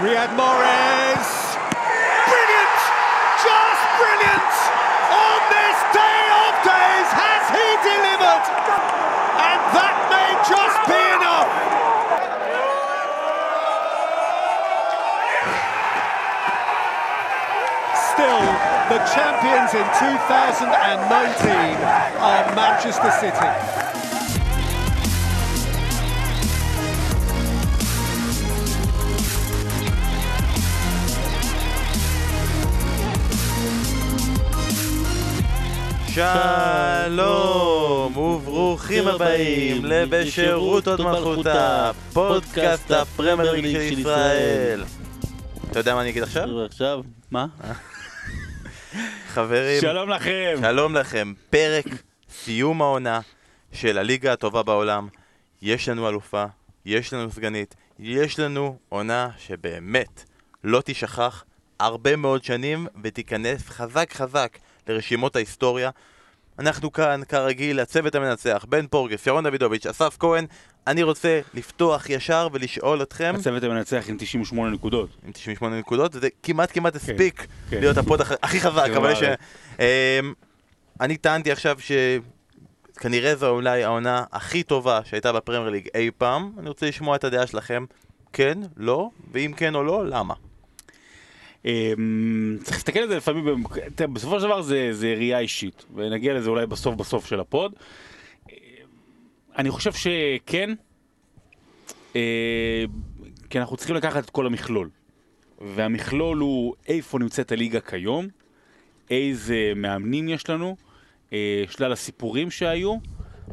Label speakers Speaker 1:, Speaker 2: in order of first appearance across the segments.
Speaker 1: Riyad Mahrez. Brilliant! Just brilliant! On this day of days has he delivered! And that may just be enough! Still, the champions in 2019 are Manchester City.
Speaker 2: שלום וברוכים הבאים לבשירות עוד מלכותה, פודקאסט הפרמייר ליג של ישראל. אתה יודע מה אני אגיד עכשיו?
Speaker 3: עכשיו, מה?
Speaker 2: חברים,
Speaker 3: שלום לכם.
Speaker 2: שלום לכם, פרק סיום העונה של הליגה הטובה בעולם. יש לנו אלופה, יש לנו סגנית, יש לנו עונה שבאמת לא תשכח הרבה מאוד שנים ותיכנס חזק חזק לרשימות ההיסטוריה. אנחנו כאן, כרגיל, הצוות המנצח, בן פורגס, ירון דוידוביץ', אסף כהן. אני רוצה לפתוח ישר ולשאול אתכם,
Speaker 3: הצוות המנצח עם 98 נקודות.
Speaker 2: עם 98 נקודות, זה כמעט כמעט הספיק
Speaker 3: כן.
Speaker 2: להיות הפוד הכ- הכי חזק,
Speaker 3: כן,
Speaker 2: אבל יש... אמ, אני טענתי עכשיו שכנראה זו אולי העונה הכי טובה שהייתה בפרמייר ליג אי פעם. אני רוצה לשמוע את הדעה שלכם. כן, לא, ואם כן או לא, למה?
Speaker 3: אמ, צריך להסתכל על זה לפעמים, בסופו של דבר זה זה ראייה אישית, ונגיע לזה אולי בסוף בסוף של הפוד. אמ, אני חושב שכן, אה, כי אנחנו צריכים לקחת את כל המכלול. והמכלול הוא איפה נמצאת הליגה כיום, איזה מאמנים יש לנו, אה, שלל הסיפורים שהיו,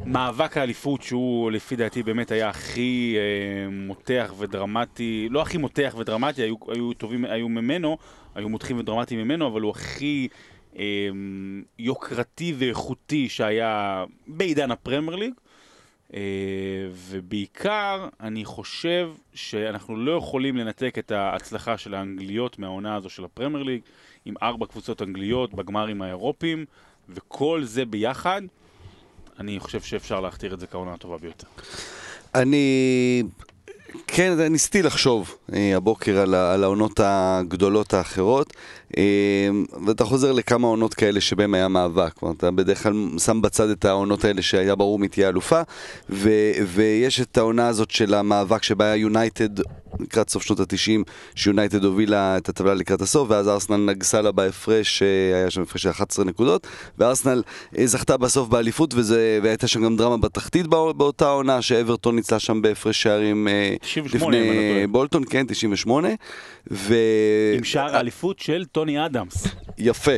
Speaker 3: מאבק האליפות שהוא לפי דעתי באמת היה הכי אה, מותח ודרמטי, לא הכי מותח ודרמטי, היו, היו טובים, היו ממנו, היו מותחים ודרמטיים ממנו, אבל הוא הכי אה, יוקרתי ואיכותי שהיה בעידן הפרמייר ליג. אה, ובעיקר, אני חושב שאנחנו לא יכולים לנתק את ההצלחה של האנגליות מהעונה הזו של הפרמייר ליג, עם ארבע קבוצות אנגליות בגמרים האירופיים, וכל זה ביחד, אני חושב שאפשר להכתיר את זה כעונה הטובה ביותר.
Speaker 4: אני... כן, ניסיתי לחשוב אה, הבוקר על, העונות הגדולות האחרות, ואתה חוזר לכמה עונות כאלה שבהם היה מאבק. כלומר, אתה בדרך כלל שם בצד את העונות האלה שהיה ברור מי תהיה אלופה, ו, ויש את העונה הזאת של המאבק שבה היה יונייטד לקראת סוף שנות ה-90, שיונייטד הובילה את הטבלה לקראת הסוף, ואז ארסנל נגסה לה בהפרש, אה, היה שם הפרש של 11 נקודות, וארסנל אה, זכתה בסוף באליפות, וזה, והייתה שם גם דרמה בתחתית בא- באותה עונה, שאברטון ניצלה שם בהפרש שערים אה,
Speaker 3: 98, אם אני לא
Speaker 4: לפני. בולטון, כן, 98, ו...
Speaker 3: עם שער האליפות של טוני אדמס.
Speaker 4: יפה,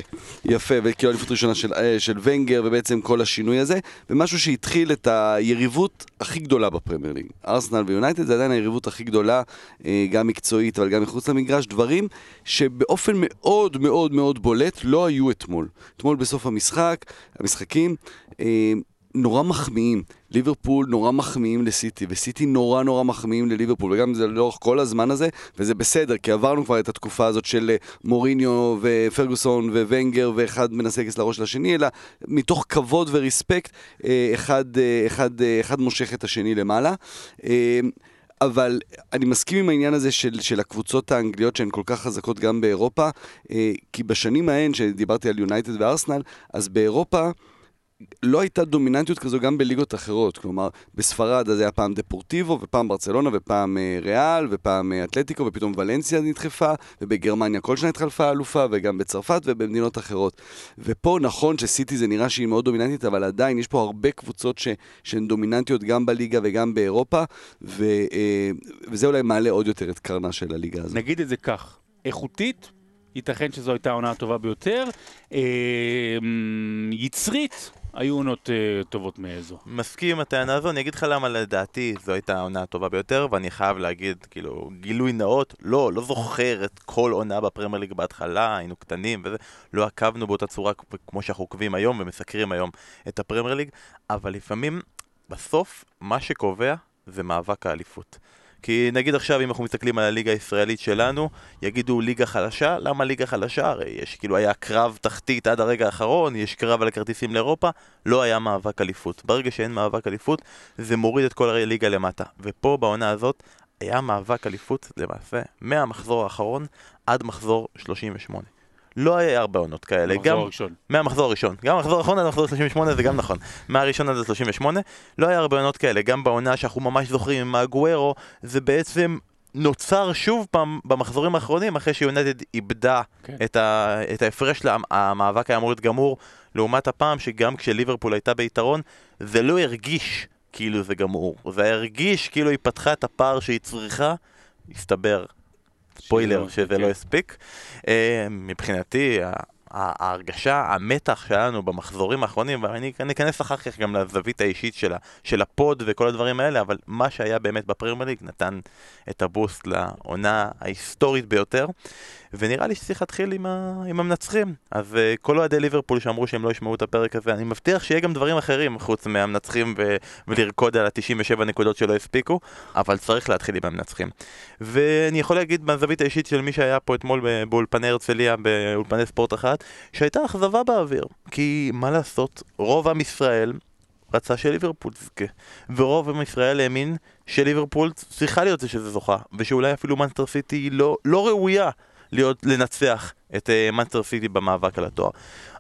Speaker 4: יפה, וכאילו אליפות ראשונה של, אה, של ונגר, ובעצם כל השינוי הזה, ומשהו שהתחיל את היריבות הכי גדולה בפרמייר ליג. ארסנל ויונייטד זה עדיין היריבות הכי גדולה, אה, גם מקצועית, אבל גם מחוץ למגרש, דברים שבאופן מאוד מאוד מאוד בולט לא היו אתמול. אתמול בסוף המשחק, המשחקים, אה, נורא מחמיאים. ליברפול נורא מחמיאים לסיטי, וסיטי נורא נורא מחמיאים לליברפול, וגם זה לאורך כל הזמן הזה, וזה בסדר, כי עברנו כבר את התקופה הזאת של אה, מוריניו ופרגוסון וונגר, ואחד מנסה להיכנס לראש של השני, אלא מתוך כבוד וריספקט, אה, אחד, אה, אחד, אחד מושך את השני למעלה. אבל אני מסכים עם העניין הזה של, של הקבוצות האנגליות שהן כל כך חזקות גם באירופה, כי בשנים ההן, שדיברתי על יונייטד וארסנל, אז באירופה לא הייתה דומיננטיות כזו גם בליגות אחרות. כלומר, בספרד אז היה פעם דפורטיבו, ופעם ברצלונה, ופעם אה, ריאל, ופעם אה, אתלטיקו, ופתאום ולנסיה נדחפה, ובגרמניה כל שנה התחלפה אלופה, וגם בצרפת ובמדינות אחרות. ופה נכון שסיטי זה נראה שהיא מאוד דומיננטית, אבל עדיין יש פה הרבה קבוצות ש, שהן דומיננטיות גם בליגה וגם באירופה, ו, אה, וזה אולי מעלה עוד יותר את קרנה של הליגה הזאת.
Speaker 3: נגיד את זה כך, איכותית, ייתכן שזו הייתה העונה הטובה ביותר, אה, יצרית, היו עונות אה, טובות מאיזו.
Speaker 2: מסכים עם הטענה הזו, אני אגיד לך למה לדעתי זו הייתה העונה הטובה ביותר, ואני חייב להגיד, כאילו, גילוי נאות, לא, לא זוכר את כל עונה בפרמייר ליג בהתחלה, היינו קטנים וזה, לא עקבנו באותה צורה כמו שאנחנו עוקבים היום ומסקרים היום את הפרמייר ליג, אבל לפעמים, בסוף, מה שקובע זה מאבק האליפות. כי נגיד עכשיו אם אנחנו מסתכלים על הליגה הישראלית שלנו, יגידו ליגה חלשה, למה ליגה חלשה? הרי יש כאילו היה קרב תחתית עד הרגע האחרון, יש קרב על הכרטיסים לאירופה, לא היה מאבק אליפות. ברגע שאין מאבק אליפות, זה מוריד את כל הליגה למטה. ופה בעונה הזאת, היה מאבק אליפות למעשה מהמחזור האחרון עד מחזור 38. לא היה הרבה עונות כאלה,
Speaker 3: המחזור
Speaker 2: גם
Speaker 3: הראשון.
Speaker 2: מהמחזור הראשון, גם המחזור האחרון עד המחזור 38 זה גם נכון, מהראשון עד ה-38, לא היה הרבה עונות כאלה, גם בעונה שאנחנו ממש זוכרים עם הגוארו, זה בעצם נוצר שוב פעם במחזורים האחרונים אחרי שיונטד איבדה
Speaker 3: כן.
Speaker 2: את, ה, את ההפרש, לה, המאבק היה אמור להיות גמור, לעומת הפעם שגם כשליברפול הייתה ביתרון, זה לא הרגיש כאילו זה גמור, זה הרגיש כאילו היא פתחה את הפער שהיא צריכה, הסתבר, ספוילר,
Speaker 3: שזה לא- כן.
Speaker 2: לא הספיק. אה, מבחינתי, ההרגשה, המתח שהיה לנו במחזורים האחרונים, ואני אני אכנס אחר כך גם לזווית האישית של, ה, של הפוד וכל הדברים האלה, אבל מה שהיה באמת בפרמייר ליג נתן את ה boost לעונה ההיסטורית ביותר, ונראה לי שצריך להתחיל עם, ה, עם המנצחים. אז uh, כל אוהדי ליברפול שאמרו שהם לא ישמעו את הפרק הזה, אני מבטיח שיהיה גם דברים אחרים חוץ מהמנצחים ו, ולרקוד על ה-97 נקודות שלא הספיקו, אבל צריך להתחיל עם המנצחים. ואני יכול להגיד מהזווית האישית של מי שהיה פה אתמול באולפני הרצליה, באולפני ספורט אחת, שהייתה אכזבה באוויר. כי מה לעשות, רוב עם ישראל רצה שליברפול תזכה. ורוב עם ישראל האמין שליברפול צריכה להיות זה שזה זוכה, ושאולי אפילו מנסטר סיטי לא, לא ראויה להיות, לנצח את uh, מנסטר סיטי במאבק על התואר.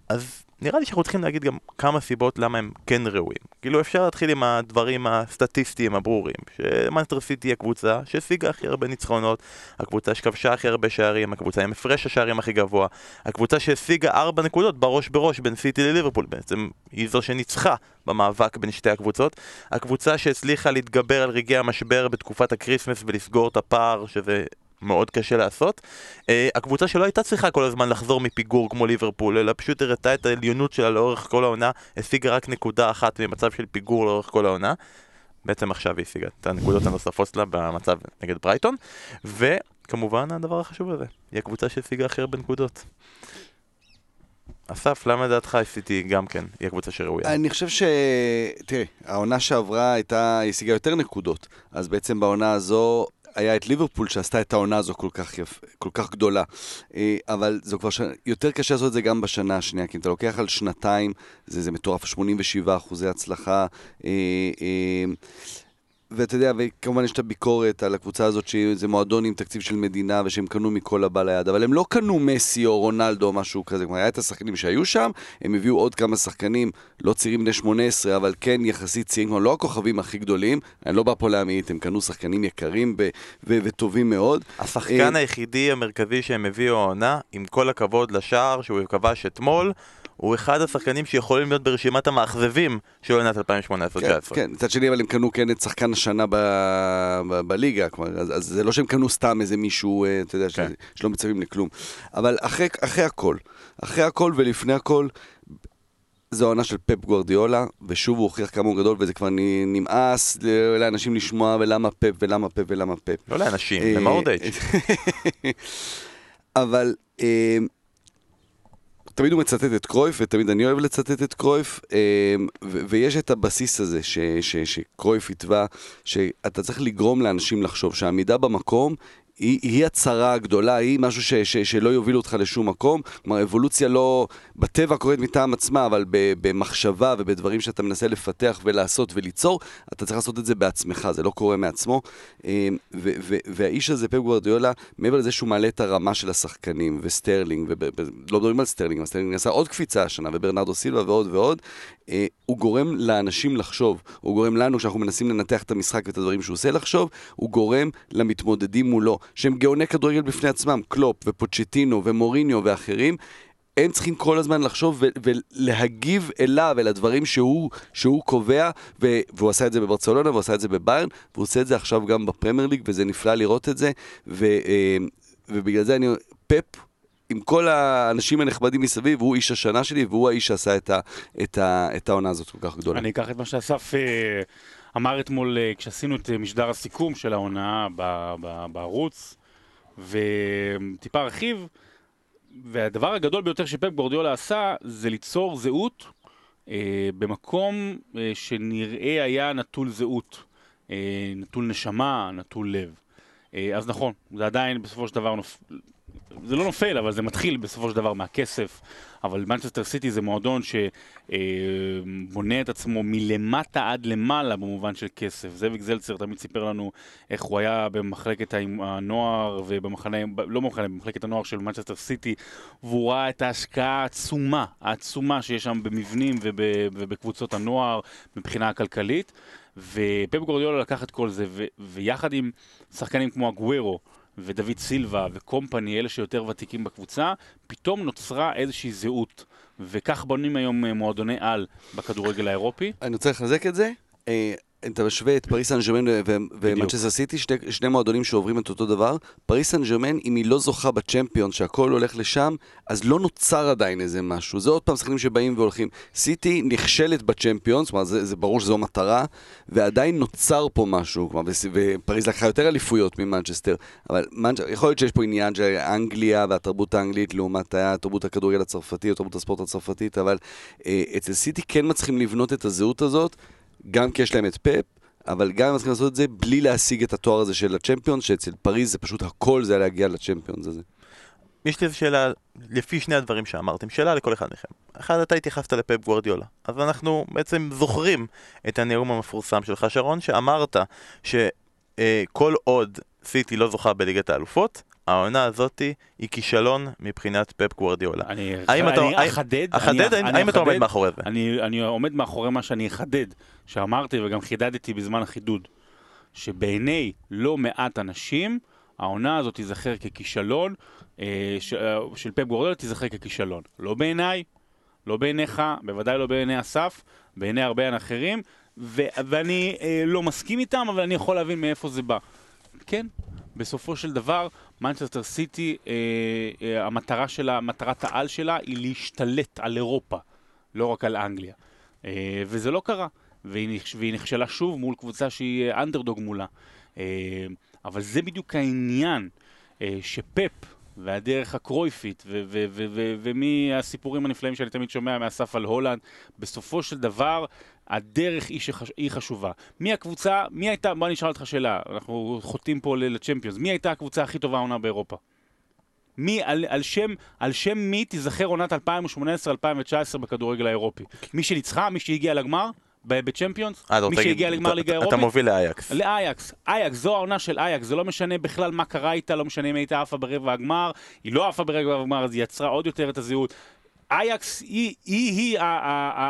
Speaker 2: אז נראה לי שאנחנו צריכים להגיד גם כמה סיבות למה הם כן ראויים. כאילו אפשר להתחיל עם הדברים הסטטיסטיים הברורים, שמנצ'סטר סיטי היא הקבוצה שהשיגה הכי הרבה ניצחונות, הקבוצה שכבשה הכי הרבה שערים, הקבוצה עם הפרש השערים הכי גבוה, הקבוצה שהשיגה ארבע נקודות בראש בראש בין סיטי לליברפול, בעצם היא זו שניצחה במאבק בין שתי הקבוצות, הקבוצה שהצליחה להתגבר על רגעי המשבר בתקופת הקריסמס ולסגור את הפער, שזה מאוד קשה לעשות. Uh, הקבוצה שלא הייתה צריכה כל הזמן לחזור מפיגור כמו ליברפול, אלא פשוט הראתה את העליונות שלה לאורך כל העונה, השיגה רק נקודה אחת ממצב של פיגור לאורך כל העונה. בעצם עכשיו היא השיגה את הנקודות הנוספות שלה במצב נגד ברייטון, וכמובן הדבר החשוב הזה, היא הקבוצה שהשיגה הכי הרבה נקודות. אסף, למה לדעתך סיטי גם כן היא הקבוצה שראויה?
Speaker 4: אני חושב ש... תראה, העונה שעברה הייתה, היא השיגה יותר נקודות. אז בעצם בעונה הזו היה את ליברפול שעשתה את העונה הזו כל כך, יפ... כל כך גדולה. אה, אבל זה כבר ש... יותר קשה לעשות את זה גם בשנה השנייה, כי אם אתה לוקח על שנתיים, זה, זה מטורף, 87 אחוזי הצלחה. ואתה יודע, וכמובן יש את הביקורת על הקבוצה הזאת שזה מועדון עם תקציב של מדינה ושהם קנו מכל הבא ליד, אבל הם לא קנו מסי או רונלדו או משהו כזה, כלומר היה את השחקנים שהיו שם, הם הביאו עוד כמה שחקנים, לא צעירים בני 18, אבל כן יחסית צעירים, כלומר לא הכוכבים הכי גדולים, אני לא בא פה להמעיט, הם קנו שחקנים יקרים ו- ו- וטובים מאוד.
Speaker 2: השחקן
Speaker 4: אה,
Speaker 2: היחידי המרכזי שהם הביאו העונה, עם כל הכבוד לשער שהוא כבש אתמול, הוא אחד השחקנים שיכולים להיות ברשימת המאכזבים של עונת 2018-2019.
Speaker 4: כן, כן, מצד שני, אבל הם קנו כן את שחקן השנה ב... ב... בליגה, כלומר, אז, אז זה לא שהם קנו סתם איזה מישהו, אה, אתה יודע,
Speaker 2: כן.
Speaker 4: שלא מצווים לכלום. אבל אחרי, אחרי הכל, אחרי הכל ולפני הכל, זו העונה של פפ גוורדיולה, ושוב הוא הוכיח כמה הוא גדול, וזה כבר נמאס לאנשים לשמוע ולמה פפ ולמה פפ ולמה פפ.
Speaker 2: לא לאנשים,
Speaker 4: אה,
Speaker 2: למורדייץ'.
Speaker 4: אבל אה, תמיד הוא מצטט את קרויף, ותמיד אני אוהב לצטט את קרויף, ו- ויש את הבסיס הזה ש- ש- שקרויף התווה, שאתה צריך לגרום לאנשים לחשוב שהעמידה במקום היא, היא הצרה הגדולה, היא משהו ש, ש, שלא יוביל אותך לשום מקום. כלומר, אבולוציה לא בטבע קורית מטעם עצמה, אבל ב, במחשבה ובדברים שאתה מנסה לפתח ולעשות וליצור, אתה צריך לעשות את זה בעצמך, זה לא קורה מעצמו. אה, ו, ו, והאיש הזה, פפ גוורדיולה, מעבר לזה שהוא מעלה את הרמה של השחקנים, וסטרלינג, ולא מדברים על סטרלינג, אבל סטרלינג עשה עוד קפיצה השנה, וברנרדו סילבה ועוד ועוד, הוא גורם לאנשים לחשוב, הוא גורם לנו, כשאנחנו מנסים לנתח את המשחק ואת הדברים שהוא עושה לחשוב, הוא גורם למתמודדים מולו, שהם גאוני כדורגל בפני עצמם, קלופ ופוצ'טינו ומוריניו ואחרים, הם צריכים כל הזמן לחשוב ולהגיב אליו, אל הדברים שהוא, שהוא קובע, והוא עשה את זה בברצלונה, והוא עשה את זה בביירן, והוא עושה את זה עכשיו גם בפרמייר ליג, וזה נפלא לראות את זה, אה, ובגלל זה אני... פפ, עם כל האנשים הנחמדים מסביב, הוא איש השנה שלי, והוא האיש שעשה את, ה- את, ה- את העונה הזאת כל כך גדולה.
Speaker 3: אני אקח את מה שאסף אה, אמר אתמול אה, כשעשינו את אה, משדר הסיכום של העונה ב- ב- בערוץ, וטיפה ארחיב, והדבר הגדול ביותר שפפ גורדיולה עשה זה ליצור זהות במקום אה, שנראה היה נטול זהות, נטול נשמה, נטול לב. אז נכון, זה עדיין בסופו של דבר נופ... זה לא נופל, אבל זה מתחיל בסופו של דבר מהכסף. אבל מנצ'סטר סיטי זה מועדון שבונה את עצמו מלמטה עד למעלה במובן של כסף. זאביק זלצר תמיד סיפר לנו איך הוא היה במחלקת הנוער ובמחנה, לא במחנה, במחלקת הנוער של מנצ'סטר סיטי, והוא ראה את ההשקעה העצומה, העצומה שיש שם במבנים ובקבוצות הנוער מבחינה הכלכלית. ופפ גורדיאלה לקח את כל זה, ו- ויחד עם שחקנים כמו הגוורו, ודוד סילבה וקומפני, אלה שיותר ותיקים בקבוצה, פתאום נוצרה איזושהי זהות. וכך בונים היום אה, מועדוני על בכדורגל האירופי.
Speaker 4: אני רוצה לחזק את זה. אתה משווה את פריס סן ג'רמן ומנצ'סטר סיטי, שני, שני מועדונים שעוברים את אותו דבר. פריס סן ג'רמן, אם היא לא זוכה בצ'מפיון, שהכל הולך לשם, אז לא נוצר עדיין איזה משהו. זה עוד פעם שחקנים שבאים והולכים. סיטי נכשלת בצ'מפיון, זאת אומרת, זה, זה ברור שזו המטרה, ועדיין נוצר פה משהו. כלומר, ופריס לקחה יותר אליפויות ממנצ'סטר, אבל מנצ'... יכול להיות שיש פה עניין של אנגליה והתרבות האנגלית לעומת התרבות הכדורגל הצרפתי או תרבות הספורט הצרפתית, אבל אה, אצל סיטי כן מצליחים לבנות את הזהות הזאת. גם כי יש להם את פאפ, אבל גם הם צריכים לעשות את זה בלי להשיג את התואר הזה של הצ'מפיון, שאצל פריז זה פשוט הכל זה להגיע לצ'מפיונס הזה.
Speaker 2: יש לי איזו שאלה, לפי שני הדברים שאמרתם, שאלה לכל אחד מכם. אחד, אתה התייחסת לפפ גוורדיולה. אז אנחנו בעצם זוכרים את הנאום המפורסם שלך, שרון, שאמרת שכל עוד סיטי לא זוכה בליגת האלופות, העונה הזאתי היא כישלון מבחינת פפ גוורדיולה.
Speaker 3: אני אחדד,
Speaker 2: אחדד, האם אתה עומד מאחורי זה?
Speaker 3: אני עומד מאחורי מה שאני אחדד, שאמרתי וגם חידדתי בזמן החידוד, שבעיני לא מעט אנשים, העונה הזאת תיזכר ככישלון, אה, אה, של פפ גוורדיולה תיזכר ככישלון. לא בעיניי, לא בעיניך, בוודאי לא בעיני אסף, בעיני הרבה אחרים, ואני אה, לא מסכים איתם, אבל אני יכול להבין מאיפה זה בא. כן, בסופו של דבר, מנצ'סטר סיטי, אה, אה, המטרה שלה, מטרת העל שלה היא להשתלט על אירופה, לא רק על אנגליה. אה, וזה לא קרה, והיא, והיא נכשלה שוב מול קבוצה שהיא אנדרדוג מולה. אה, אבל זה בדיוק העניין, אה, שפפ והדרך הקרויפית, ומהסיפורים הנפלאים שאני תמיד שומע מאסף על הולנד, בסופו של דבר הדרך היא, שחש... היא חשובה. מי הקבוצה, מי הייתה, בוא אני אשאל אותך שאלה, אנחנו חוטאים פה לצ'מפיונס, מי הייתה הקבוצה הכי טובה עונה באירופה? מי, על, על, שם, על שם מי תיזכר עונת 2018-2019 בכדורגל האירופי? מי שניצחה, מי שהגיע לגמר? בצ'מפיונס,
Speaker 2: אה, מי שהגיע לגמר ליגה אירופית. אתה מוביל לאייקס.
Speaker 3: לאייקס. אייקס, זו העונה של אייקס, זה לא משנה בכלל מה קרה איתה, לא משנה אם הייתה עפה ברבע הגמר, היא לא עפה ברבע הגמר, אז היא יצרה עוד יותר את הזהות. אייקס היא, היא, היא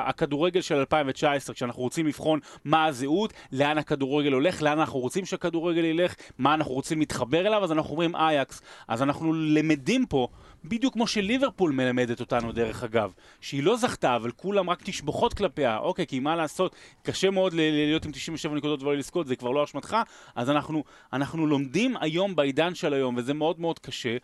Speaker 3: הכדורגל של 2019, כשאנחנו רוצים לבחון מה הזהות, לאן הכדורגל הולך, לאן אנחנו רוצים שהכדורגל ילך, מה אנחנו רוצים להתחבר אליו, אז אנחנו אומרים אייקס. אז אנחנו למדים פה, בדיוק כמו שליברפול מלמדת אותנו דרך אגב, שהיא לא זכתה, אבל כולם רק תשבחות כלפיה, אוקיי, כי מה לעשות, קשה מאוד להיות עם 97 נקודות ולא לזכות, זה כבר לא אשמתך, אז אנחנו, אנחנו לומדים היום בעידן של היום, וזה מאוד מאוד קשה,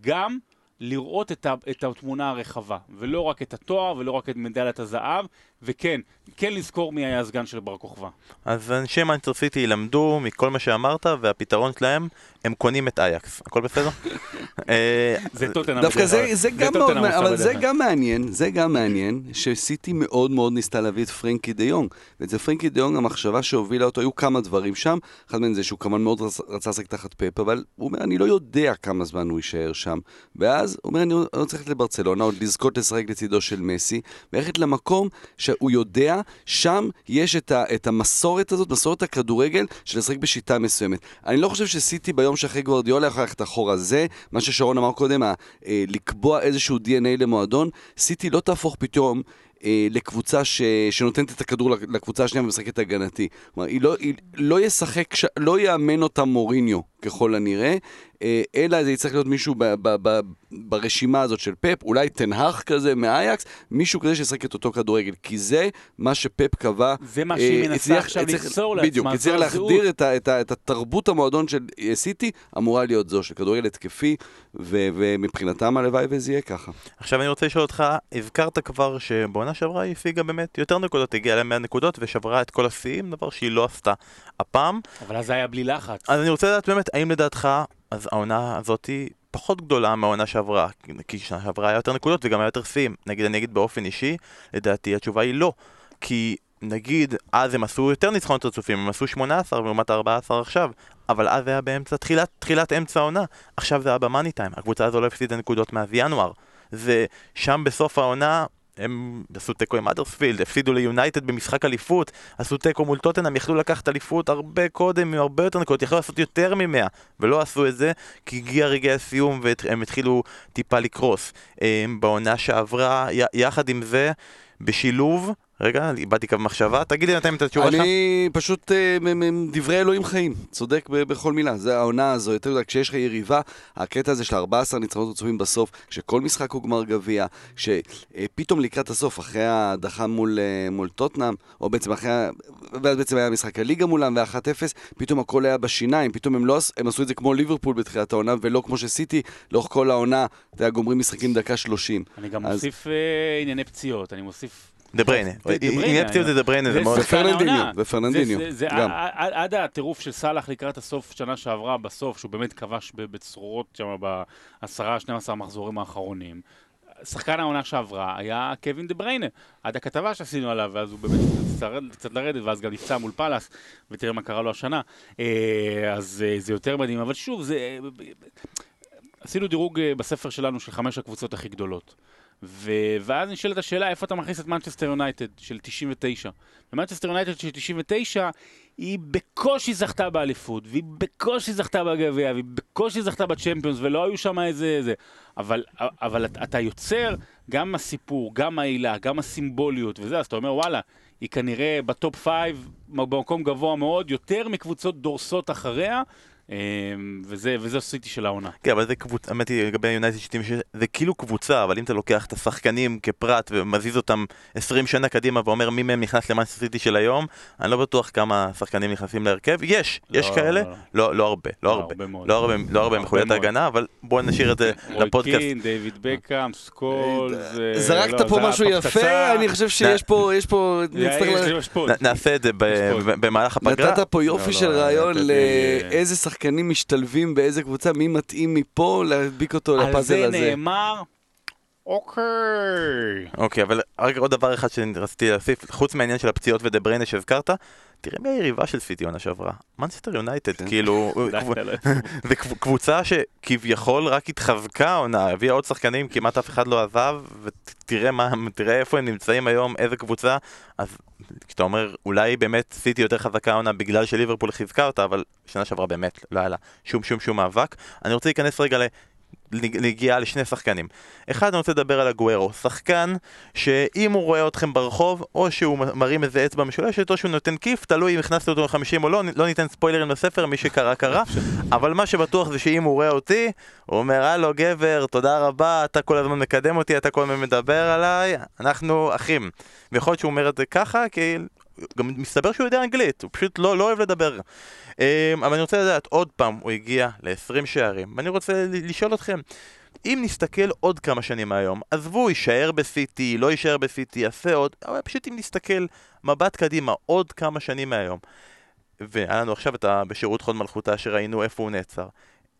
Speaker 3: גם לראות את, ה, את התמונה הרחבה, ולא רק את התואר, ולא רק את מדליית הזהב, וכן, כן לזכור מי היה הסגן של בר כוכבא.
Speaker 2: אז אנשי מנצ'סטר סיטי ילמדו מכל מה שאמרת, והפתרון שלהם, הם קונים את אייקס. הכל בסדר?
Speaker 3: אה, זה טוטנאם.
Speaker 4: דווקא זה, זה גם מאוד, אבל זה גם מעניין, זה גם מעניין, שסיטי מאוד מאוד ניסתה להביא את פרנקי דה יונג. ואצל פרנקי דה יונג המחשבה שהובילה אותו, היו כמה דברים שם. אחד מהם זה שהוא כמובן מאוד רצה לשחק תחת פפ, אבל הוא אומר, אני לא יודע כמה זמן הוא יישאר שם. ואז הוא אומר, אני רוצה ללכת לברצלונה, עוד לזכות לשחק לצידו של מסי, וללכת למקום. שהוא יודע, שם יש את, ה, את המסורת הזאת, מסורת הכדורגל, של לשחק בשיטה מסוימת. אני לא חושב שסיטי ביום שאחרי גוורדיולה יכול ללכת אחורה. זה מה ששרון אמר קודם, ה, אה, לקבוע איזשהו DNA למועדון. סיטי לא תהפוך פתאום אה, לקבוצה ש... שנותנת את הכדור לקבוצה השנייה ומשחקת הגנתי. כלומר, היא לא, היא לא ישחק. לא יאמן אותה מוריניו, ככל הנראה, אה, אלא זה יצטרך להיות מישהו ב... ב... ב... ברשימה הזאת של פפ, אולי תנהך כזה מאייקס, מישהו כזה שישחק את אותו כדורגל, כי זה מה שפפ קבע.
Speaker 3: זה מה שהיא אה, מנסה עכשיו ליצור לעצמה,
Speaker 4: בדיוק, צריך להחדיר את, ה... את, ה... את התרבות המועדון של סיטי, אמורה להיות זו של כדורגל התקפי, ו... ומבחינתם הלוואי וזה יהיה ככה.
Speaker 2: עכשיו אני רוצה לשאול אותך, הזכרת כבר שבעונה שעברה היא השיגה באמת יותר נקודות, הגיעה ל-100 נקודות ושברה את כל השיאים, דבר שהיא לא עשתה הפעם.
Speaker 3: אבל אז זה היה בלי לחץ.
Speaker 2: אז אני רוצה לדעת באמת, האם לדעתך, אז העונה הזאת היא פחות גדולה מהעונה שעברה, כי שנה שעברה היה יותר נקודות וגם היה יותר שיאים. נגיד, אני אגיד באופן אישי, לדעתי התשובה היא לא. כי נגיד, אז הם עשו יותר ניצחונות רצופים, הם עשו 18 לעומת 14 עכשיו, אבל אז זה היה באמצע, תחילת, תחילת אמצע העונה. עכשיו זה היה במאני טיים, הקבוצה הזו לא הפסידה נקודות מאז ינואר. זה שם בסוף העונה, הם עשו תיקו עם אדרספילד, הפסידו ליונייטד במשחק אליפות, עשו תיקו מול טוטנאם, יכלו לקחת אליפות הרבה קודם, עם הרבה יותר נקודות, יכלו לעשות יותר ממאה, ולא עשו את זה, כי הגיע רגעי הסיום והם התחילו טיפה לקרוס. הם, בעונה שעברה, יחד עם זה, בשילוב, רגע, איבדתי קו מחשבה, תגיד לי נתן את התשובה שלך.
Speaker 4: אני פשוט, אה, דברי אלוהים חיים, צודק בכל מילה, זה העונה הזו, יותר יודע, כשיש לך יריבה, הקטע הזה של 14 ניצחונות רצופים בסוף, כשכל משחק הוא גמר גביע, שפתאום לקראת הסוף, אחרי ההדחה מול, אה, מול טוטנאם, או בעצם אחרי, ואז בעצם היה משחק הליגה מולם, ו-1-0, פתאום הכל היה בשיניים, פתאום הם לא, הם עשו את זה כמו ליברפול בתחילת העונה, ולא כמו שסיטי, לאורך כל העונה, אתה יודע, גומרים משחקים דקה 30.
Speaker 3: אני גם
Speaker 4: אז-
Speaker 3: מוסיף אה, ענייני פציעות, אני מוסיף...
Speaker 2: דה בריינה. אם פציעות זה דה בריינה, זה מאוד...
Speaker 4: ופרננדיניו. ופרננדיניו,
Speaker 3: עד הטירוף של סאלח לקראת הסוף שנה שעברה, בסוף, שהוא באמת כבש בצרורות שם בעשרה, 12 המחזורים האחרונים. שחקן העונה שעברה היה קווין דה בריינה, עד הכתבה שעשינו עליו, ואז הוא באמת קצת לרדת- ואז גם נפצע מול פאלאס, ותראה מה קרה לו השנה. אה, אז אה, זה יותר מדהים, אבל שוב, זה... אה, עשינו דירוג בספר שלנו של חמש הקבוצות הכי גדולות. ו... ואז נשאלת השאלה, איפה אתה מכניס את מנצ'סטר יונייטד של 99? ומנצ'סטר יונייטד של 99, היא בקושי זכתה באליפות, והיא בקושי זכתה בגביע, והיא בקושי זכתה בצ'מפיונס, ולא היו שם איזה... איזה. אבל, אבל אתה- יוצר גם הסיפור, גם העילה, גם הסימבוליות וזה, אז אתה אומר, וואלה, היא כנראה ב top 5, במקום גבוה מאוד, יותר מקבוצות דורסות אחריה, וזה, וזה הסיטי של העונה.
Speaker 2: כן, אבל זה קבוצה, האמת היא לגבי יונייטד 76, זה כאילו קבוצה, אבל אם אתה לוקח את השחקנים כפרט ומזיז אותם 20 שנה קדימה ואומר מי מהם נכנס למאנסטר סיטי של היום, אני לא בטוח כמה שחקנים נכנסים להרכב. יש,
Speaker 3: לא,
Speaker 2: יש כאלה,
Speaker 3: לא, לא.
Speaker 2: לא, לא הרבה, לא
Speaker 3: לא,
Speaker 2: הרבה.
Speaker 3: הרבה מאוד.
Speaker 2: לא הרבה, לא הרבה מחוליית. ההגנה, אבל בואו נשאיר את זה
Speaker 3: רוי
Speaker 2: לפודקאסט.
Speaker 3: קין, דיוויד בקאם, סקולס, אה,
Speaker 4: זרקת
Speaker 3: לא,
Speaker 4: פה משהו. יפה, אני חושב שיש פה, יש פה,
Speaker 2: נעשה את זה במהלך הפגרה.
Speaker 4: נתת פה יופי
Speaker 3: לא,
Speaker 4: של
Speaker 3: לא,
Speaker 4: רעיון לאיזה שחקנים משתלבים באיזה קבוצה, מי מתאים מפה להדביק אותו
Speaker 3: על
Speaker 4: לפאזל
Speaker 3: זה
Speaker 4: הזה.
Speaker 3: נאמר, אוקיי.
Speaker 2: אוקיי, אבל רק עוד דבר אחד שרציתי להוסיף, חוץ מהעניין של הפציעות ודה בריינה שהזכרת, תראה מי היריבה של סיטי עונה שעברה. מנצ'סטר יונייטד,
Speaker 4: כן.
Speaker 2: כאילו,
Speaker 3: לא.
Speaker 2: זה קב- קבוצה שכביכול רק התחזקה העונה, הביאה עוד שחקנים, כמעט אף אחד לא עזב, ותראה איפה הם נמצאים היום, איזה קבוצה, אז כשאתה אומר, אולי באמת סיטי יותר חזקה העונה בגלל שליברפול חיזקה אותה, אבל שנה שעברה באמת לא היה לה שום שום שום מאבק. אני רוצה להיכנס רגע ל... נגיעה לשני שחקנים. אחד, אני רוצה לדבר על הגוארו, שחקן שאם הוא רואה אתכם ברחוב, או שהוא מרים איזה אצבע משולשת, או שהוא נותן כיף, תלוי אם הכנסתם אותו ל-50 או לא, לא ניתן ספוילרים לספר, מי שקרא קרא, אבל מה שבטוח זה שאם הוא רואה אותי, הוא אומר, הלו גבר, תודה רבה, אתה כל הזמן מקדם אותי, אתה כל הזמן מדבר עליי, אנחנו אחים. ויכול להיות שהוא אומר את זה ככה, כי גם מסתבר שהוא יודע אנגלית, הוא פשוט לא, לא אוהב לדבר. אמ, אבל אני רוצה לדעת, עוד פעם, הוא הגיע ל-20 שערים, ואני רוצה לשאול אתכם, אם נסתכל עוד כמה שנים מהיום, עזבו, יישאר בסיטי, לא יישאר בסיטי, יעשה עוד, אבל פשוט אם נסתכל מבט קדימה, עוד כמה שנים מהיום, והיה לנו עכשיו את ה... בשירות חוד מלכותה שראינו איפה הוא נעצר.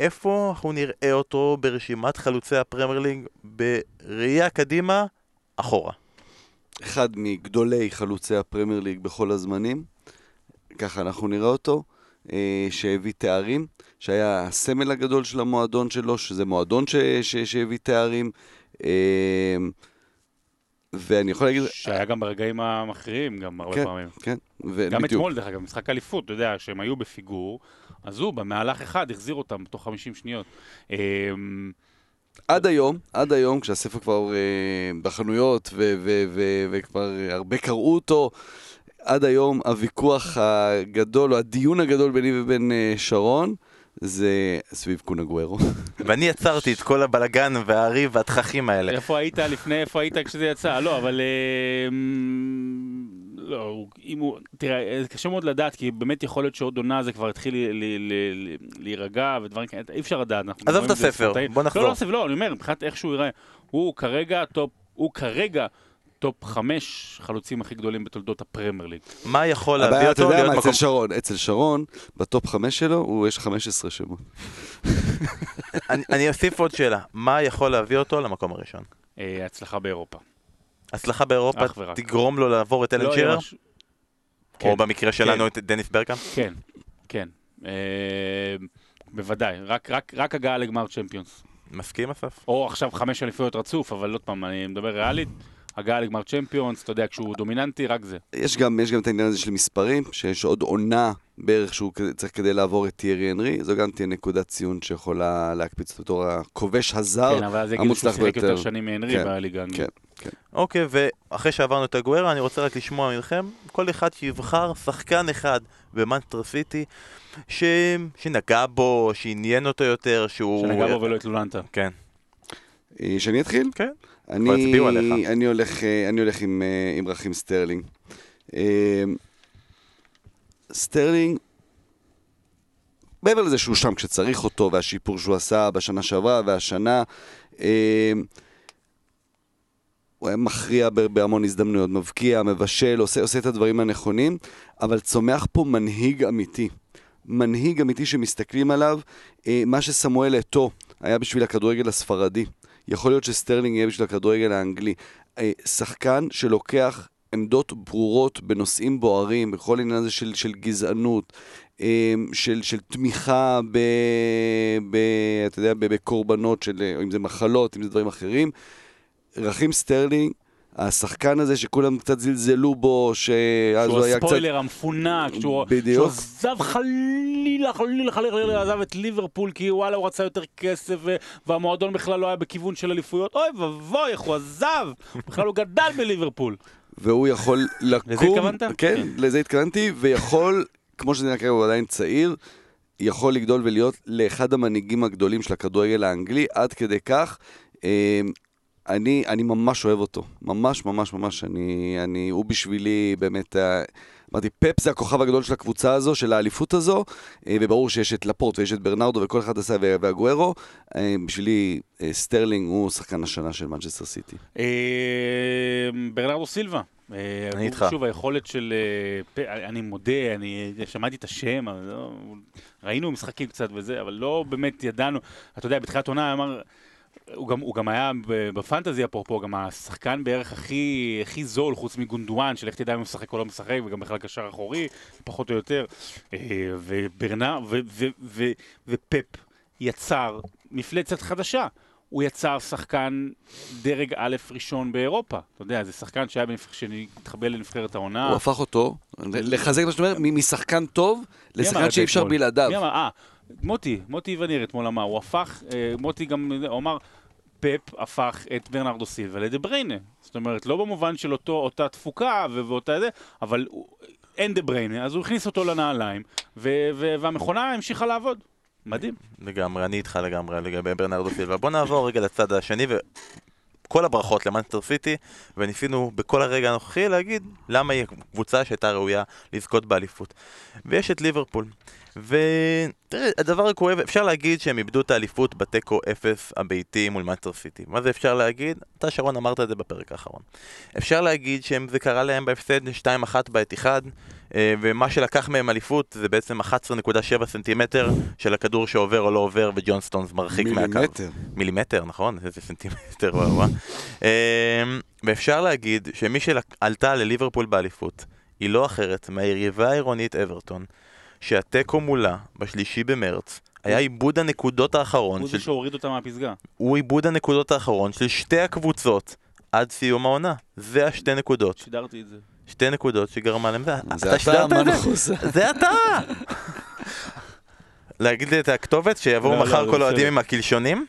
Speaker 2: איפה אנחנו נראה אותו ברשימת חלוצי הפרמייר בראייה קדימה, אחורה.
Speaker 4: אחד מגדולי חלוצי הפרמייר ליג בכל הזמנים, ככה אנחנו נראה אותו, אה, שהביא תארים, שהיה הסמל הגדול של המועדון שלו, שזה מועדון ש, ש, שהביא תארים, אה, ואני יכול להגיד...
Speaker 3: שהיה גם ברגעים המכריעים, גם הרבה
Speaker 4: כן,
Speaker 3: פעמים.
Speaker 4: כן,
Speaker 3: גם
Speaker 4: ובדיוק.
Speaker 3: אתמול, דרך אגב, משחק אליפות, אתה יודע, שהם היו בפיגור, אז הוא במהלך אחד החזיר אותם בתוך 50 שניות.
Speaker 4: עד היום, עד היום, כשהספר כבר אה, בחנויות ו- ו- ו- וכבר הרבה קראו אותו, עד היום הוויכוח הגדול, או הדיון הגדול ביני ובין אה, שרון, זה סביב קונגוורו.
Speaker 2: ואני יצרתי את כל הבלגן והריב והתככים האלה.
Speaker 3: איפה היית לפני, איפה היית כשזה יצא? לא, אבל... אמ, לא, אם הוא... תראה, קשה מאוד לדעת, כי באמת יכול להיות שעוד עונה זה כבר התחיל ל- ל- ל- להירגע ודברים כאלה, אי אפשר לדעת.
Speaker 2: עזוב את
Speaker 3: זה
Speaker 2: הספר. בוא נחזור.
Speaker 3: לא, לא, הספר, לא, אני אומר, מבחינת איך שהוא ייראה, הוא כרגע top, הוא כרגע top חמש חלוצים הכי גדולים בתולדות הפרמייר ליג.
Speaker 2: מה יכול להביא
Speaker 4: הבעיה, אתה
Speaker 2: אותו
Speaker 4: יודע
Speaker 2: להיות
Speaker 4: מה,
Speaker 2: מקום...
Speaker 4: אצל שרון, אצל שרון, ב top חמש שלו, הוא יש 15 שמות.
Speaker 2: אני- אני אוסיף עוד שאלה, מה יכול להביא אותו למקום הראשון?
Speaker 3: אה, הצלחה באירופה.
Speaker 2: הצלחה באירופה. תגרום לו לעבור את אלן
Speaker 3: לא,
Speaker 2: שירר?
Speaker 3: יהיה משהו-
Speaker 2: או
Speaker 3: כן,
Speaker 2: במקרה שלנו את דניס ברקאם?
Speaker 3: כן, כן. אה, בוודאי, רק, רק, רק הגעה לגמר צ'מפיונס.
Speaker 2: מסכים אסף?
Speaker 3: או עכשיו חמש אליפויות רצוף, אבל עוד פעם, אני מדבר ריאלית, הגעה לגמר צ'מפיונס, אתה יודע, כשהוא דומיננטי, רק זה.
Speaker 4: יש גם, יש גם את העניין הזה של מספרים, שיש עוד עונה בערך שהוא צריך כדי לעבור את טיירי הנרי, זו גם תהיה נקודת ציון שיכולה להקפיץ אותו בתור הכובש הזר
Speaker 3: כן, אבל אז יגידו שהוא
Speaker 4: המוצלח
Speaker 3: שיחק יותר
Speaker 4: ביותר.
Speaker 3: שנים מהנרי
Speaker 4: כן,
Speaker 3: בליגה.
Speaker 4: כן, כן.
Speaker 2: אוקיי, ואחרי שעברנו את אגוארו, אני רוצה רק לשמוע מכם, כל אחד שיבחר שחקן אחד במאנסטר סיטי, ש... שנגע בו, שעניין אותו יותר, שהוא...
Speaker 3: שנגע בו ולא את לולנטה.
Speaker 2: כן,
Speaker 4: אה, שאני אתחיל?
Speaker 2: כן.
Speaker 4: אני. אני הולך, אה, אני הולך עם, אה, עם רכים סטרלינג. אה, סטרלינג, מעבר לזה שהוא שם כשצריך אותו, והשיפור שהוא עשה בשנה שעברה והשנה, הוא היה מכריע בהמון הזדמנויות, מבקיע, מבשל, עושה, עושה את הדברים הנכונים, אבל צומח פה מנהיג אמיתי. מנהיג אמיתי שמסתכלים עליו, מה שסמואל אתו היה בשביל הכדורגל הספרדי. יכול להיות שסטרלינג יהיה בשביל הכדורגל האנגלי. אה, שחקן שלוקח עמדות ברורות בנושאים בוערים, בכל העניין הזה של, של גזענות, אה, של, של תמיכה ב, ב, אתה יודע, בקורבנות, של, אה, אם זה מחלות, אם זה דברים אחרים. רכים סטרלינג, השחקן הזה שכולם קצת זלזלו בו, שאז
Speaker 3: שהוא
Speaker 4: הוא היה קצת...
Speaker 3: ה spoiled המפונק, שהוא
Speaker 4: בדיוק.
Speaker 3: שהוא עזב חלילה, חלילה, חלילה, עזב את ליברפול כי וואלה הוא רצה יותר כסף והמועדון בכלל לא היה בכיוון של אליפויות. אוי ואבוי, איך הוא עזב! בכלל הוא גדל בליברפול.
Speaker 4: והוא יכול לקום...
Speaker 3: לזה התכוונת?
Speaker 4: כן,
Speaker 3: כן.
Speaker 4: לזה התכוונתי, ויכול, כמו שזה נראה כרגע, הוא עדיין צעיר, יכול לגדול ולהיות לאחד המנהיגים הגדולים של הכדורגל האנגלי, עד כדי כך. אני, אני ממש אוהב אותו, ממש ממש ממש, אני, אני, הוא בשבילי באמת, אה, אמרתי, פפ זה הכוכב הגדול של הקבוצה הזו, של האליפות הזו, אה, וברור שיש את לפורט ויש את ברנרדו וכל אחד עשה, ואגוארו, אה, בשבילי סטרלינג הוא שחקן השנה של מנצ'סטר סיטי.
Speaker 3: ברנרדו סילבה.
Speaker 2: אני איתך.
Speaker 3: שוב, היכולת של... אני מודה, אני שמעתי את השם, לא, ראינו משחקים קצת וזה, אבל לא באמת ידענו. אתה יודע, בתחילת עונה אמר... הוא גם, הוא גם היה בפנטזי אפרופו, גם השחקן בערך הכי, הכי זול, חוץ מגונדואן, שלך תדע אם הוא משחק או לא משחק, וגם בכלל קשר אחורי, פחות או יותר. אה, וברנר, ו, ו, ו, ופפ יצר מפלצת חדשה. הוא יצר שחקן דרג א' ראשון באירופה. אתה יודע, זה שחקן שהיה בנבח... שהתחבר לנבחרת העונה.
Speaker 4: הוא הפך אותו, לחזק את מה שאתה אומר, משחקן טוב לשחקן שאי אפשר? בלעדיו.
Speaker 3: מי אמר? אה, מוטי, מוטי וניר אתמול אמר, הוא הפך, אה, מוטי גם, אמר, פפ הפך את ברנרדו סילבה לדה בריינה. זאת אומרת, לא במובן של אותו, אותה תפוקה ואותה זה, אבל אין דה בריינה, אז הוא הכניס אותו לנעליים, ו- ו- והמכונה המשיכה לעבוד. מדהים.
Speaker 2: לגמרי, אני איתך לגמרי לגבי ברנרדו סילבה. בוא נעבור רגע לצד השני, וכל הברכות למאנסטר סיטי, וניסינו בכל הרגע הנוכחי להגיד למה היא קבוצה שהייתה ראויה לזכות באליפות. ויש את ליברפול. ותראה, הדבר הכואב, אפשר להגיד שהם איבדו את האליפות בתיקו 0 הביתי מול מאנסטר סיטי. מה זה אפשר להגיד? אתה שרון אמרת את זה בפרק האחרון. אפשר להגיד שזה קרה להם בהפסד 2-1 באתיחד, אה, ומה שלקח מהם אליפות זה בעצם 11.7 סנטימטר של הכדור שעובר או לא עובר וג'ון סטונס מרחיק מהקו.
Speaker 4: מילימטר.
Speaker 2: מילימטר, נכון? איזה סנטימטר, וואו וואו. אה, ואפשר להגיד שמי שעלתה לליברפול באליפות היא לא אחרת מהיריבה העירונית אברטון, שהתיקו מולה בשלישי במרץ היה איבוד הנקודות האחרון
Speaker 3: הוא
Speaker 2: של
Speaker 3: זה שהוריד אותה מהפסגה.
Speaker 2: הוא איבוד הנקודות האחרון של שתי הקבוצות עד סיום העונה. זה השתי נקודות.
Speaker 3: שידרתי את זה.
Speaker 2: שתי נקודות שגרמה להם...
Speaker 4: זה
Speaker 2: אתה
Speaker 4: אתה,
Speaker 2: שידרת את זה?
Speaker 4: מנחוס.
Speaker 2: זה אתה! להגיד לי את הכתובת, שיבואו
Speaker 3: לא, לא,
Speaker 2: מחר
Speaker 3: זה
Speaker 2: כל. האוהדים עם הקלשונים?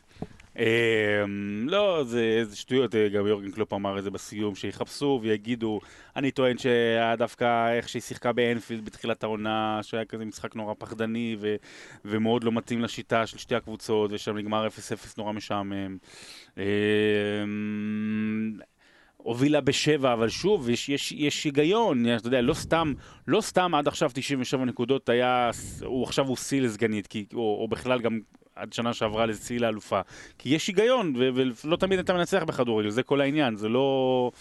Speaker 3: אמ, לא, זה איזה שטויות, אה, גם יורגן קלופ אמר את זה בסיום, שיחפשו ויגידו, אני טוען שהיה דווקא איך שהיא שיחקה באנפילד בתחילת העונה, שהיה כזה משחק נורא פחדני ומאוד לא מתאים לשיטה של שתי הקבוצות, ושם נגמר 0-0 נורא משעמם. אמ, הובילה בשבע, אבל שוב, יש, יש, יש היגיון, אתה יודע, לא סתם, לא סתם עד עכשיו 97 נקודות היה, הוא עכשיו הוא שיא לסגנית, כי, או, או בכלל גם עד שנה שעברה לשיא לאלופה. כי יש היגיון, ו- ולא תמיד אתה מנצח בכדורגל, זה כל העניין, זה לא,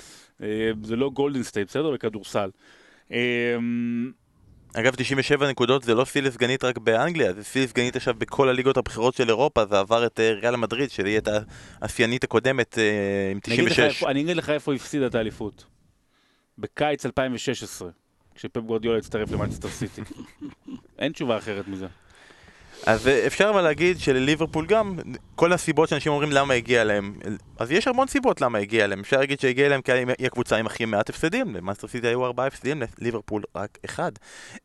Speaker 3: אה, זה לא גולדן סטייט, בסדר? בכדורסל. אמ,
Speaker 2: אגב, 97 נקודות זה לא שיא לסגנית רק באנגליה, זה שיא לסגנית עכשיו בכל הליגות הבכירות של אירופה, זה עבר את אה, ריאל מדריד, שהיא הייתה השיאנית הקודמת אה, עם
Speaker 3: אני אגיד לך
Speaker 2: 96.
Speaker 3: איפה- אני אגיד לך איפה הפסידה את האליפות. בקיץ 2016. כשפפ גורדיולה יצטרף למנצ'סטר סיטי. אין תשובה אחרת מזה.
Speaker 2: אז אה, אפשר אבל להגיד שלליברפול גם, כל הסיבות שאנשים אומרים למה הגיע להם, אז יש המון סיבות למה הגיע להם. אפשר להגיד שהגיע להם כי היא הקבוצה עם הכי מעט הפסדים, למנצ'סטר סיטי היו ארבעה הפסדים, לליברפול רק אחד.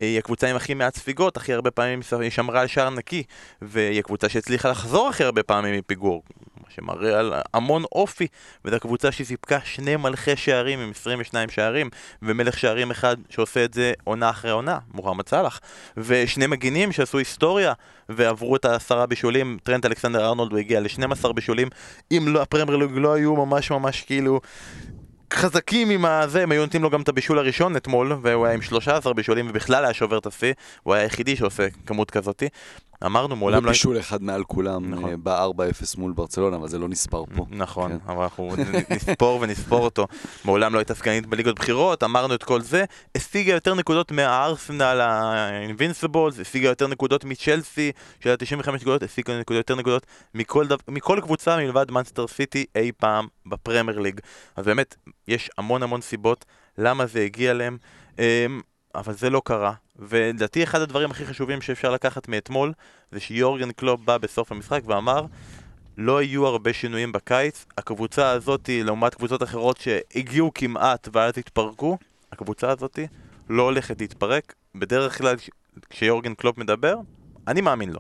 Speaker 2: אה, היא הקבוצה עם הכי מעט ספיגות, הכי הרבה פעמים היא שמרה על שער נקי, והיא הקבוצה שהצליחה לחזור הכי הרבה פעמים מפיגור. מה שמראה על המון אופי, וזו הקבוצה שסיפקה שני מלכי שערים עם 22 שערים, ומלך שערים אחד שעושה את זה עונה אחרי עונה, מוחמד סאלח, ושני מגינים שעשו היסטוריה, ועברו את העשרה בישולים, טרנט אלכסנדר ארנולד הוא הגיע ל-12 בישולים, אם לא, הפרמייר ליג לא היו ממש ממש כאילו חזקים עם הזה, הם היו נותנים לו גם את הבישול הראשון אתמול, והוא היה עם 13 בישולים ובכלל היה שובר את השיא, הוא היה היחידי שעושה כמות כזאתי. אמרנו מעולם
Speaker 4: לא... ובישול אחד מעל כולם נכון. ב-4-0 מול ברצלונה, אבל זה לא נספר פה.
Speaker 2: נכון, כן. אבל אנחנו נספור ונספור אותו. מעולם לא הייתה סגנית בליגות בחירות, אמרנו את כל זה. השיגה יותר נקודות מהארסנל האינבינסיבולס, השיגה יותר נקודות מצ'לסי, של ה-95 נקודות, השיגה יותר נקודות מכל, דו... מכל קבוצה מלבד מנסטר סיטי אי פעם בפרמייר ליג. אז באמת, יש המון המון סיבות למה זה הגיע להם. אמ, אבל זה לא קרה, ולדעתי אחד הדברים הכי חשובים שאפשר לקחת מאתמול זה שיורגן קלופ בא בסוף המשחק ואמר לא יהיו הרבה שינויים בקיץ, הקבוצה הזאתי לעומת קבוצות אחרות שהגיעו כמעט ואז התפרקו, הקבוצה הזאתי לא הולכת להתפרק, בדרך כלל כשיורגן קלופ מדבר, אני מאמין לו.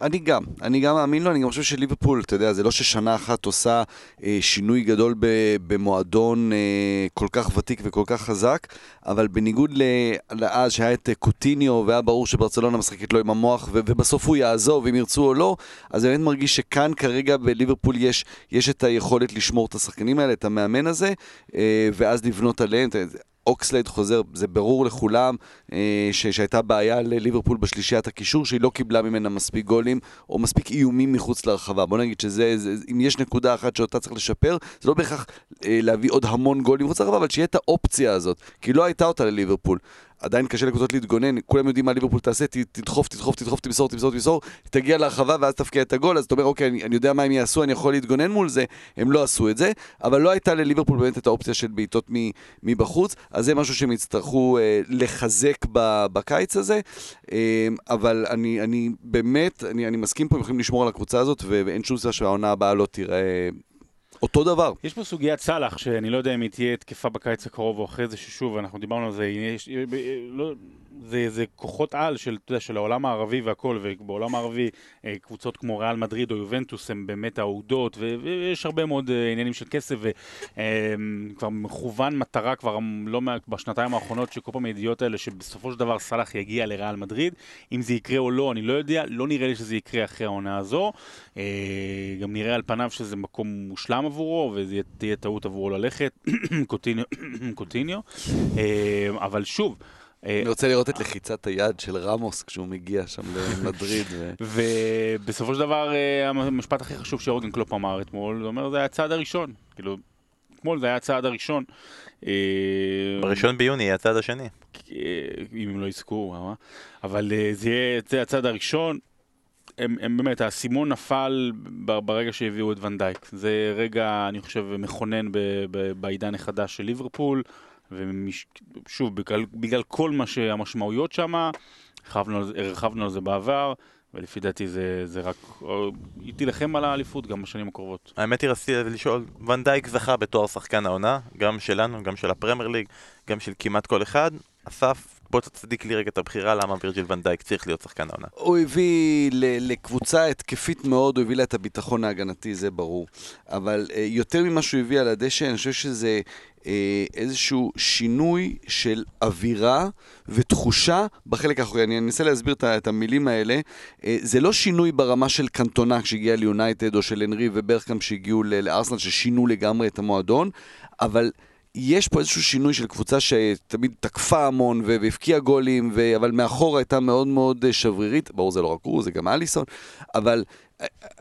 Speaker 4: אני גם, אני גם מאמין לו, אני גם חושב שליברפול, אתה יודע, זה לא ששנה אחת עושה אה, שינוי גדול ב, במועדון אה, כל כך ותיק וכל כך חזק, אבל בניגוד לאז שהיה את אה, קוטיניו והיה ברור שברצלונה משחקת לו עם המוח ו, ובסוף הוא יעזוב אם ירצו או לא, אז אני באמת מרגיש שכאן כרגע בליברפול יש, יש את היכולת לשמור את השחקנים האלה, את המאמן הזה, אה, ואז לבנות עליהם. אוקסלייד חוזר, זה ברור לכולם אה, ש- שהייתה בעיה לליברפול בשלישיית הקישור, שהיא לא קיבלה ממנה מספיק גולים או מספיק איומים מחוץ לרחבה. בוא נגיד שזה, זה, אם יש נקודה אחת שאותה צריך לשפר, זה לא בהכרח אה, להביא עוד המון גולים מחוץ לרחבה, אבל שיהיה את האופציה הזאת, כי לא הייתה אותה לליברפול. עדיין קשה לקבוצות להתגונן, כולם יודעים מה ליברפול תעשה, תדחוף, תדחוף, תדחוף, תמסור, תמסור, תמסור, תגיע להרחבה ואז תפקיע את הגול, אז אתה אומר, אוקיי, אני, אני יודע מה הם יעשו, אני יכול להתגונן מול זה, הם לא עשו את זה, אבל לא הייתה לליברפול באמת את האופציה של בעיטות מבחוץ, אז זה משהו שהם יצטרכו אה, לחזק ב, בקיץ הזה, אה, אבל אני, אני באמת, אני, אני מסכים פה, הם יכולים לשמור על הקבוצה הזאת, ואין שום סיבה שהעונה הבאה לא תיראה אותו דבר.
Speaker 3: יש פה סוגיית סאלח, שאני לא יודע אם היא תהיה תקפה בקיץ הקרוב או אחרי זה, ששוב, אנחנו דיברנו על זה, יש, לא, זה, זה כוחות על של, אתה יודע, של העולם הערבי והכל, ובעולם הערבי אה, קבוצות כמו ריאל מדריד או יובנטוס הן באמת אהודות, ויש הרבה מאוד אה, עניינים של כסף, וכבר אה, מכוון מטרה כבר לא בשנתיים האחרונות, שכל פעם הידיעות האלה, שבסופו של דבר סאלח יגיע לריאל מדריד, אם זה יקרה או לא, אני לא יודע, לא נראה לי שזה יקרה אחרי העונה הזו, גם נראה על פניו שזה מקום מושלם עבורו, וזה תהיה טעות עבורו ללכת, קוטיניו, אבל שוב,
Speaker 4: אה, אני רוצה לראות את לחיצת היד של רמוס כשהוא מגיע שם למדריד.
Speaker 3: ובסופו של דבר, אה, המשפט הכי חשוב שאורגן קלופ אמר אתמול, זה אומר, זה היה הצעד הראשון. כאילו, אתמול זה היה הצעד הראשון.
Speaker 2: אה, בראשון ביוני יהיה הצעד השני.
Speaker 3: אם הם לא יזכו, אבל זה יהיה הצעד הראשון. הם, הם באמת, האסימון נפל ברגע שהביאו את ונדייק. זה רגע, אני חושב, מכונן בעידן החדש של ליברפול. ושוב, בגלל, בגלל כל מה שהמשמעויות שם, הרחבנו על זה בעבר, ולפי דעתי זה, זה רק, היא תילחם על האליפות גם בשנים הקרובות.
Speaker 2: האמת היא רציתי לשאול, ונדייק זכה בתואר שחקן העונה, גם שלנו, גם של הפרמייר ליג, גם של כמעט כל אחד. אסף, בוא תצדיק לי רגע את הבחירה למה וירג'יל ונדייק צריך להיות שחקן העונה.
Speaker 4: הוא הביא לקבוצה התקפית מאוד, הוא הביא לה את הביטחון ההגנתי, זה ברור. אבל uh, יותר ממה שהוא הביא על הדשא, אני חושב שזה אה, איזשהו שינוי של אווירה ותחושה בחלק האחורי. אני אנסה להסביר את המילים האלה. אה, זה לא שינוי ברמה של קנטונה כשהגיע ליונייטד או של הנרי וברקאם שהגיעו לארסנל ששינו לגמרי את המועדון, אבל... יש פה איזשהו שינוי של קבוצה שתמיד תקפה המון והבקיעה גולים, ו... אבל מאחורה הייתה מאוד מאוד שברירית, ברור זה לא רק הוא, זה גם אליסון, אבל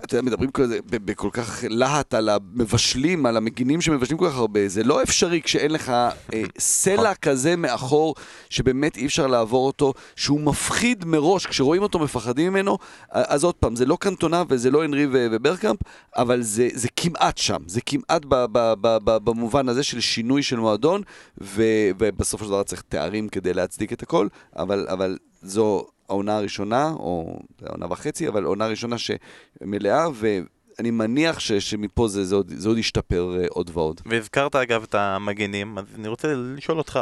Speaker 4: אתה יודע, מדברים כזה ב- בכל כך להט על המבשלים, על המגינים שמבשלים כל כך הרבה, זה לא אפשרי כשאין לך אה, סלע כזה מאחור, שבאמת אי אפשר לעבור אותו, שהוא מפחיד מראש, כשרואים אותו מפחדים ממנו, אז עוד פעם, זה לא קנטונה וזה לא הנרי וברקאמפ, אבל זה, זה כמעט שם, זה כמעט ב- ב- ב- ב- במובן הזה של שינוי של מועדון, ו- ובסופו של דבר צריך תארים כדי להצדיק את הכל, אבל, אבל זו העונה הראשונה, או זה העונה וחצי, אבל עונה ראשונה שמלאה, ואני מניח ש, שמפה זה, זה, עוד, זה עוד ישתפר אה, עוד ועוד.
Speaker 2: והזכרת אגב את המגנים, אז אני רוצה לשאול אותך,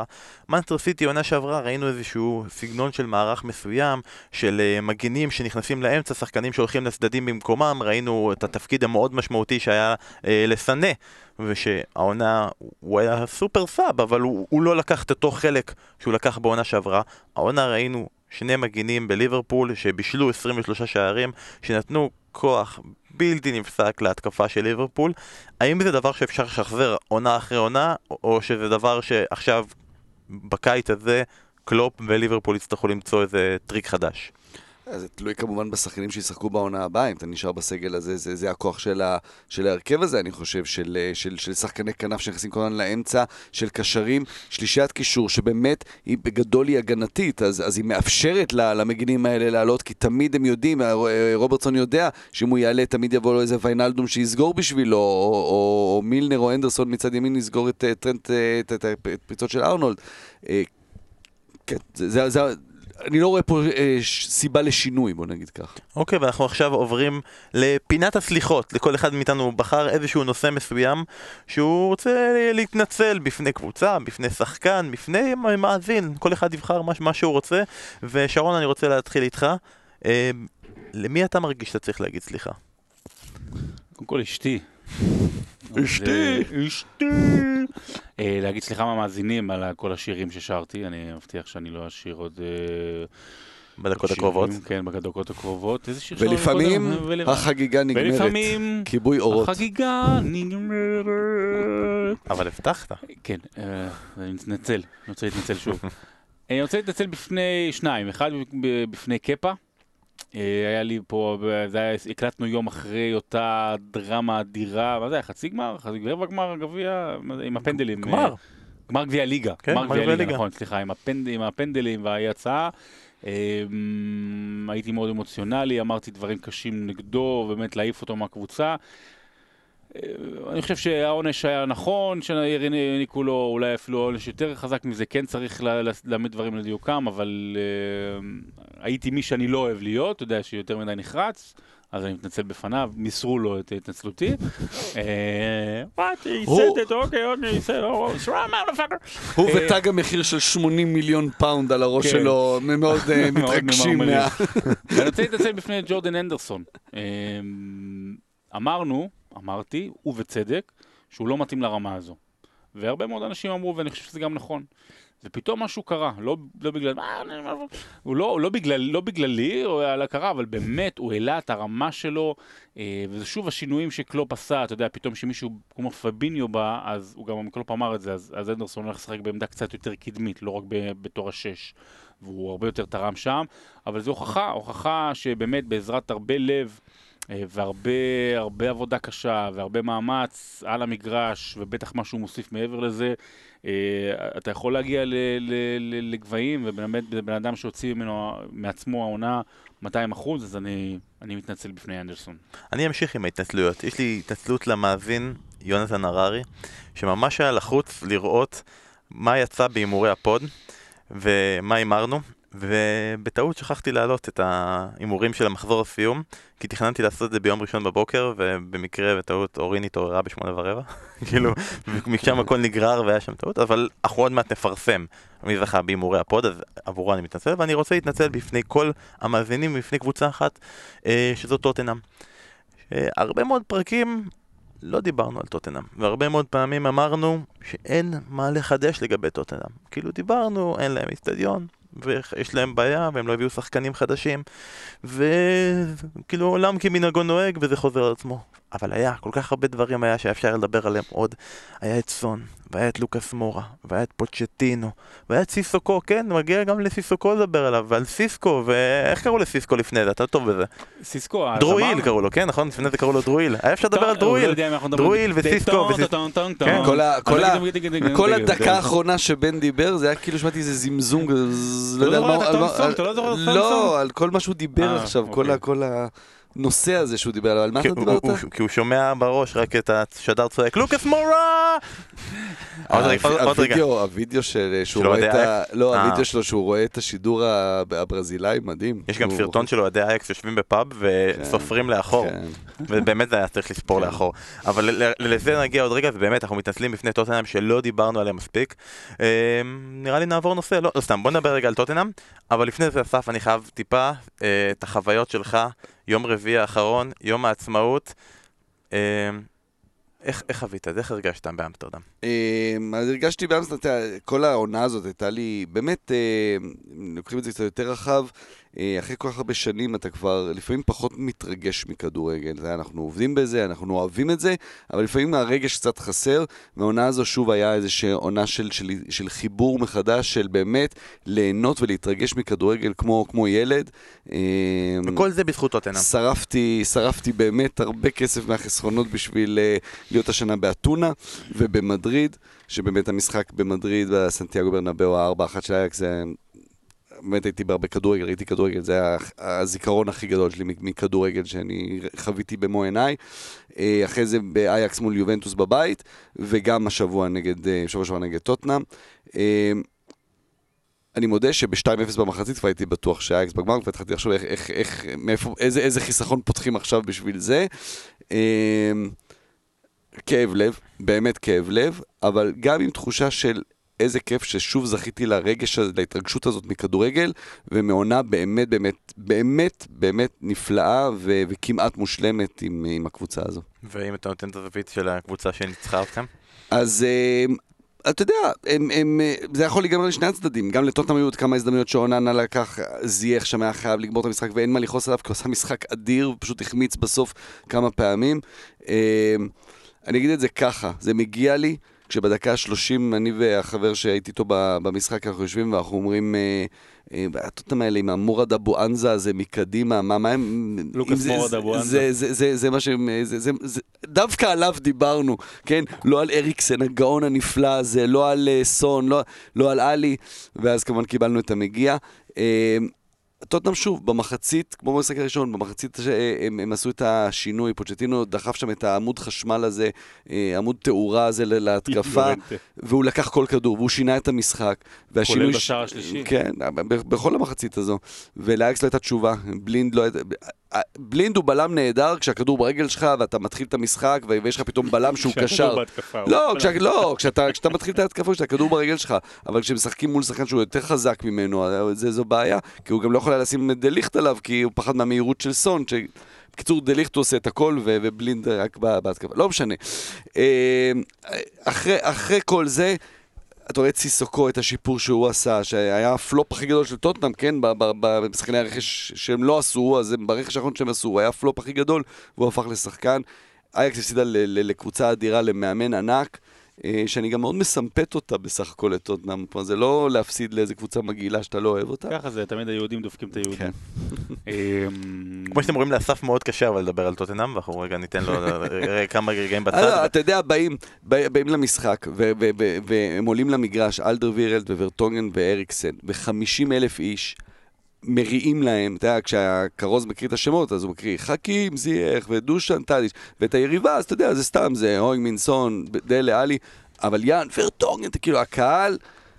Speaker 2: מנסטר סיטי עונה שעברה ראינו איזשהו סגנון של מערך מסוים, של uh, מגנים שנכנסים לאמצע, שחקנים שהולכים לצדדים במקומם, ראינו את התפקיד המאוד משמעותי שהיה uh, לסנה, ושהעונה, הוא היה סופר סאב, אבל הוא, הוא לא לקח את אותו חלק שהוא לקח בעונה שעברה. העונה ראינו שני מגינים בליברפול שבישלו 23 שערים, שנתנו כוח בלתי נפסק להתקפה של ליברפול. האם זה דבר שאפשר לשחזר עונה אחרי עונה, או שזה דבר שעכשיו, בקיץ הזה, קלופ וליברפול יצטרכו למצוא איזה טריק חדש?
Speaker 4: זה תלוי כמובן בשחקנים שישחקו בעונה הבאה, אם אתה נשאר בסגל הזה, זה, זה הכוח של, ה, של ההרכב הזה, אני חושב, של, של, של שחקני כנף שנכנסים כל הזמן לאמצע, של קשרים, שלישיית קישור, שבאמת היא בגדול היא הגנתית, אז, אז היא מאפשרת למגינים האלה לעלות, כי תמיד הם יודעים, רוברטסון יודע שאם הוא יעלה תמיד יבוא לו איזה ויינלדום שיסגור בשבילו, או, או, או מילנר או אנדרסון מצד ימין יסגור את טרנט, את הפריצות של ארנולד. כן, זה, זה, זה, אני לא רואה פה אה, סיבה לשינוי, בוא נגיד כך.
Speaker 2: אוקיי, ואנחנו עכשיו עוברים לפינת הסליחות. לכל אחד מאיתנו בחר איזשהו נושא מסוים שהוא רוצה להתנצל בפני קבוצה, בפני שחקן, בפני מאזין. כל אחד יבחר מה, מה שהוא רוצה. ושרון, אני רוצה להתחיל איתך. אה, למי אתה מרגיש שאתה צריך להגיד סליחה?
Speaker 3: קודם כל אשתי.
Speaker 2: אשתי!
Speaker 3: אשתי! אה, להגיד סליחה מהמאזינים על כל השירים ששרתי, אני מבטיח שאני לא אשיר עוד... אה,
Speaker 2: בדקות הקרובות.
Speaker 3: כן, בדקות הקרובות. איזה שיר
Speaker 4: ולפעמים החגיגה נגמרת.
Speaker 3: ולפעמים
Speaker 4: כיבוי אורות.
Speaker 3: החגיגה נגמרת.
Speaker 2: אבל הבטחת.
Speaker 3: כן, אה, אני מתנצל, אני רוצה להתנצל שוב. אני רוצה להתנצל בפני שניים, אחד בפני קפה. היה לי פה, זה היה, הקלטנו יום אחרי אותה דרמה אדירה, מה זה היה, חצי גמר? חצי גמר גמר גביע? עם הפנדלים.
Speaker 2: גמר.
Speaker 3: גמר גביע ליגה.
Speaker 2: כן,
Speaker 3: גמר גביע ליגה, נכון, סליחה, עם, הפנד, עם הפנדלים וההצעה. הייתי מאוד אמוציונלי, אמרתי דברים קשים נגדו, באמת להעיף אותו מהקבוצה. אני חושב שהעונש היה נכון, שהעניקו לו אולי אפילו עונש יותר חזק מזה, כן צריך להעמיד דברים לדיוקם, אבל אה, הייתי מי שאני לא אוהב להיות, אתה יודע שיותר מדי נחרץ, אז אני מתנצל בפניו, מסרו לו את התנצלותי.
Speaker 4: הוא ותג המחיר של 80 מיליון פאונד על הראש שלו, מאוד מתרגשים.
Speaker 3: אני רוצה להתנצל בפני ג'ורדן הנדרסון. אמרנו, אמרתי, ובצדק, שהוא לא מתאים לרמה הזו. והרבה מאוד אנשים אמרו, ואני חושב שזה גם נכון. ופתאום משהו קרה, לא, לא בגלל, הוא לא, לא, בגלל, לא בגללי או על הכרה, אבל באמת הוא העלה את הרמה שלו, אה, וזה שוב השינויים שקלופ עשה, אתה יודע, פתאום שמישהו כמו פביניו בא, אז הוא גם, קלופ אמר את זה, אז, אז אנדרסון הולך לשחק בעמדה קצת יותר קדמית, לא רק בתור השש, והוא הרבה יותר תרם שם, אבל זו הוכחה, הוכחה שבאמת בעזרת הרבה לב, והרבה הרבה עבודה קשה והרבה מאמץ על המגרש ובטח משהו מוסיף מעבר לזה. אתה יכול להגיע לגבהים ובאמת בן אדם שהוציא ממנו מעצמו העונה 200 אחוז אז אני, אני מתנצל בפני אנדרסון.
Speaker 2: אני אמשיך עם ההתנצלויות. יש לי התנצלות למאזין יונתן הררי שממש היה לחוץ לראות מה יצא בהימורי הפוד ומה הימרנו ובטעות שכחתי להעלות את ההימורים של המחזור הסיום כי תכננתי לעשות את זה ביום ראשון בבוקר ובמקרה בטעות אורין התעוררה בשמונה ורבע. כאילו משם הכל נגרר והיה שם טעות אבל אנחנו עוד מעט נפרסם. מי זכה בהימורי הפוד אז עבורו אני מתנצל ואני רוצה להתנצל בפני כל המאזינים בפני קבוצה אחת אה, שזאת טוטנאם. אה, הרבה מאוד פרקים לא דיברנו על טוטנאם, והרבה מאוד פעמים אמרנו שאין מה לחדש לגבי טוטנאם. כאילו דיברנו, אין להם איצטדיון, ויש להם בעיה, והם לא הביאו שחקנים חדשים, וכאילו עולם כמנהגו נוהג, וזה חוזר על עצמו. אבל היה, כל כך הרבה דברים היה שהיה אפשר לדבר עליהם עוד. היה את סון, והיה את לוקאס מורה, והיה את פוצ'טינו, והיה את סיסוקו, כן, מגיע גם לסיסוקו לדבר עליו, ועל סיסקו, ואיך קראו לסיסקו לפני זה? אתה טוב בזה.
Speaker 3: סיסקו,
Speaker 2: דרואיל קראו לו, כן, נכון? לפני זה קראו לו דרואיל. היה אפשר לדבר על דרואיל. דרואיל וסיסקו.
Speaker 4: כל הדקה האחרונה שבן דיבר, זה היה כאילו שמעתי איזה זמזום, זז,
Speaker 3: לא
Speaker 4: יודע על מה-
Speaker 3: לא
Speaker 4: לא? על כל מה שהוא דיבר
Speaker 3: אה,
Speaker 4: עכשיו, כל
Speaker 3: אוקיי.
Speaker 4: ה- הנושא הזה שהוא דיבר עליו, על מה אתה דיברת?
Speaker 2: כי הוא שומע בראש רק את השדר צועק, לוקאס מורה! רגע.
Speaker 4: הווידאו, הווידאו של- שהוא
Speaker 2: של
Speaker 4: רואה
Speaker 2: אוהדי
Speaker 4: את ה... לא,
Speaker 2: אה.
Speaker 4: הווידאו שלו שהוא רואה את השידור הברזילאי, מדהים.
Speaker 2: יש גם סרטון של אוהדי אייקס יושבים בפאב וסופרים לאחור.
Speaker 4: כן.
Speaker 2: ובאמת זה היה צריך לספור
Speaker 4: כן.
Speaker 2: לאחור. אבל לזה נגיע עוד רגע, ובאמת אנחנו מתנצלים בפני טוטנאם שלא דיברנו עליהם מספיק. אה, נראה לי נעבור נושא, לא, סתם, בוא נדבר רגע על טוטנאם. אבל לפני זה, אסף, אני חייב טיפה אה, את החוויות שלך, יום רביעי האחרון, יום העצמאות. אה, איך איך חווית? איך הרגשת באמסטרדם?
Speaker 4: אמ, אז הרגשתי באמסטרדם, כל העונה הזאת הייתה לי, באמת, אה, לוקחים את זה קצת יותר רחב, אה, אחרי כל כך הרבה שנים אתה כבר לפעמים פחות מתרגש מכדורגל. אנחנו עובדים בזה, אנחנו אוהבים את זה, אבל לפעמים הרגש קצת חסר, והעונה הזו שוב היה איזושהי עונה של, של, של חיבור מחדש, של באמת ליהנות ולהתרגש מכדורגל כמו, כמו ילד. אמ,
Speaker 2: וכל זה בזכות טוטנאם.
Speaker 4: שרפתי, שרפתי באמת הרבה כסף מהחסכונות בשביל uh, להיות השנה באתונה ובמדריד, שבאמת המשחק במדריד, בסנטיאגו ברנבאו, הארבע אחת של אייקס, זה... באמת הייתי בהרבה כדורגל, ראיתי כדורגל, זה היה הזיכרון הכי גדול שלי מכדורגל שאני חוויתי במו עיניי. אה, אחרי זה באייקס מול יובנטוס בבית, וגם השבוע נגד, אה, שבוע שעבר נגד טוטנאם. אה, אני מודה שב-2-0 במחצית כבר הייתי בטוח שהאקס בגמר, והתחלתי לחשוב איך, איך, איך, מאיפה, איזה, איזה חיסכון פותחים עכשיו בשביל זה. כאב לב, באמת כאב לב, אבל גם עם תחושה של איזה כיף ששוב זכיתי לרגש, להתרגשות הזאת מכדורגל, ומעונה באמת באמת באמת באמת נפלאה ו- וכמעט מושלמת עם, עם הקבוצה הזו.
Speaker 2: ואם אתה נותן את הזווית של הקבוצה שניצחה אתכם?
Speaker 4: אז אמ, אתה יודע, הם, הם, זה יכול להיגמר לשני הצדדים. גם לטוטנאם היו עוד כמה הזדמנויות שאוננה לקח, זייח שם היה חייב לגמור את המשחק ואין מה לכעוס עליו, כי הוא עשה משחק אדיר, פשוט החמיץ בסוף כמה פעמים. אמ, אני אגיד את זה ככה, זה מגיע לי כשבדקה ה-30 אני והחבר שהייתי איתו במשחק, אנחנו יושבים ואנחנו אומרים, אה, אה, הטוטנאם האלה עם המורד אבו ענזה הזה מקדימה, מה, מה הם...
Speaker 3: לוקאס מורד אבו ענזה.
Speaker 4: זה, מה שהם... זה, דווקא עליו דיברנו, כן? לא על אריקסן, הגאון הנפלא הזה, לא על אה, סון, לא, לא על עלי, ואז כמובן קיבלנו את המגיע. אה, טוטנאם שוב, במחצית, כמו במשחק הראשון, במחצית הם, הם עשו את השינוי, פוצ'טינו דחף שם את העמוד חשמל הזה, אה, עמוד תאורה הזה להתקפה. והוא לקח כל כדור, והוא שינה את המשחק.
Speaker 3: כולל בשער השלישי.
Speaker 4: כן, בכל המחצית הזו. ולאקס לא הייתה תשובה, בלינד לא הייתה... בלינד הוא בלם נהדר כשהכדור ברגל שלך ואתה מתחיל את המשחק ויש לך פתאום בלם שהוא קשר. לא. כשה, לא כשאתה, כשאתה מתחיל את ההתקפה כשהכדור ברגל שלך, אבל כשמשחקים מול שחקן שהוא יותר חזק ממנו, זה, זו בעיה, כי הוא גם לא יכול היה לשים דליכט עליו, כי הוא פחד מהמהירות של סון, ש... בקיצור, דליכט עושה את הכל ו- ובלינד רק בהתקפה, לא משנה. אה, אחרי, אחרי כל זה, אתה רואה את סיסוקו, את השיפור שהוא עשה, שהיה הפלופ הכי גדול של טוטנאם, כן? בשחקני הרכש שהם לא עשו, אז ברכש האחרון שהם עשו, הוא היה הפלופ הכי גדול, והוא הפך לשחקן. אייאקס הפסידה לקבוצה אדירה, למאמן ענק, שאני גם מאוד מסמפת אותה בסך הכל לטוטנאם. כלומר, זה לא להפסיד לאיזה קבוצה מגעילה שאתה לא אוהב אותה.
Speaker 3: ככה זה, תמיד היהודים דופקים את היהודים.
Speaker 4: כן.
Speaker 3: אמ,
Speaker 2: כמו שאתם רואים, לאסף מאוד קשה אבל לדבר על טוטנאם, ואנחנו רגע ניתן לו רגע כמה רגעים
Speaker 4: אה, לא,
Speaker 2: בצד.
Speaker 4: אתה יודע, באים, למשחק, והם עולים למגרש, אלדר וירלד וורטונגן ואריקסן, ו-50 אלף איש מריעים להם, אתה יודע, כשהכרוז מקריא את השמות, אז הוא מקריא חכים, זייח, ודושן, טאדיש, ואת היריבה, אז אתה יודע, זה סתם, זה אוי מינסון, דלה, עלי, אבל יאן, וורטונגן, אתה כאילו, הקהל...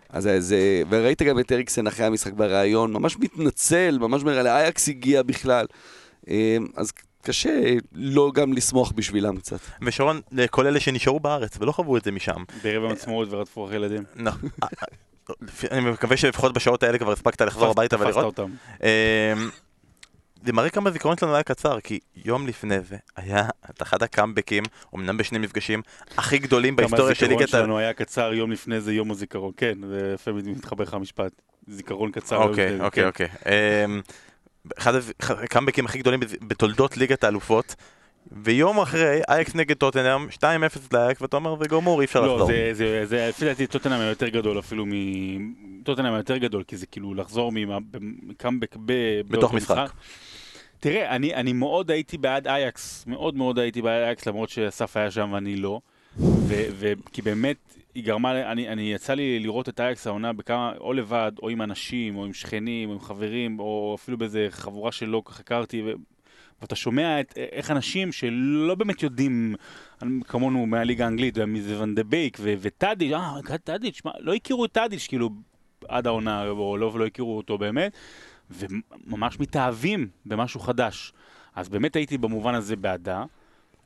Speaker 4: אז זה, וראית גם את אריקסן אחרי המשחק בריאיון, ממש מתנצל, ממש אומר, לאייקס הגיע בכלל. אמ, אז קשה לא גם לשמוח בשבילם קצת.
Speaker 2: ושרון, לכל אלה שנשארו בארץ ולא חוו את זה משם.
Speaker 3: בערב יום עצמאות ורדפו אחרי ילדים.
Speaker 2: אני מקווה שלפחות בשעות האלה כבר הספקת לחזור הביתה ולראות. אמ, זה מראה כמה הזיכרון שלנו היה קצר, כי יום לפני זה היה את אחד הקאמבקים, אמנם בשני מפגשים, הכי גדולים
Speaker 3: כמה
Speaker 2: בהיסטוריה של
Speaker 3: הזיכרון
Speaker 2: ליגת ה...
Speaker 3: שלנו היה קצר יום לפני זה יום הזיכרון. כן, זה יפה מתחבר לך המשפט. זיכרון קצר.
Speaker 2: אוקיי, אוקיי,
Speaker 3: כן.
Speaker 2: אוקיי. אמ, אחד הקאמבקים הכי גדולים בתולדות ליגת האלופות. ויום אחרי, אייקס נגד טוטנאם, 2-0 לאייקס, ואתה אומר, זה גמור, אי אפשר
Speaker 3: לא,
Speaker 2: לחזור.
Speaker 3: זה, זה, זה, לפי דעתי טוטנאם היה יותר גדול אפילו מ... טוטנאם היה יותר גדול, כי זה כאילו לחזור מקאמבק ב...
Speaker 2: בתוך משחק.
Speaker 3: תראה, אני, אני מאוד הייתי בעד אייקס, מאוד מאוד הייתי בעד אייקס, למרות שאסף היה שם ואני לא. ו, ו, כי באמת, היא גרמה, אני, אני יצא לי לראות את אייקס העונה בכמה, או לבד, או עם אנשים, או עם שכנים, או עם חברים, או אפילו באיזה חבורה שלא כך הכרתי, ו... ואתה שומע את, איך אנשים שלא באמת יודעים, כמונו מהליגה האנגלית, מזה ון דה בייק וטאדיץ', אה, טאדיץ', לא הכירו את טאדיץ', כאילו, עד העונה, או לא, ולא הכירו אותו באמת, וממש מתאהבים במשהו חדש. אז באמת הייתי במובן הזה בעדה,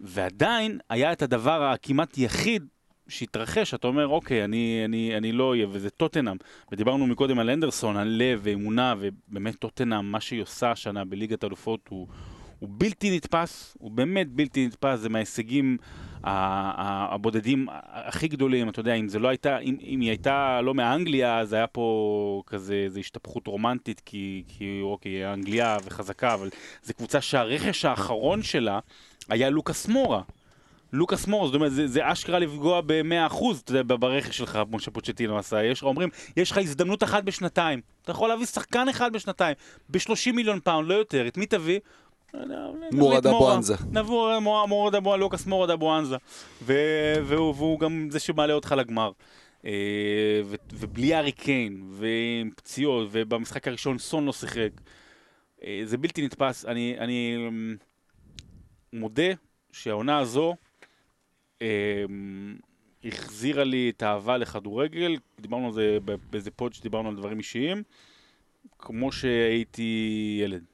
Speaker 3: ועדיין היה את הדבר הכמעט יחיד שהתרחש, אתה אומר, אוקיי, אני, אני, אני לא אהיה, וזה טוטנאם. ודיברנו מקודם על אנדרסון, על לב ואמונה, ובאמת טוטנאם, מה שהיא עושה השנה בליגת אלופות הוא, הוא בלתי נתפס, הוא באמת בלתי נתפס, זה מההישגים הבודדים הכי גדולים, אתה יודע, אם זה לא הייתה, אם, אם היא הייתה לא מאנגליה, אז היה פה כזה, איזו השתפכות רומנטית, כי, כי אוקיי, אנגליה וחזקה, אבל זו קבוצה שהרכש האחרון שלה היה לוקאס מורה. לוקאס מורה, זאת אומרת, זה, זה אשכרה לפגוע ב-100%, אתה יודע, ברכש שלך, כמו שפוצ'טינו עשה. יש, אומרים, יש לך הזדמנות אחת בשנתיים. אתה יכול להביא שחקן אחד בשנתיים, ב-30 מיליון פאונד, לא יותר. את מי תביא?
Speaker 4: מורד אבואנזה.
Speaker 3: נבוא מורד אבואנזה, לוקאס מורד אבואנזה. והוא גם זה שמעלה אותך לגמר. אה, ובלי ארי קיין, ועם פציעות, ובמשחק הראשון סון לא שיחק. אה, זה בלתי נתפס. אני, אני אמ, מודה שהעונה הזו אה, החזירה לי את האהבה לכדורגל. דיברנו על זה באיזה פוד שדיברנו על דברים אישיים. כמו שהייתי ילד.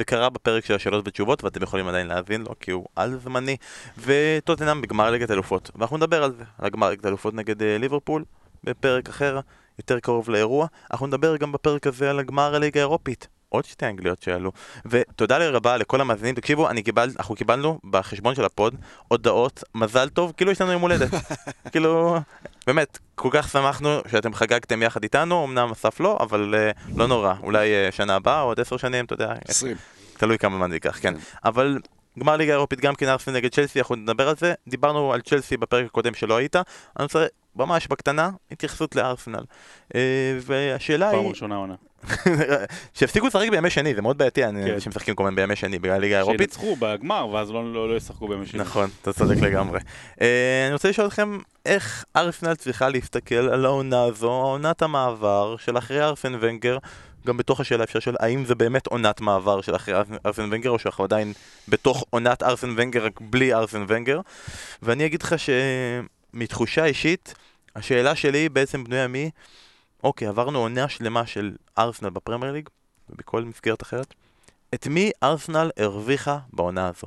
Speaker 2: זה קרה בפרק של השאלות ותשובות, ואתם יכולים עדיין להבין לו, כי הוא על זמני. וטוטנאם בגמר ליגת אלופות. ואנחנו נדבר על זה, על הגמר ליגת אלופות נגד uh, ליברפול, בפרק אחר, יותר קרוב לאירוע. אנחנו נדבר גם בפרק הזה על הגמר הליגה האירופית. עוד שתי אנגליות שעלו. ותודה רבה לכל המאזינים, תקשיבו, אני קיבל, אנחנו קיבלנו בחשבון של הפוד הודעות מזל טוב, כאילו יש לנו יום הולדת. כאילו, באמת, כל כך שמחנו שאתם חגגתם יחד איתנו, אמנם אסף לא, אבל uh, לא נורא, אולי uh, שנה הבאה, עוד עשר שנים, אתה יודע.
Speaker 4: עשרים.
Speaker 2: תלוי כמה זמן זה ייקח, כן. אבל גמר ליגה אירופית גם כן ארסנל נגד צ'לסי, אנחנו נדבר על זה. דיברנו על צ'לסי בפרק הקודם שלא היית. אני רוצה ממש בקטנה התייחסות לארסנל. אה, והשאלה היא...
Speaker 3: פעם ראשונה עונה.
Speaker 2: שהפסיקו לשחק בימי שני, זה מאוד בעייתי, כן. אנשים משחקים כל הזמן בימי שני בגלל הליגה האירופית.
Speaker 3: שינצחו בגמר ואז לא, לא, לא ישחקו בימי שני.
Speaker 2: נכון, אתה צודק לגמרי. אה, אני רוצה לשאול אתכם, איך ארסנל צריכה להסתכל על העונה הזו, עונת המעבר של אחרי ארסן ונגר, גם בתוך השאלה אפשר לשאול האם זה באמת עונת מעבר של אחרי ארסן ונגר, או שאנחנו עדיין בתוך עונת ארסן ונגר רק בלי ארסן ונגר. ואני אגיד לך שמתחושה אישית, השאלה שלי בעצם בנויה מי, אוקיי, עברנו עונה שלמה של ארסנל בפרמייר ליג, ובכל מסגרת אחרת. את מי ארסנל הרוויחה בעונה הזו?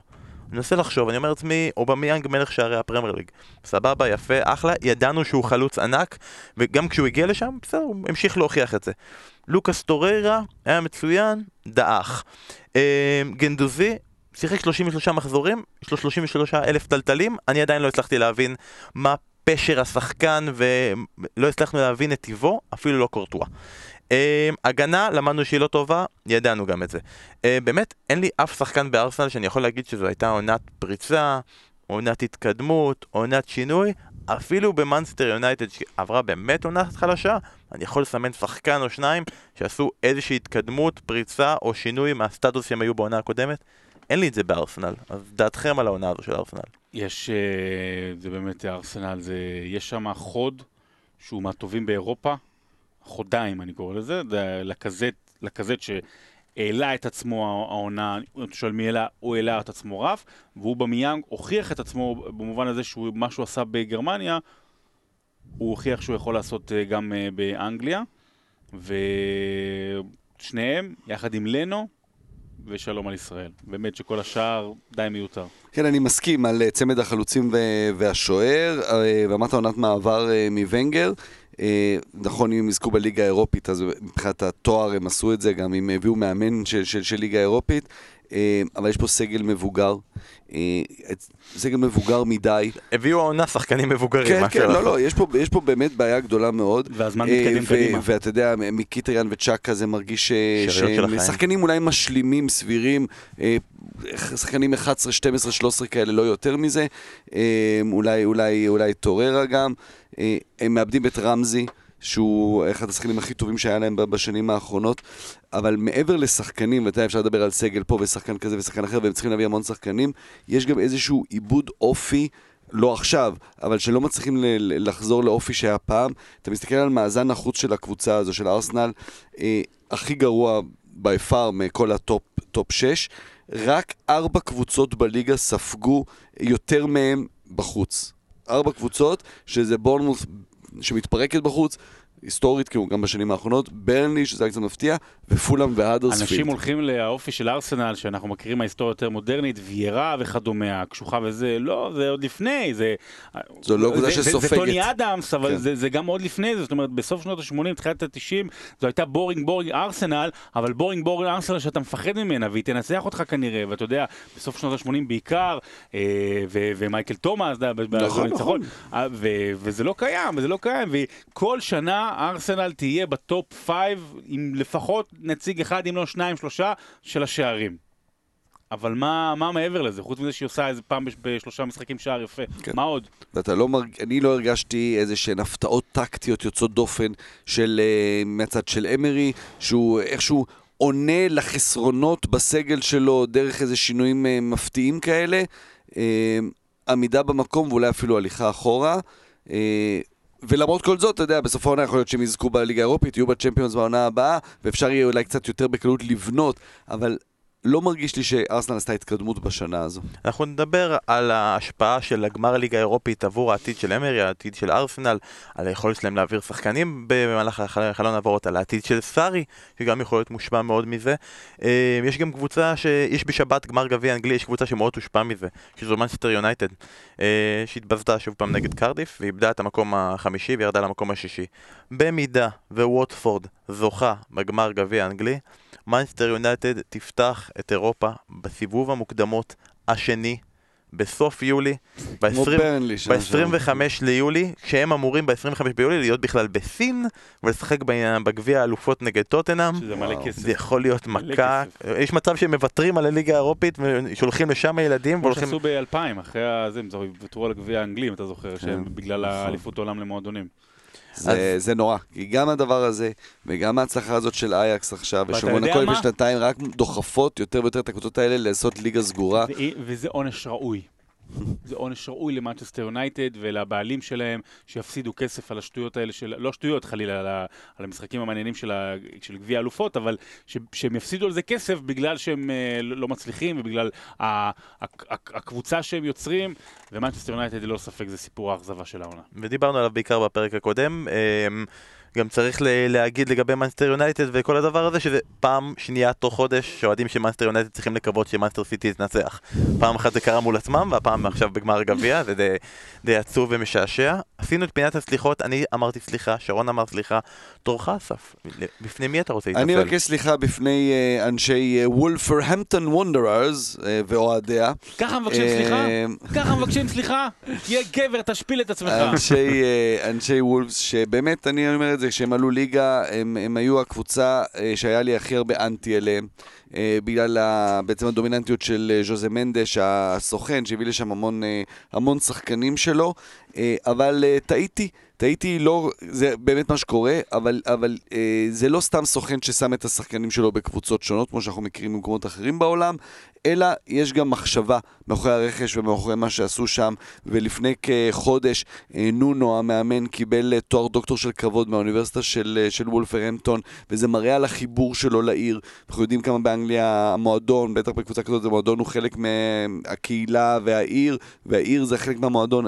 Speaker 2: אני מנסה לחשוב, אני אומר לעצמי, אובמיאנג מלך שערי הפרמייר ליג. סבבה, יפה, אחלה, ידענו שהוא חלוץ ענק, וגם כשהוא הגיע לשם, בסדר, הוא המשיך להוכיח את זה. לוקאס טוריירה היה מצוין, דעך. אה, גנדוזי, שיחק 33 מחזורים, יש לו 33 אלף טלטלים, אני עדיין לא הצלחתי להבין מה פשר השחקן ולא הצלחנו להבין את טיבו, אפילו לא קורטואה. Uh, הגנה, למדנו שהיא לא טובה, ידענו גם את זה. Uh, באמת, אין לי אף שחקן בארסנל שאני יכול להגיד שזו הייתה עונת פריצה, עונת התקדמות, עונת שינוי. אפילו במאנסטר יונייטד שעברה באמת עונת חלשה, אני יכול לסמן שחקן או שניים שעשו איזושהי התקדמות, פריצה או שינוי מהסטטוס שהם היו בעונה הקודמת. אין לי את זה בארסנל, אז דעתכם על העונה הזו של ארסנל.
Speaker 3: יש, אה, זה באמת ארסנל, זה, יש שם חוד שהוא מהטובים באירופה, חודיים אני קורא לזה, זה לקזט, לקזט שהעלה את עצמו העונה, אם אתה שואל מי העלה, הוא העלה את עצמו רף, והוא במיאנג הוכיח את עצמו במובן הזה שהוא, מה שהוא עשה בגרמניה, הוא הוכיח שהוא יכול לעשות אה, גם אה, באנגליה, ושניהם, יחד עם לנו, ושלום על ישראל. באמת שכל השאר די מיותר.
Speaker 4: כן, אני מסכים על אה, צמד החלוצים והשוער, ואמרת עונת מעבר מוונגר. נכון, אם הם יזכו בליגה האירופית, אז מבחינת התואר הם עשו את זה, גם אם הביאו מאמן של, ליגה האירופית. אה, אבל יש פה סגל מבוגר, אה, סגל מבוגר מדי.
Speaker 2: הביאו העונה שחקנים מבוגרים.
Speaker 4: כן, כן. לא, לא, יש פה, יש פה באמת בעיה גדולה מאוד.
Speaker 3: והזמן
Speaker 4: אה,
Speaker 3: מתקדם
Speaker 4: ו-
Speaker 3: קדימה.
Speaker 4: ואתה יודע, מקיטריאן וצ'אקה זה מרגיש שהם. שחקנים אולי משלימים, סבירים, שחקנים 11, 12, 13 כאלה, לא יותר מזה. אולי, אולי, אולי טוררה גם. הם מאבדים את רמזי. שהוא אחד השחקנים הכי טובים שהיה להם בשנים האחרונות, אבל מעבר לשחקנים, ואתה יודע, אפשר לדבר על סגל פה ושחקן כזה ושחקן אחר, והם צריכים להביא המון שחקנים, יש גם איזשהו עיבוד אופי, לא עכשיו, אבל שלא מצליחים ל- לחזור לאופי שהיה פעם. אתה מסתכל על מאזן החוץ של הקבוצה הזו, של ארסנל, אה, הכי גרוע by far מכל ה top ה top 6, רק ארבע קבוצות בליגה ספגו יותר מהם בחוץ. ארבע קבוצות, שזה בורנמות' שמתפרקת בחוץ, היסטורית, כאילו גם בשנים האחרונות, ברנלי, שזה היה קצת מפתיע, ופולאם והאדרספילד.
Speaker 3: אנשים הולכים לאופי של ארסנל, שאנחנו מכירים מההיסטוריה יותר מודרנית, ויירה וכדומה, הקשוחה וזה, לא, זה עוד לפני, זה...
Speaker 4: זו לא קבוצה שסופגת.
Speaker 3: זה טוני אדמס, אבל
Speaker 4: כן.
Speaker 3: זה, זה גם עוד לפני זה, זאת אומרת, בסוף שנות ה-80, תחילת ה-90, זו הייתה boring boring Arsenal, אבל boring boring Arsenal שאתה מפחד ממנה, והיא תנצח אותך כנראה, ואתה יודע, בסוף שנות ה-80 בעיקר, אה, ו- ומייקל תומאס,
Speaker 4: נכון, נכון.
Speaker 3: אה, וזה לא קיים, וזה לא קיים, וכל שנה ארסנל תהיה ב top 5 עם לפחות נציג אחד, אם לא שניים, שלושה, של השערים. אבל מה, מה מעבר לזה? חוץ מזה שהיא עושה איזה פעם בש- בשלושה משחקים שער יפה.
Speaker 4: כן.
Speaker 3: מה עוד?
Speaker 4: ואתה לא מרג... אני לא הרגשתי איזה שהן הפתעות טקטיות יוצאות דופן של, uh, מהצד של אמרי, שהוא איכשהו עונה לחסרונות בסגל שלו דרך איזה שינויים uh, מפתיעים כאלה. Uh, עמידה במקום ואולי אפילו הליכה אחורה. ולמרות כל זאת, אתה יודע, בסוף העונה יכול להיות שהם יזכו בליגה האירופית, יהיו בצ'מפיונס בעונה הבאה, ואפשר יהיה אולי קצת יותר בקלות לבנות, אבל לא מרגיש לי שארסנל עשתה התקדמות בשנה הזו.
Speaker 2: אנחנו נדבר על ההשפעה של הגמר הליגה האירופית עבור העתיד של אמרי, העתיד של ארסנל, על היכולת שלהם להעביר שחקנים במהלך החל- חלון העברות, על העתיד של סארי, שגם יכול להיות מושפע מאוד מזה. אה, יש גם קבוצה שיש בשבת גמר גביע אנגלי, יש קבוצה שמאוד תושפע מזה, שזו מנצ'סטר יונייטד, אה, שהתבזתה שוב פעם נגד קרדיף, ואיבדה את המקום החמישי וירדה למקום השישי. במידה וווטפורד זוכה בגמר גביע אנגלי, מנסטר יונייטד תפתח את אירופה בסיבוב המוקדמות השני בסוף יולי,
Speaker 4: כמו ברנלי שנה שעברה.
Speaker 2: ב-25 ליולי, כשהם אמורים ב-25 ביולי להיות בכלל בסין ולשחק בגביע האלופות נגד טוטנאם.
Speaker 3: שזה מלא. כסף.
Speaker 2: זה יכול להיות מכה,
Speaker 3: כסף.
Speaker 2: יש מצב שהם מוותרים על הליגה האירופית ושולחים לשם ילדים
Speaker 3: כמו
Speaker 2: והולכים...
Speaker 3: שעשו ב-2000, אחרי הזה, הם ויתרו על הגביע האנגלי, אם אתה זוכר,
Speaker 4: כן,
Speaker 3: בגלל
Speaker 4: נכון.
Speaker 3: האליפות העולם למועדונים.
Speaker 4: זה, זה נורא, כי גם הדבר הזה, וגם ההצלחה הזאת של אייקס עכשיו, מונקו
Speaker 3: מה?
Speaker 4: בשנתיים, רק דוחפות יותר ויותר את הקבוצות האלה לעשות ליגה סגורה.
Speaker 3: ו- וזה עונש ראוי. זה עונש ראוי למנצ'סטר יונייטד ולבעלים שלהם, שיפסידו כסף על השטויות האלה של... לא שטויות חלילה, על, ה- על המשחקים המעניינים של, ה- של גביע האלופות, אבל ש, שהם יפסידו על זה כסף בגלל שהם אה, לא לא מצליחים ובגלל ה, ה, ה, הקבוצה שהם יוצרים, ומנצ'סטר יונייטד ללא ספק זה סיפור האכזבה של העונה.
Speaker 2: ודיברנו עליו בעיקר בפרק הקודם. אמ, גם צריך ל- להגיד לגבי מנצ'סטר יונייטד וכל הדבר הזה, שזה פעם שנייה תוך חודש שאוהדים של מנסטר יונייטד צריכים לקוות שמנסטר סיטי תנצח. פעם אחת זה קרה מול עצמם, והפעם עכשיו בגמר הגביע, זה די, די עצוב ומשעשע. עשינו את פינת הסליחות, אני אמרתי סליחה, שרון אמר סליחה, תורך אסף. בפני מי אתה רוצה להתנצל?
Speaker 4: אני מבקש סליחה בפני אה, אנשי וולפרהמפטון וונדררס אה, ואוהדיה.
Speaker 3: ככה מבקשים
Speaker 4: אה,
Speaker 3: סליחה? ככה מבקשים סליחה? תהיה גבר, תשפיל את עצמך.
Speaker 4: אנשי, אה, אנשי וולפס, שבאמת, אני אומר את זה, כשהם עלו ליגה, הם, הם היו הקבוצה אה, שהיה לי הכי הרבה אנטי אליהם, אה, בגלל ה, בעצם הדומיננטיות של אה, ז'וזה מנדש, הסוכן, שהביא לשם המון, אה, המון שחקנים שלו, אה, אבל אה, טעיתי. טעיתי לא, זה באמת מה שקורה, אבל, אבל אה, זה לא סתם סוכן ששם את השחקנים שלו בקבוצות שונות, כמו שאנחנו מכירים במקומות אחרים בעולם, אלא יש גם מחשבה מאחורי הרכש ומאחורי מה שעשו שם, ולפני כחודש אה, נונו המאמן קיבל אה, תואר דוקטור של כבוד מהאוניברסיטה של, אה, של וולפרהמפטון, וזה מראה על החיבור שלו לעיר. אנחנו יודעים כמה באנגליה המועדון, בטח בקבוצה כזאת, המועדון הוא חלק מהקהילה והעיר, והעיר זה חלק מהמועדון,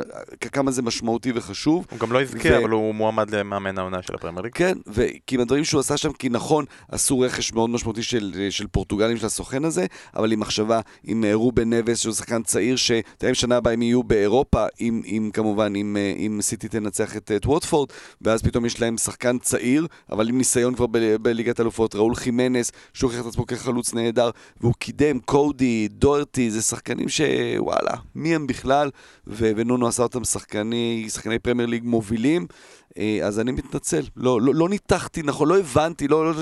Speaker 4: כמה זה משמעותי וחשוב.
Speaker 2: הוא גם לא יזכה,
Speaker 4: ו-
Speaker 2: אבל הוא מועמד למאמן העונה של הפרמייר ליג.
Speaker 4: כן, וכי מהדברים שהוא עשה שם, כי נכון, עשו רכש מאוד משמעותי של, של פורטוגלים של הסוכן הזה, אבל עם מחשבה שווה עם אה, רובן נבס, שהוא שחקן צעיר, שאתה יודע, שנה הבאה הם יהיו באירופה, אם, אם כמובן, אם, אה, אם סיטי תנצח את, את ווטפורד, ואז פתאום יש להם שחקן צעיר, אבל עם ניסיון כבר ב, בליגת אלופות, ראול חימנס, שהוא הוכיח את עצמו כחלוץ נהדר, והוא קידם, קודי, דורטי, זה שחקנים שוואלה, מי הם בכלל, ונונו עשה אותם שחקני, שחקני פרמייר ליג מובילים. אה, אז אני מתנצל, לא, לא, לא ניתחתי נכון, לא הבנתי, לא, לא,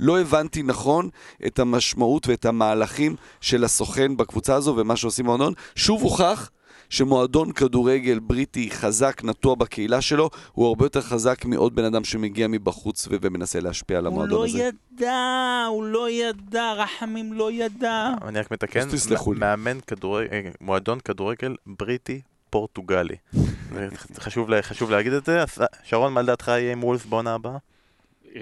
Speaker 4: לא הבנתי נכון את המשמעות ואת המהלכים של הסוכן בקבוצה הזו ומה שעושים במועדון. שוב הוכח שמועדון כדורגל בריטי חזק, נטוע בקהילה שלו, הוא הרבה יותר חזק מעוד בן אדם שמגיע מבחוץ ו- ומנסה להשפיע על המועדון
Speaker 3: הוא
Speaker 4: הזה.
Speaker 3: לא ידע, הוא לא ידע, רחמים לא ידע.
Speaker 2: אני רק מתקן. מאמן כדורגל, אה, מועדון כדורגל בריטי פורטוגלי. חשוב לה- חשוב להגיד את זה. אה, שרון, מה לדעתך יהיה עם וולבס בעונה הבאה?
Speaker 3: אמ,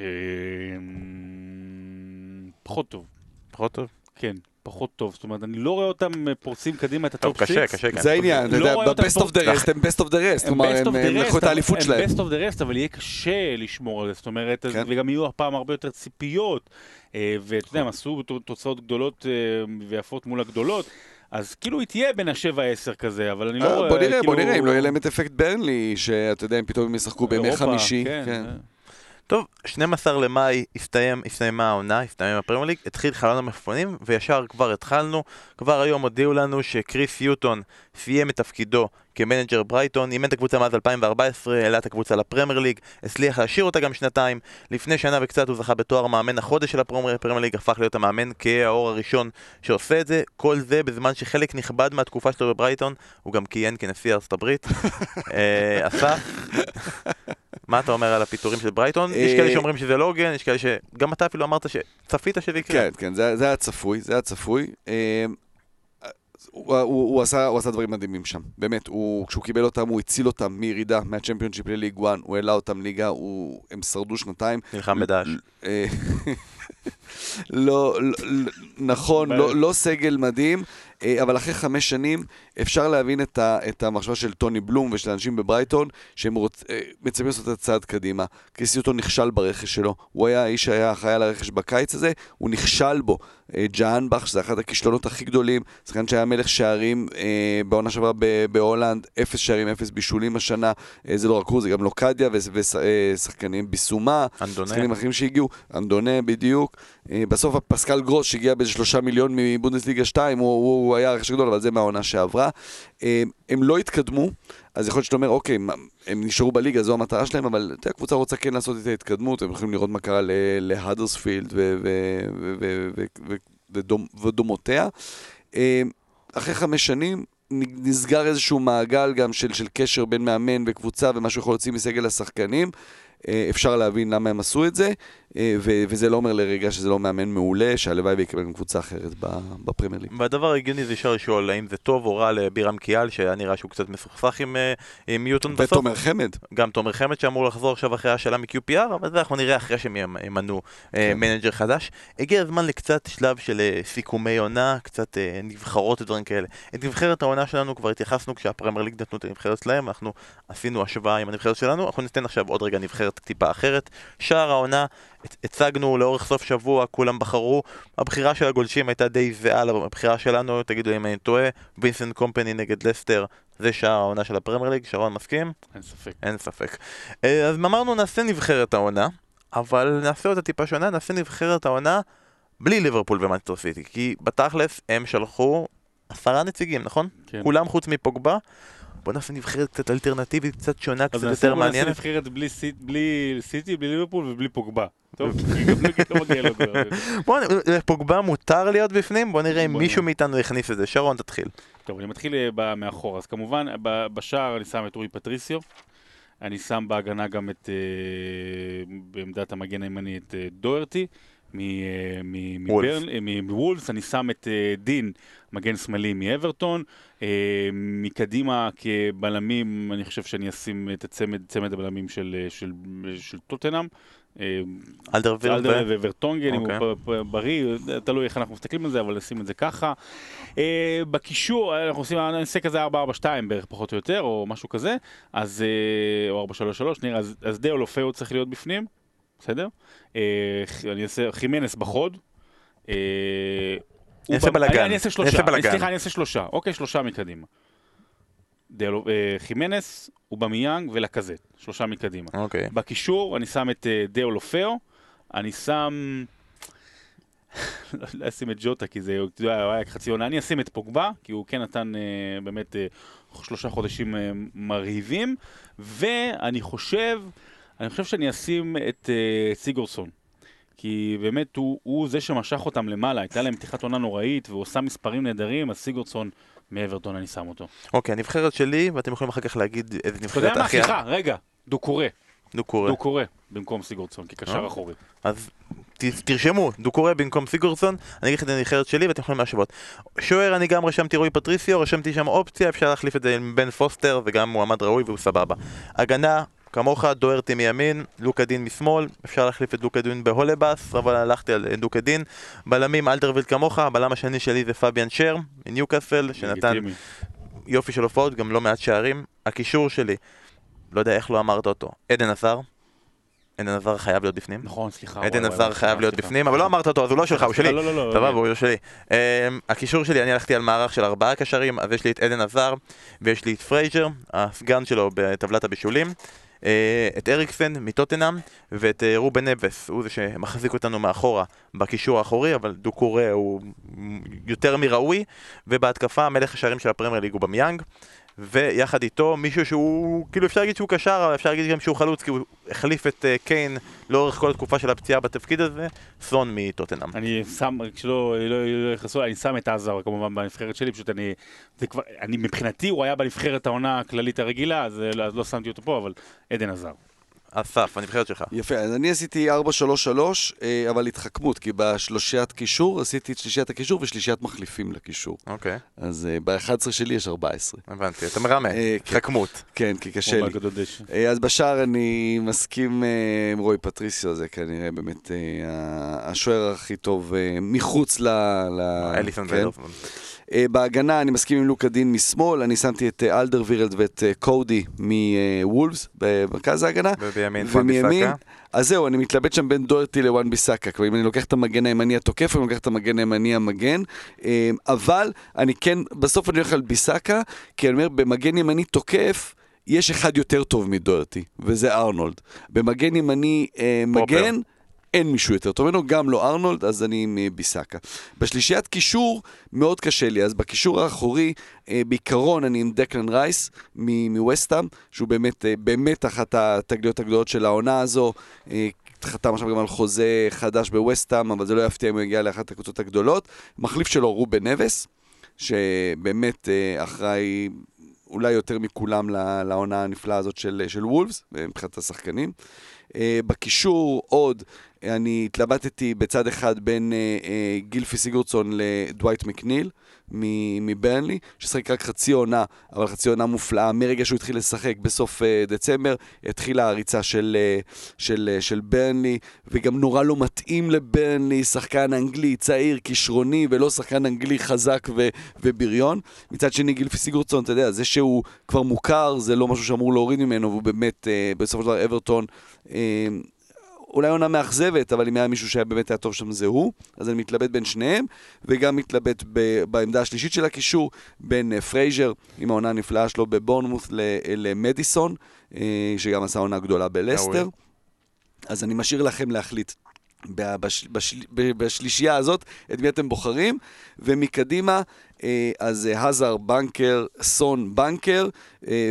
Speaker 3: פחות טוב,
Speaker 2: פחות טוב?
Speaker 3: כן, פחות טוב. זאת אומרת, אני לא רואה אותם אה, פורצים קדימה את
Speaker 2: ה
Speaker 3: top
Speaker 2: קשה,
Speaker 3: 6.
Speaker 2: קשה. כן.
Speaker 4: זה העניין, אתה
Speaker 3: לא
Speaker 4: ב-best of the rest הם best of the rest,
Speaker 3: הם
Speaker 4: כלומר,
Speaker 3: best of
Speaker 4: הם
Speaker 3: the
Speaker 4: הם
Speaker 3: rest,
Speaker 4: לקחו את
Speaker 3: אבל-
Speaker 4: האליפות שלהם.
Speaker 3: הם best of the rest, אבל יהיה קשה לשמור על זה, זאת אומרת,
Speaker 4: כן.
Speaker 3: וגם יהיו הפעם הרבה יותר ציפיות, אה, ואתה יודע, הם עשו תוצאות גדולות ויפות מול הגדולות, אז כאילו היא תהיה בין השבע עשר כזה, אבל אני לא
Speaker 4: אה,
Speaker 3: רואה,
Speaker 4: בוא נראה, בוא
Speaker 3: כאילו-
Speaker 4: נראה אם לא יהיה להם את אפקט ברנלי, שאתה יודע, אם פתאום הם ישחקו בימי חמישי.
Speaker 3: אה.
Speaker 2: טוב, 12 למאי הסתיים, הסתיימה העונה, הסתיים הפרמייר ליג, התחיל חלון המלפפונים, וישר כבר התחלנו. כבר היום הודיעו לנו שקריס יוטון סיים את תפקידו כמנג'ר ברייטון, אימן את הקבוצה מאז 2014, העלה את הקבוצה לפרמייר ליג, הצליח להשאיר אותה גם שנתיים. לפני שנה וקצת הוא זכה בתואר מאמן החודש של הפרמייר פרמייר ליג, הפך להיות המאמן כהה עור הראשון שעושה את זה. כל זה בזמן שחלק נכבד מהתקופה שלו בברייטון, הוא גם כיהן כנשיא ארצות הברית. אה, אסף, מה אתה אומר על הפיטורים של ברייטון? יש
Speaker 4: אה,
Speaker 2: כאלה שאומרים שזה לא הוגן, יש כאלה שגם אתה אפילו אמרת שצפית שזה יקרה.
Speaker 4: כן, כן, זה זה היה צפוי, זה היה צפוי. אה, הוא, הוא, הוא, עשה, הוא עשה דברים מדהימים שם, באמת, הוא, כשהוא קיבל אותם, הוא הציל אותם מירידה מהצ'מפיונשיפ לליג 1, הוא העלה אותם ליגה, הוא, הם שרדו שנתיים.
Speaker 2: נלחם בדאעש.
Speaker 4: אה, לא, לא, לא- נכון, לא, לא סגל מדהים, אבל אחרי חמש שנים אפשר להבין את, ה, את המחשבה של טוני בלום ושל אנשים בברייטון, שהם רוצ, אה, מצפים לעשות את הצעד קדימה. קריסיוטו נכשל ברכש שלו, הוא היה האיש שהיה אחראי על הרכש בקיץ הזה, הוא נכשל בו. אה, ג'אנבך, שזה אחד הכישלונות הכי גדולים, שחקן שהיה מלך שערים אה, בעונה שעברה בהולנד, אפס שערים, אפס בישולים השנה, אה, זה לא רק הוא, זה גם לוקדיה ושחקנים ביסומה,
Speaker 2: אנדונה.
Speaker 4: שחקנים אחרים שהגיעו, אנדונה בדיוק. אה, בסוף פסקל גרוס שהגיע באיזה שלושה מיליון מבונדסליגה 2, הוא, הוא, הוא היה הרכש הגדול, אבל זה מהעונה שעברה. אה, הם לא התקדמו, אז יכול להיות שאתה אומר, אוקיי, הם נשארו בליגה, זו המטרה שלהם, אבל אתה יודע, הקבוצה רוצה כן לעשות את ההתקדמות, הם יכולים לראות מה קרה להדרספילד ודומותיה. אה, אחרי חמש שנים נסגר איזשהו מעגל גם של, של קשר בין מאמן וקבוצה ומה שהוא יכול להוציא מסגל השחקנים. אה, אפשר להבין למה הם עשו את זה, אה, ו- וזה לא אומר לרגע שזה לא מאמן מעולה, שהלוואי ויקבל גם קבוצה אחרת בפרמייר ליג.
Speaker 2: והדבר ההגיוני זה ישר לשאול האם זה טוב או רע לבירם כיאל, שהיה נראה שהוא קצת מסוכסך עם, אה, עם יוטון בסוף.
Speaker 4: ותומר חמד.
Speaker 2: גם תומר חמד שאמור לחזור עכשיו אחרי השאלה מ-QPR, אבל זה אנחנו נראה אחרי שהם ימ- ימנו
Speaker 4: כן.
Speaker 2: מנג'ר חדש. הגיע הזמן לקצת שלב של סיכומי עונה, קצת נבחרות ודברים כאלה. את נבחרת העונה שלנו כבר התייחסנו כשהפרמייר ליג נתנו את הנבחרת שלהם, אנחנו עשינו השוואה עם הנבחרת שלנו, אנחנו ניתן עכשיו עוד רגע נבחרת טיפה אחרת. שער העונה, הצ- הצגנו לאורך סוף שבוע, כולם בחרו, הבחירה של הגולשים הייתה די זהה לבחירה שלנו, תגידו אם אני טועה, וינסנט קומפני נגד לסטר, זה שער העונה של הפרמייר ליג, שרון מסכים?
Speaker 3: אין ספק.
Speaker 2: אין ספק. אה, אז אמרנו נעשה נבחרת העונה, אבל נעשה אותה טיפה שונה, נעשה נבחרת העונה בלי ליברפול ומנצ'סטר סיטי, כי בתכלס הם שלחו עשרה נציגים, נכון?
Speaker 3: כן.
Speaker 2: כולם חוץ מפוגבה. בוא נעשה נבחרת קצת אלטרנטיבית, קצת שונה, קצת
Speaker 3: אז נעשה
Speaker 2: יותר
Speaker 3: בוא נעשה
Speaker 2: מעניינת.
Speaker 3: נבחרת בלי סיט- בלי סיטי, בלי ליברפול ובלי פוגבה. טוב, לא מגיע לו כבר.
Speaker 2: בוא, נ- לפוגבה מותר להיות בפנים, בוא נראה אם מישהו
Speaker 3: נראה.
Speaker 2: מאיתנו יכניס את זה. שרון, תתחיל.
Speaker 3: טוב, אני מתחיל אה, מאחור. אז כמובן, בשער אני שם את רועי פטריסיו. אני שם בהגנה גם את, אה, בעמדת המגן הימני, את אה, דוורטי. מ- אה, מ-
Speaker 2: וולפס.
Speaker 3: מברנ- אה, מ- מוולפס, אני שם את דין, מגן שמאלי מאברטון. אה, מקדימה כבלמים, אני חושב שאני אשים את הצמד, צמד הבלמים של, אה, של, של טוטנאם. אה,
Speaker 2: אלדרוויירלד,
Speaker 3: וורטונגן, אם
Speaker 2: אוקיי.
Speaker 3: הוא פ- בריא, תלוי איך אנחנו מסתכלים על זה, אבל נשים את זה ככה. אה, בקישור, אנחנו עושים, נעשה כזה 4-4-2 בערך פחות או יותר, או משהו כזה, אז, או 4-3-3, נראה, אז, אז די אולופאו צריך להיות בפנים, בסדר? אני אעשה חימנס בחוד. אה, הוא
Speaker 2: אעשה בלאגן.
Speaker 3: אני- אני אעשה שלושה,
Speaker 2: בלאגן.
Speaker 3: סליחה, אני אעשה שלושה. אוקיי, שלושה מקדימה. אה, חימנס, אובמיאנג ולקזט. שלושה מקדימה.
Speaker 2: אוקיי.
Speaker 3: בקישור אני שם את אה, דאו לופאו, אני שם... לא אשים את ג'וטה כי זה, אתה יודע, היה חצי עונה, אני אשים את פוגבה, כי הוא כן נתן אה, באמת אה, שלושה חודשים אה, מרהיבים, ואני חושב, אני חושב שאני אשים את אה, סיגורסון. כי באמת הוא, הוא זה שמשך אותם למעלה, הייתה להם פתיחת עונה נוראית, והוא עשה מספרים נהדרים, אז סיגורסון מאברטון אני שם אותו.
Speaker 2: אוקיי, הנבחרת שלי, ואתם יכולים אחר כך להגיד איזה
Speaker 3: אתה יודע
Speaker 2: נבחרת
Speaker 3: מה?
Speaker 2: הכי...
Speaker 3: סליחה, רגע, דו קורא.
Speaker 2: דו קורא.
Speaker 3: דו קורא במקום סיגורסון, כקשר
Speaker 2: אה?
Speaker 3: אחורי.
Speaker 2: אז ת- תרשמו, דוקורה במקום סיגורסון, אני אגיד לך את הנבחרת שלי ואתם יכולים להשוות. שוער אני גם רשמתי רועי פטריסיו, רשמתי שם אופציה, אפשר להחליף את זה עם בן פוסטר, וגם מועמד ראוי והוא סבבה. הגנה, כמוך, דוהרטי מימין, לוקה דין משמאל, אפשר להחליף את לוקה דין בהולבאס, אבל הלכתי על לוקה דין. בלמים, אלדרוויירלד כמוך, הבלם השני שלי זה פביאן שר, מניוקאסל, שנתן
Speaker 3: לגיטימי.
Speaker 2: יופי של הופעות, גם לא מעט שערים. הקישור שלי, לא יודע איך לא אמרת אותו, אדן הזאר. אדן הזאר חייב להיות בפנים.
Speaker 3: נכון, סליחה.
Speaker 2: אדן
Speaker 3: הזאר
Speaker 2: חייב להיות. בפנים, אבל לא אמרת אותו, אז הוא לא שלך, הוא שלי.
Speaker 3: לא, לא, לא.
Speaker 2: סבבה,
Speaker 3: לא.
Speaker 2: הוא שלי. אמ, הקישור שלי, אני הלכתי על מערך של ארבעה קשרים, אז יש לי את אדן הזאר, ויש לי את פרייזר, הסגן שלו בטבלת הבישולים. אה, את אריקסן מטוטנאם ואת אה, רובן נבס, הוא זה שמחזיק אותנו מאחורה בקישור האחורי, אבל דוקורה הוא יותר מראוי, ובהתקפה מלך השערים של הפרמייר ליג אובמיאנג, ויחד איתו מישהו שהוא, כאילו אפשר להגיד שהוא קשר, אבל אפשר להגיד גם שהוא חלוץ, כי הוא החליף את אה, קיין לאורך כל התקופה של הפציעה בתפקיד הזה, סון מטוטנאם.
Speaker 3: אני שם, כשלא לא- לא יכנסו, אני שם את עזר כמובן בנבחרת שלי, פשוט אני, זה כבר, אני מבחינתי הוא היה בנבחרת העונה הכללית הרגילה, אז אה, לא- אז לא שמתי אותו פה, אבל עדן עזר.
Speaker 2: אסף, הנבחרת שלך.
Speaker 4: יפה, אז אני עשיתי 4-3-3, אה, אבל התחכמות, כי בשלושיית קישור עשיתי את שלישיית הקישור ושלישיית מחליפים לקישור.
Speaker 2: אוקיי,
Speaker 4: אז אה, ב-11 שלי יש 14.
Speaker 2: הבנתי, אתה מרמה,
Speaker 4: אה, כן.
Speaker 2: התחכמות.
Speaker 4: כן, כי קשה לי. אז בשער אני מסכים עם רועי פטריסיו, זה כנראה באמת השוער הכי טוב מחוץ ל...
Speaker 2: אליסון
Speaker 4: כן. אה, בהגנה אני מסכים עם לוקה דין משמאל, אני שמתי את אה, אלדרווירלד ואת אה, קודי מוולפס במרכז ההגנה.
Speaker 2: ובימין
Speaker 4: ומימין,
Speaker 2: ביסאקה.
Speaker 4: אז זהו, אני מתלבט שם בין דוארטי לוואן ביסאקה. כלומר, אם אני לוקח את המגן הימני התוקף, אני לוקח את המגן הימני המגן. אבל אני כן, בסוף אני הולך על ביסאקה, כי אני אומר, במגן ימני תוקף, יש אחד יותר טוב מדוארטי, וזה ארנולד. במגן ימני אה. מגן... אין מישהו יותר טוב ממנו, גם לא ארנולד, אז אני עם אה, ביסאקה. בשלישיית קישור, מאוד קשה לי. אז בקישור האחורי, אה, בעיקרון אני עם דקלן רייס מווסטאם, שהוא באמת, אה, באמת אחת התגליות הגדולות של העונה הזו. חתם עכשיו גם על חוזה חדש בווסטאם, אבל זה לא יפתיע אם הוא יגיע לאחת הקבוצות הגדולות. מחליף שלו רובן נבס, שבאמת אחראי אולי יותר מכולם לעונה הנפלאה הזאת של, של וולפס, מבחינת השחקנים. אה, בקישור עוד, אני התלבטתי בצד אחד בין אה, אה, גילפי סיגורדסון לדווייט מקניל מברנלי, ששחק רק חצי עונה, אבל חצי עונה מופלאה. מרגע שהוא התחיל לשחק בסוף אה, דצמבר, התחילה הריצה של, אה, של, אה, של ברנלי, וגם נורא לא מתאים לברנלי, שחקן אנגלי צעיר, כישרוני, ולא שחקן אנגלי חזק ו- ובריון. מצד שני, גילפי סיגורדסון, אתה יודע, זה שהוא כבר מוכר, זה לא משהו שאמור להוריד ממנו, והוא באמת, אה, בסופו של דבר, אברטון, אה, אולי עונה מאכזבת, אבל אם היה מישהו שהיה באמת היה טוב שם זה הוא, אז אני מתלבט בין שניהם, וגם מתלבט ב- בעמדה השלישית של הקישור, בין אה, פרייזר, עם העונה הנפלאה שלו בבורנמות' ל- למדיסון, אה, שגם עשה עונה גדולה בלסטר. אז אני משאיר לכם להחליט. בש- בשלישייה הזאת את מי אתם בוחרים, ומקדימה, אה, אז הזאר, במקרה, סון, במקרה,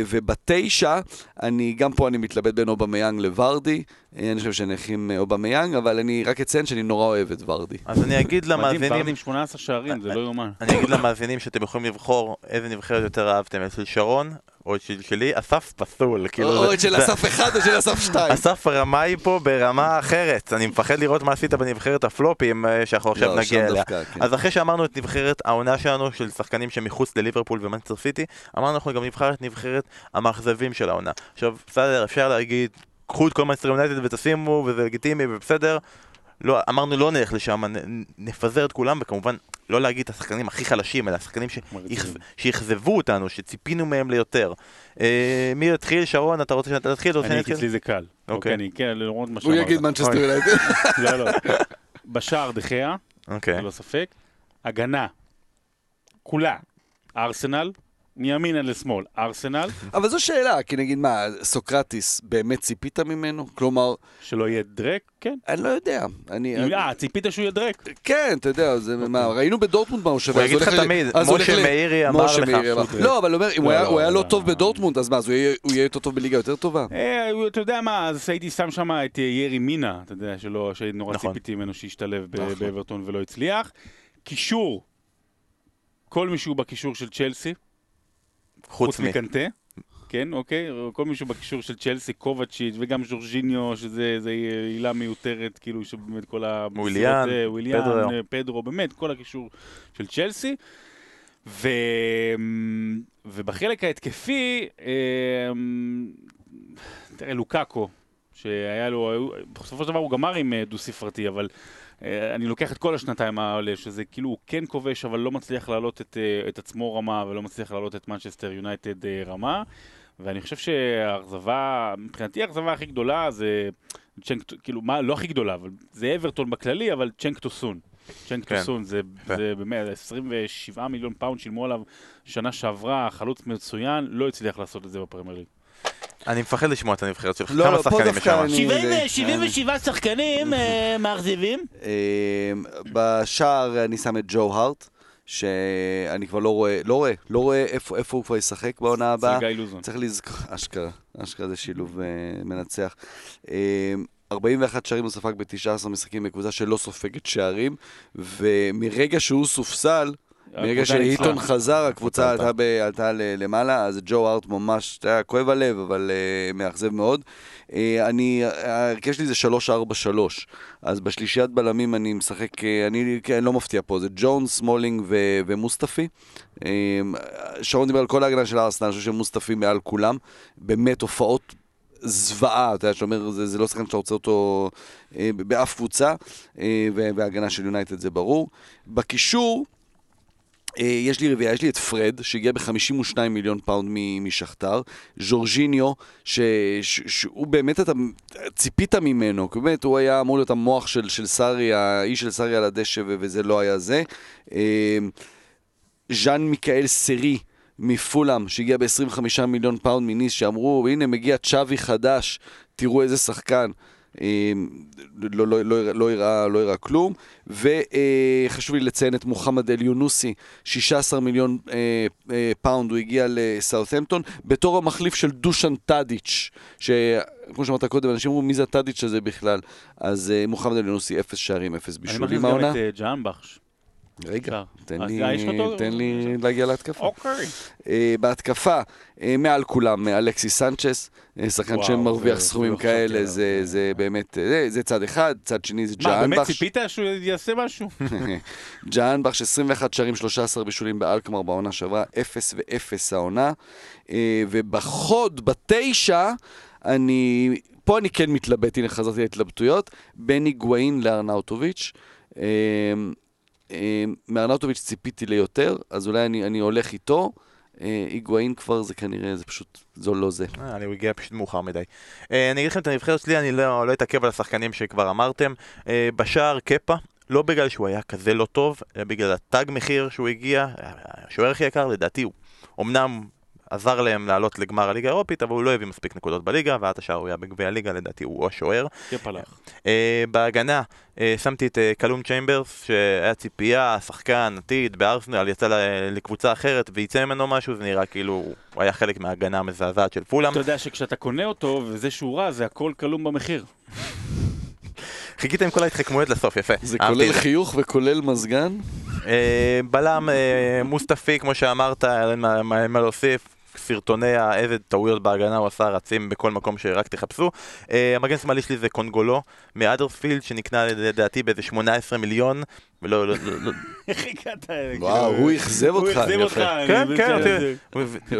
Speaker 4: ובתשע, אני, גם פה אני מתלבט בין אובמיאנג לוורדי, אני חושב עם אה, אובמיאנג, אבל אני רק אציין שאני נורא אוהב את ורדי.
Speaker 2: אז אני אגיד
Speaker 3: מדהים,
Speaker 2: למאזינים,
Speaker 3: ורדי עם 18 שערים, זה לא יאומן.
Speaker 2: אני אגיד למאזינים שאתם יכולים לבחור איזה נבחרת יותר אהבתם, את של שרון או את של שלי, אסף פסול, כאילו
Speaker 4: או את של אסף אחד או של אסף שתיים.
Speaker 2: אסף רמאי פה ברמה אחרת, אני מפחד לראות מה עשית בנבחרת הפלופים אה, שאנחנו עכשיו
Speaker 4: לא,
Speaker 2: נגיע אליה.
Speaker 4: כן.
Speaker 2: אז אחרי שאמרנו את נבחרת העונה שלנו של שחקנים שמחוץ לליברפול ומנצ'סטר סיטי, אמרנו אנחנו גם נבחר את נבחרת המאכזבים של העונה. עכשיו, בסדר, אפשר להגיד, קחו את כל מנצ'סטר יונייטד ותשימו, וזה לגיטימי ובסדר. לא, אמרנו לא נלך לשם, נ- נפזר את כולם, וכמובן לא להגיד את השחקנים הכי חלשים, אלא השחקנים שאכזבו אותנו, שציפינו מהם ליותר. אה, מי יתחיל? שרון, אתה רוצה שאתה תתחיל?
Speaker 3: אני, אצלי זה קל.
Speaker 2: אוקיי.
Speaker 3: אוקיי, אני, כן, למרות מה
Speaker 4: הוא
Speaker 3: שאמרת.
Speaker 4: יגיד מנצ'סטר. יונייטד.
Speaker 3: לא, לא. בשער דחיה,
Speaker 2: אוקיי.
Speaker 3: ללא ספק. הגנה, כולה, ארסנל, מימין עד לשמאל, ארסנל,
Speaker 4: אבל זו שאלה, כי נגיד מה, סוקרטיס, באמת ציפית ממנו? כלומר,
Speaker 3: שלא יהיה דרק, כן.
Speaker 4: אני לא יודע. אני...
Speaker 3: אה, ציפית שהוא יהיה דרק?
Speaker 4: כן, אתה יודע, זה מה, ראינו בדורטמונד מה הוא שווה.
Speaker 2: הוא יגיד לך תמיד, משה מאירי אמר לך
Speaker 3: שהוא
Speaker 4: לא, אבל הוא אומר, אם הוא
Speaker 3: לא,
Speaker 4: היה-
Speaker 3: לא,
Speaker 4: לא
Speaker 3: לא.
Speaker 4: טוב בדורטמונד, אז מה, אז הוא יהיה- יותר טוב בליגה יותר טובה?
Speaker 3: אה, אתה יודע מה, אז הייתי שם שם את ירי מינה, אתה יודע, שלא, שנורא
Speaker 2: נכון.
Speaker 3: ציפיתי ממנו שישתלב
Speaker 4: נכון.
Speaker 3: באברטון ולא הצליח. קישור, כל מישהו בקישור של צ'לסי,
Speaker 2: חוץ.
Speaker 3: מקנטה, כן, אוקיי? כל מישהו בקישור של צ'לסי, קובצ'יץ' וגם ז'ורג'יניו, שזה זה עילה מיותרת, כאילו שבאמת כל ה...
Speaker 2: וויליאן,
Speaker 3: וויליאן,
Speaker 2: פדרו.
Speaker 3: פדרו, באמת, כל הקישור של צ'לסי. ו... ובחלק ההתקפי, אה, תראה, לוקאקו, שהיה לו, בסופו של דבר הוא גמר עם אה, דו-ספרתי, אבל אני לוקח את כל השנתיים האלה, שזה כאילו הוא כן כובש, אבל לא מצליח להעלות את, אה, את עצמו רמה, ולא מצליח להעלות את מנצ'סטר יונייטד אה, רמה. ואני חושב שהאכזבה, מבחינתי האכזבה הכי גדולה זה צ'נק, כאילו, מה, לא הכי גדולה, אבל זה אברטון בכללי, אבל צ'נק טוסון. צ'נק
Speaker 2: כן.
Speaker 3: טוסון זה,
Speaker 2: יפה.
Speaker 3: זה באמת 27 מיליון פאונד שילמו עליו שנה שעברה, חלוץ מצוין, לא הצליח לעשות את זה בפרמייר ליג.
Speaker 2: אני מפחד לשמוע את הנבחרת שלך.
Speaker 4: לא,
Speaker 2: כמה
Speaker 4: לא,
Speaker 2: שחקנים יש שם?
Speaker 4: אני-
Speaker 3: 70, 77 שחקנים אה.
Speaker 4: אה, בשער אני שם את ג'ו הארט, שאני כבר לא רואה, לא רואה, לא רואה איפה איפה הוא כבר ישחק בעונה הבאה.
Speaker 3: זה גיא לוזון.
Speaker 4: צריך לזכור, אשכרה, אשכרה זה שילוב אה, מנצח. אה, 41 שערים הוא ספג ב-19 משחקים בקבוצה שלא סופגת שערים, ומרגע שהוא סופסל, מרגע
Speaker 3: הקבוצה
Speaker 4: שהיטון. חזר, הקבוצה עלתה, ב, עלתה ל- למעלה, אז ג'ו ארט ממש, אתה יודע, כואב הלב, אבל uh, מאכזב מאוד. אה, אני, ההרכב שלי זה 3-4-3, אז בשלישיית בלמים אני משחק, אה, אני כן, לא מפתיע פה, זה ג'ונס, סמולינג ו- ומוסטפי. אה, שרון דיבר על כל ההגנה של הארסנל, אני חושב שמוסטפי מעל כולם, באמת הופעות זוועה, אתה יודע, שאומר, זה, זה לא שחקן שאתה רוצה אותו אה, באף קבוצה, אה, וההגנה של יונייטד זה ברור. בקישור, אה, יש לי רביעייה, יש לי את פרד, שהגיע ב-52 מיליון פאונד משכתר, ז'ורג'יניו, שהוא באמת, אתה ציפית ממנו, באמת הוא היה אמור להיות המוח של, של סארי, האיש של סארי על הדשא, וזה לא היה זה. אה, ז'אן מישל סרי מפולאם, שהגיע ב-25 מיליון פאונד מניס, שאמרו, הנה מגיע צ'אבי חדש, תראו איזה שחקן. אה, לא, לא, לא, לא, הראה, לא הראה כלום. וחשוב לי לציין את מוחמד אל-יונוסי, 16 מיליון אה, אה, פאונד, הוא הגיע לסאות'מפטון, בתור המחליף של דושן טאדיץ', שכמו שאמרת קודם, אנשים אמרו, מי זה הטאדיץ' הזה בכלל? אז אה, מוחמד אל-יונוסי, אפס שערים, אפס
Speaker 3: אני
Speaker 4: בישולים
Speaker 3: גם
Speaker 4: העונה.
Speaker 3: את אה, ג'אן בחש.
Speaker 4: רגע, תן לי? תן לי להגיע להתקפה.
Speaker 3: אוקיי.
Speaker 4: אה, בהתקפה, אה, מעל כולם, אה, אלכסיס סנצ'ס, שחקן שמרוויח סכומים
Speaker 3: לא
Speaker 4: כאלה. זה- זה באמת, זה צד אחד, צד שני זה
Speaker 3: מה,
Speaker 4: ג'אן
Speaker 3: באמת. ציפית שהוא יעשה משהו?
Speaker 4: ג'אן בחש 21 שערים, 13 בישולים באלקמר בעונה שעברה, 0 ו-0 העונה. ובחוד, בתשע, אני... פה אני כן מתלבט, הנה חזרתי להתלבטויות, בין היגואין לארנאוטוביץ'. אה, מארנאוטוביץ' ציפיתי ליותר, אז אולי אני, אני הולך איתו. אה, היגואין כבר זה כנראה, זה פשוט, זו לא זה.
Speaker 2: אה, אני- הגיע פשוט מאוחר מדי. אני אגיד לכם את הנבחרת שלי, אני לא לא אתעכב על השחקנים שכבר אמרתם. בשער קפה, לא בגלל שהוא היה כזה לא טוב, אלא בגלל התג מחיר שהוא הגיע, השוער הכי יקר לדעתי הוא. אמנם עזר להם לעלות לגמר הליגה האירופית, אבל הוא לא הביא מספיק נקודות בליגה, ועד השער הוא היה בגביע הליגה, לדעתי הוא השוער.
Speaker 3: הלך.
Speaker 2: אה, בהגנה, אה, שמתי את אה, קלום צ'יימברס, שהיה ציפייה, שחקן, עתיד, בארסנל, יצא ל- לקבוצה אחרת ויצא ממנו משהו, זה נראה כאילו הוא היה חלק מההגנה המזעזעת של פולאם.
Speaker 3: אתה יודע שכשאתה קונה אותו, וזה שהוא רע, זה הכל כלום במחיר.
Speaker 2: חיכית עם כל ההתחכמויות לסוף, יפה.
Speaker 4: זה כולל. חיוך וכולל מזגן?
Speaker 2: בלם מוסטפי, כמו שאמרת, אין מה- מה מה להוסיף. סרטוני ה- איזה טעויות בהגנה הוא עשה רצים בכל מקום שרק תחפשו. אה, המגן שמאלי שלי זה קונגולו מאדרספילד שנקנה לדעתי באיזה 18 מיליון ולא, לא, לא, לא,
Speaker 3: איך הגעת?
Speaker 4: וואו,
Speaker 3: כאילו,
Speaker 4: הוא אכזב
Speaker 3: הוא
Speaker 4: אותך.
Speaker 3: אכזב אותך.
Speaker 4: יפה.
Speaker 3: אני
Speaker 2: כן,
Speaker 3: מבין
Speaker 2: כן, תראה.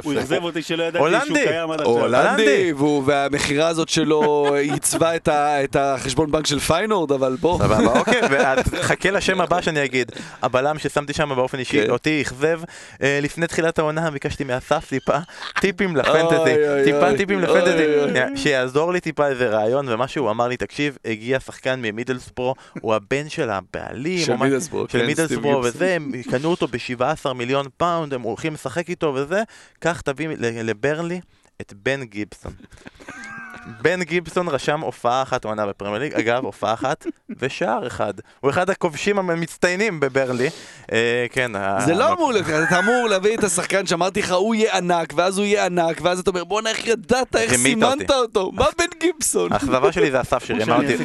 Speaker 3: הוא אכזב אותי שלא ידעתי. שהוא קיים עד עכשיו.
Speaker 2: הולנדי.
Speaker 4: והמכירה הזאת שלו עיצבה את החשבון בנק של פיינורד, אבל בוא.
Speaker 2: סבבה, אוקיי, ואז חכה לשם הבא שאני אגיד. הבלם ששמתי שם באופן אישי,
Speaker 4: כן.
Speaker 2: אותי אכזב. אה, לפני תחילת העונה ביקשתי מאסף טיפה טיפים לפנטזי. טיפה. טיפים לפנטזי. שיעזור לי טיפה איזה רעיון ומשהו, הוא אמר לי, תקשיב, הגיע שחקן ממידלספרו, הוא הבן של הבעלים.
Speaker 4: של מידלסבורו,
Speaker 2: של
Speaker 4: כן,
Speaker 2: מידלסבורו
Speaker 4: סטיב
Speaker 2: וזה, הם קנו אותו ב-17 מיליון פאונד, הם הולכים לשחק איתו וזה, קח תביא ל- לברנלי את בן גיבסון. בן גיבסון רשם הופעה אחת עונה בפרמייר ליג, אגב, הופעה אחת ושער אחד. הוא אחד הכובשים המצטיינים בברלי. אה, כן. ה-
Speaker 4: זה לא אמור להיות אתה אמור להביא את השחקן שאמרתי לך, הוא יהיה ענק, ואז הוא יהיה ענק, ואז אתה אומר, בואנה, איך ידעת, איך סימנת. אותו? מה בן גיבסון?
Speaker 2: האכזבה שלי זה אסף שרימה אותי.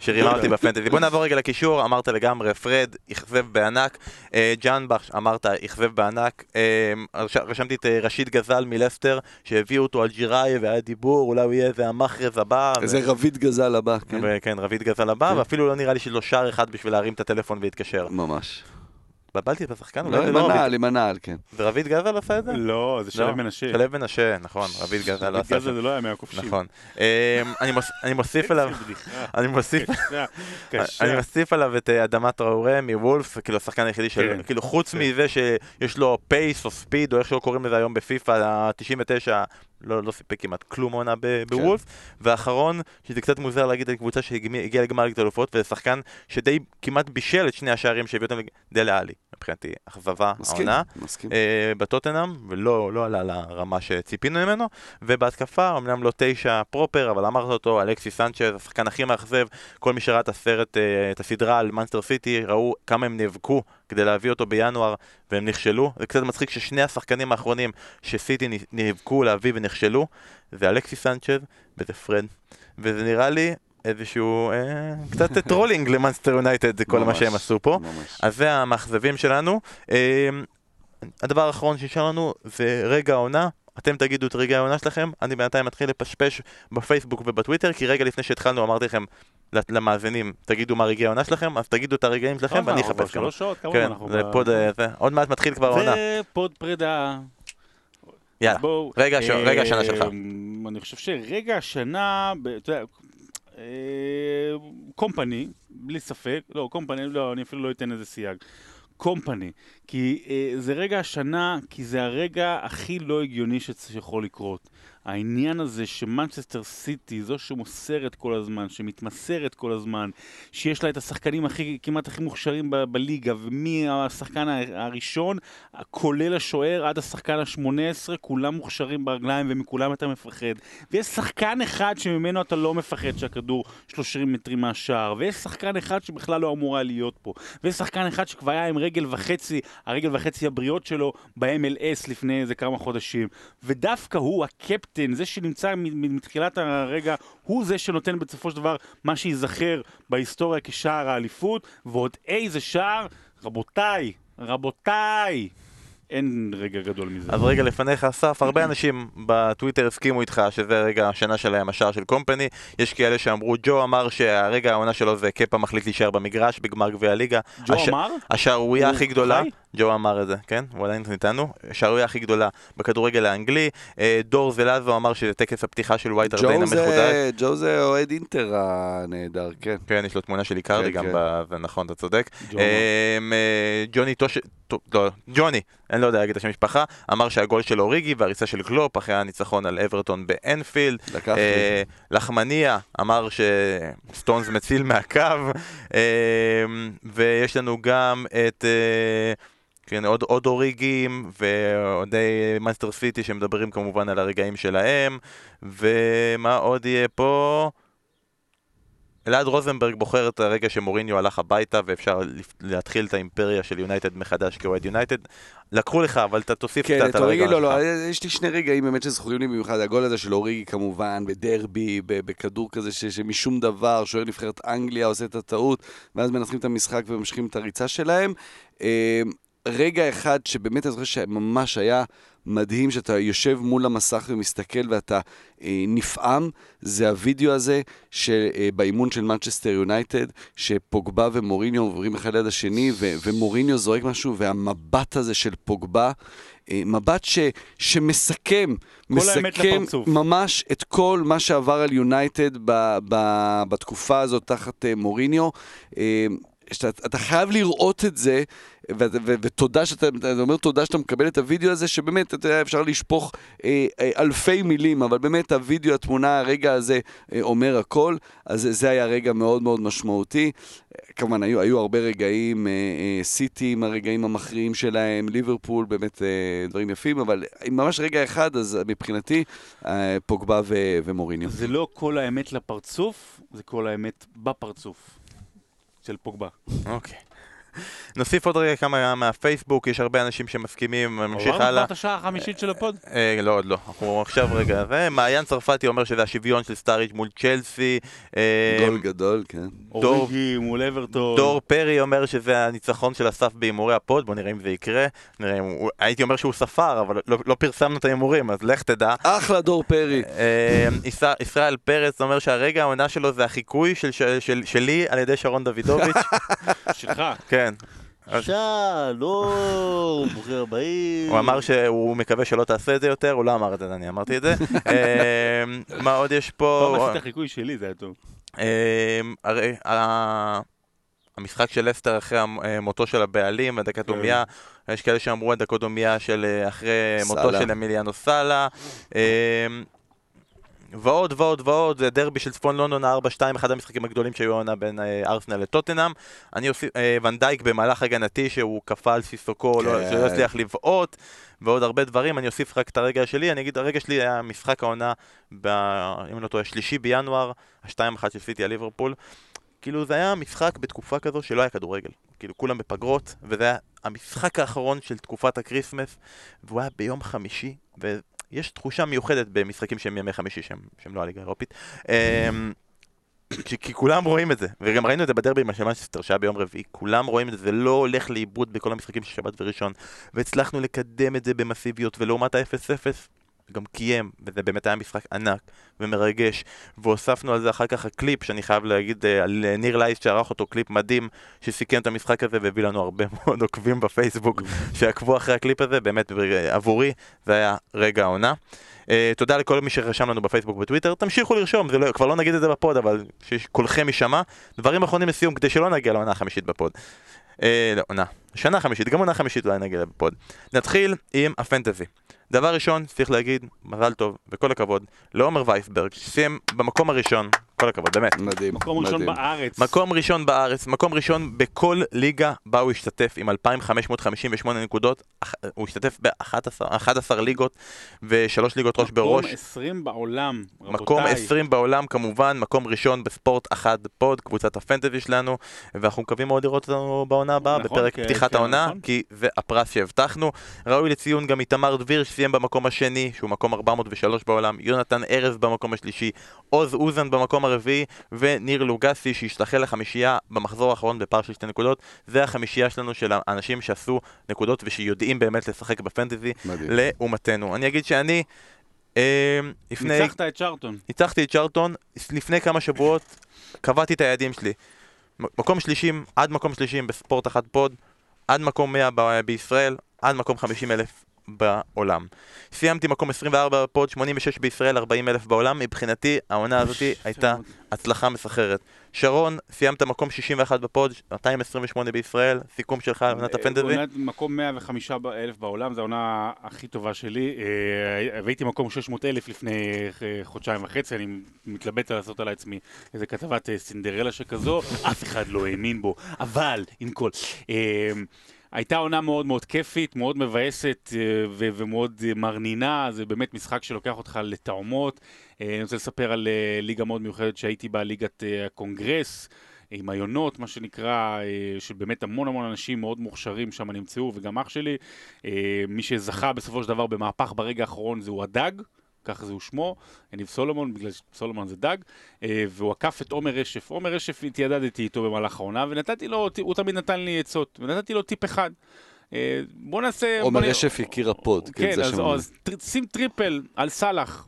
Speaker 2: שרימה אותי בפנטזי. בוא נעבור רגע לקישור, אמרת לגמרי, פרד, אכזב בענק, אה, ג'אנבך, אמרת, אכזב בענק, אה, רש- רשמתי את אה, רשיד גזל מלסטר, שהביאו אותו על ג'יראי והיה דיבור, אולי הוא יהיה איזה המחרז הבא. ו-
Speaker 4: איזה רביד גזל הבא, כן.
Speaker 2: וכן, רביד גזל הבא,
Speaker 4: כן.
Speaker 2: ואפילו לא נראה לי שלא שער אחד בשביל להרים את הטלפון ולהתקשר.
Speaker 4: ממש.
Speaker 2: התבלבלתי בשחקן,
Speaker 4: לא,
Speaker 2: אולי זה
Speaker 4: עם
Speaker 2: לא רביד.
Speaker 4: הנעל, עם הנעל, כן.
Speaker 2: זה רביד גזל עשה את זה?
Speaker 3: לא, זה שלב מנשה.
Speaker 2: שלו מנשה, נכון, רביד גזל לא עשה את
Speaker 3: זה
Speaker 2: זה.
Speaker 3: זה לא היה מהכובשים.
Speaker 2: נכון. אני מוס- אני מוסיף
Speaker 3: בדיחה.
Speaker 2: אני מוסיף. אני מוסיף עליו את אה, אדמת טראורה מוולף, כאילו השחקן היחידי של,
Speaker 3: כן,
Speaker 2: כאילו חוץ
Speaker 3: כן.
Speaker 2: מזה שיש לו פייס או ספיד או איך שלא קוראים לזה היום בפיפא, ה-99 לא, לא סיפק כמעט כלום עונה ב- בוולף, ואחרון, שזה קצת מוזר להגיד על קבוצה שהגיעה לגמר ליגת אלופות, וזה שחקן שדי כמעט בישל את שני השערים שהביא אותם דלה עלי, מבחינתי, אכזבה העונה. אה, בטוטנאם, ולא לא עלה לרמה שציפינו ממנו, ובהתקפה, אמנם לא תשע פרופר, אבל אמרת אותו, אלכסיס סנצ'ז, השחקן הכי מאכזב, כל מי שראה את הסרט, אה, את הסדרה על מנצ'סטר סיטי, ראו כמה הם נאבקו כדי להביא אותו בינואר, והם נכשלו. זה קצת מצחיק ששני השחקנים האחרונים שסיטי נאבקו להביא ונכשלו, זה אלכסיס סנצ'ז וזה פרד. וזה נראה לי איזשהו, אה, קצת טרולינג למאנסטר יונייטד, זה כל מה
Speaker 4: ממש,
Speaker 2: שהם עשו פה.
Speaker 4: ממש.
Speaker 2: אז זה המאכזבים שלנו. אה, הדבר האחרון שנשאר לנו זה רגע העונה. אתם תגידו את רגע העונה שלכם, אני בינתיים מתחיל לפשפש בפייסבוק ובטוויטר, כי רגע לפני שהתחלנו אמרתי לכם למאזינים, תגידו מה רגעי העונה שלכם, אז תגידו את הרגעים שלכם
Speaker 3: טוב,
Speaker 2: ואני אחפש כמה.
Speaker 3: שלוש שעות, כמה
Speaker 2: כן,
Speaker 3: אנחנו
Speaker 2: זה פוד, אה, זה, עוד מעט מתחיל כבר העונה.
Speaker 3: זה פוד פרידה.
Speaker 2: יאללה,
Speaker 3: בואו,
Speaker 2: רגע
Speaker 3: אה,
Speaker 2: רגע השנה שלך.
Speaker 3: אני חושב שרגע השנה, אתה יודע, אה, קומפני, בלי ספק, לא, קומפני, לא, אני אפילו לא אתן איזה סייג. קומפני, כי אה, זה רגע השנה, כי זה הרגע הכי לא הגיוני שיכול לקרות. העניין הזה שמנצ'סטר סיטי, זו שמוסרת כל הזמן, שמתמסרת כל הזמן, שיש לה את השחקנים הכי, כמעט הכי מוכשרים ב- בליגה, ומהשחקן הראשון, כולל השוער, עד השחקן ה-18, כולם מוכשרים ברגליים ומכולם אתה מפחד. ויש שחקן אחד שממנו אתה לא מפחד שהכדור 30 מטרים מהשער, ויש שחקן אחד שבכלל לא אמור היה להיות פה, ויש שחקן אחד שכבר היה עם רגל וחצי, הרגל וחצי הבריאות שלו ב-MLS לפני איזה כמה חודשים, ודווקא הוא, הקפטן, זה שנמצא מתחילת הרגע, הוא זה שנותן בסופו של דבר מה שייזכר בהיסטוריה כשער האליפות, ועוד איזה שער, רבותיי, רבותיי, אין רגע גדול מזה.
Speaker 2: אז רגע לפניך, אסף, הרבה אנשים בטוויטר הסכימו איתך שזה רגע השנה שלהם, השער של קומפני. יש כאלה שאמרו, ג'ו אמר שהרגע העונה שלו זה קפה מחליט להישאר במגרש בגמר גביע הליגה.
Speaker 3: ג'ו
Speaker 2: הש-
Speaker 3: אמר?
Speaker 2: השערורייה הכי גדולה,
Speaker 3: חי?
Speaker 2: ג'ו אמר את זה, כן? הוא עדיין איתנו. השערורייה הכי גדולה בכדורגל האנגלי. אה, דור זלאזו אמר שזה טקס הפתיחה של ווייט
Speaker 4: הארט
Speaker 2: ליין.
Speaker 4: זה- ג'ו זה אוהד אינטר הנהדר, כן.
Speaker 2: כן, יש לו תמונה של איקרדי
Speaker 4: כן,
Speaker 2: גם,
Speaker 4: כן.
Speaker 2: ב- נכון, אתה צודק. אמ, אה, ג'וני טוש... טו- לא, ג'וני, אני לא יודע להגיד את השם משפחה, אמר שהגול של אוריגי והריצה של קלופ אחרי הניצחון על אברטון באנפילד. אה, לחמניה אמר שסטונס מציל מהקו. אמ, ויש לנו גם את... אה, כן, עוד, עוד אוריגים ואוהדי מאנסטר סיטי שמדברים כמובן על הרגעים שלהם ומה עוד יהיה פה? אלעד רוזנברג בוחר את הרגע שמוריניו הלך הביתה ואפשר להתחיל את האימפריה של יונייטד מחדש כאוהד יונייטד. לקחו לך, אבל אתה תוסיף
Speaker 4: כן,
Speaker 2: קצת על הרגע
Speaker 4: לא, לא,
Speaker 2: שלך.
Speaker 4: יש לי שני רגעים באמת שזכורים לי במיוחד, הגול הזה של אוריגי כמובן, בדרבי, בכדור כזה ש- שמשום דבר, שוער נבחרת אנגליה עושה את הטעות, ואז מנצחים את המשחק וממשיכים את הריצה שלהם. רגע אחד שבאמת אני זוכר שממש היה מדהים, שאתה יושב מול המסך ומסתכל ואתה אה, נפעם, זה הווידאו הזה של, אה, של מנצ'סטר יונייטד, שפוגבה ומוריניו עוברים אחד ליד השני, ו- ומוריניו זורק משהו, והמבט הזה של פוגבה, אה, מבט ש, שמסכם, מסכם. ממש את כל מה שעבר על יונייטד ב- ב- בתקופה הזאת תחת אה, מוריניו. אה, שאתה, אתה חייב לראות את זה, ותודה שאתה, אתה אומר תודה שאתה מקבל את הוידאו הזה, שבאמת, אתה יודע, אפשר לשפוך אה, אה, אלפי מילים, אבל באמת הוידאו, התמונה, הרגע הזה אה, אומר הכל, אז זה- היה רגע מאוד מאוד משמעותי. כמובן, היו, היו הרבה רגעים, אה, אה, סיטי עם הרגעים המכריעים שלהם, ליברפול, באמת אה, דברים יפים, אבל ממש רגע אחד, אז מבחינתי, אה, פוגבה ומוריניו.
Speaker 3: זה לא כל האמת לפרצוף, זה כל האמת בפרצוף של פוגבה.
Speaker 2: אוקיי. נוסיף עוד רגע כמה מהפייסבוק, יש הרבה אנשים שמסכימים, נמשיך
Speaker 3: עברנו כבר
Speaker 2: הלאה.
Speaker 3: את השעה החמישית של הפוד?
Speaker 2: אה, לא, עוד לא. אנחנו עכשיו רגע, זה, מעיין צרפתי אומר שזה השוויון של סטארידג' מול צ'לסי. אה,
Speaker 4: גול גדול, כן.
Speaker 3: אוריגי מול אברטון.
Speaker 2: דור פרי אומר שזה הניצחון של אסף בהימורי הפוד, בוא נראה אם זה יקרה. הייתי אומר שהוא ספר, אבל לא, לא פרסמנו את ההימורים, אז לך תדע.
Speaker 4: אחלה דור פרי.
Speaker 2: אה, ישראל- פרץ אומר שהרגע העונה שלו זה החיקוי של, של, של, שלי על ידי שרון דוידוביץ'.
Speaker 3: שלך.
Speaker 2: כן.
Speaker 5: שלום, ברוכים הבאים.
Speaker 2: הוא אמר שהוא מקווה שלא תעשה את זה יותר, הוא לא אמר את זה, אני אמרתי את זה. אה, מה עוד יש פה?
Speaker 3: פעם עשית חיקוי שלי, זה היה טוב.
Speaker 2: אמ, הרי המשחק של לסטר אחרי מותו של הבעלים, הדקתומיה, יש כאלה שאמרו הדקתומיה של אה, אחרי מותו. של אמיליאנו סאלה. ועוד ועוד ועוד, זה דרבי של צפון לונדון 4-2, אחד המשחקים הגדולים שהיו העונה בין אה, ארסנל לטוטנאם. אני אוסיף, אה, ונדייק במהלך הגנתי שהוא כפה על סיסוקו, לא-
Speaker 4: כן.
Speaker 2: שלא הצליח לבעוט, ועוד הרבה דברים. אני אוסיף רק את הרגע שלי, אני אגיד, הרגע שלי היה משחק העונה, ב... אם אני לא טועה, שלישי בינואר, השתיים אחת של סיטי על ליברפול. כאילו זה היה משחק בתקופה כזו שלא היה כדורגל. כאילו כולם בפגרות, וזה היה המשחק האחרון של תקופת הקריסמס, והוא היה ביום חמישי, ויש תחושה מיוחדת במשחקים שהם ימי חמישי, שהם, שהם לא הליגה האירופית. אמ, כי, כולם רואים את זה, וגם ראינו את זה בדרבי של מנצ'סטר שהיה ביום רביעי, כולם רואים את זה, זה לא הולך לאיבוד בכל המשחקים של שבת וראשון, והצלחנו לקדם את זה במסיביות, ולעומת ה-0-0, גם קיים, וזה באמת היה משחק ענק ומרגש, והוספנו על זה אחר כך הקליפ, שאני חייב להגיד אה, על ניר לייס שערך אותו, קליפ מדהים, שסיכם את המשחק הזה והביא לנו הרבה מאוד עוקבים בפייסבוק שעקבו אחרי הקליפ הזה, באמת אה, עבורי זה היה רגע העונה. אה, תודה לכל מי שרשם לנו בפייסבוק ובטוויטר, תמשיכו לרשום, זה לא, כבר לא נגיד את זה בפוד, אבל שקולכם יישמע. דברים אחרונים לסיום, כדי שלא נגיע לעונה החמישית בפוד. אה, לא, עונה. שנה חמישית, גם עונה חמישית אולי נגיע בפוד. נתחיל עם הפנטזי. דבר ראשון, צריך להגיד, מזל טוב וכל הכבוד, לעומר וייסברג, שסיים במקום הראשון, כל הכבוד, באמת.
Speaker 4: מדהים.
Speaker 3: מקום ראשון
Speaker 4: מדהים.
Speaker 3: בארץ.
Speaker 2: מקום ראשון בארץ, מקום ראשון בכל ליגה בה הוא השתתף עם 2,558 נקודות, הוא השתתף ב-11 ליגות ושלוש ליגות ראש בראש.
Speaker 3: מקום 20 בעולם, רבותיי.
Speaker 2: מקום 20 בעולם כמובן, מקום ראשון בספורט אחד פוד, קבוצת הפנטזי שלנו, ואנחנו מקווים מאוד לראות אותנו בעונה הבאה,
Speaker 3: נכון,
Speaker 2: בפרק
Speaker 3: כן,
Speaker 2: פתיחת
Speaker 3: כן,
Speaker 2: העונה,
Speaker 3: נכון.
Speaker 2: כי זה הפרס שהבטחנו. ראוי לציון גם איתמר דביר שסיים במקום השני, שהוא מקום 403 בעולם, יונתן ארז במקום השלישי, עוז אוזן במקום הרביעי, וניר לוגסי שהשתחל לחמישייה במחזור האחרון בפער של שתי נקודות. זה החמישייה שלנו של האנשים שעשו נקודות ושיודעים באמת לשחק בפנטזי. לעומתנו. אני אגיד שאני... אה, לפני...
Speaker 3: ניצחת את צ'רטון.
Speaker 2: ניצחתי את צ'רלטון, לפני כמה שבועות קבעתי את היעדים שלי. מקום שלושים, עד מקום שלושים בספורט אחד פוד, עד מקום 100 ב- בישראל, עד מקום 50 אלף בעולם. סיימתי מקום 24 בפוד, 86 בישראל, 40 אלף בעולם. מבחינתי, העונה הזאתי הייתה הצלחה מסחררת. שרון, סיימת מקום 61 בפוד, 228 בישראל, סיכום שלך על עונת הפנטזי?
Speaker 3: עונת מקום 105 אלף בעולם, זו העונה הכי טובה שלי. אה, והייתי מקום 600 אלף לפני אה, חודשיים וחצי, אני מתלבט לעשות על עצמי איזה כתבת אה, סינדרלה שכזו, אף אחד לא האמין בו, אבל עם כל... הייתה עונה מאוד מאוד כיפית, מאוד מבאסת אה, ו- ומאוד אה, מרנינה, זה באמת משחק שלוקח אותך לתאומות. אה, אני רוצה לספר על ליגה מאוד מיוחדת שהייתי בה, ליגת הקונגרס. עם היונות, מה שנקרא, אה, של באמת המון המון אנשים מאוד מוכשרים שם נמצאו, וגם אח שלי. מי שזכה בסופו של דבר במהפך ברגע האחרון זהו הדג, ככה זהו שמו, יניב סולומון, בגלל שסולומון זה דג, אה, והוא עקף את עומר רשף. עומר רשף התיידדתי איתו במהלך העונה, ונתתי לו, הוא תמיד נתן לי עצות, ונתתי לו טיפ אחד. אה, בוא נעשה...
Speaker 4: עומר רשף יקיר הפוד.
Speaker 3: כן,
Speaker 4: זה
Speaker 3: אז,
Speaker 4: שם.
Speaker 3: אז שים טריפל על סאלח.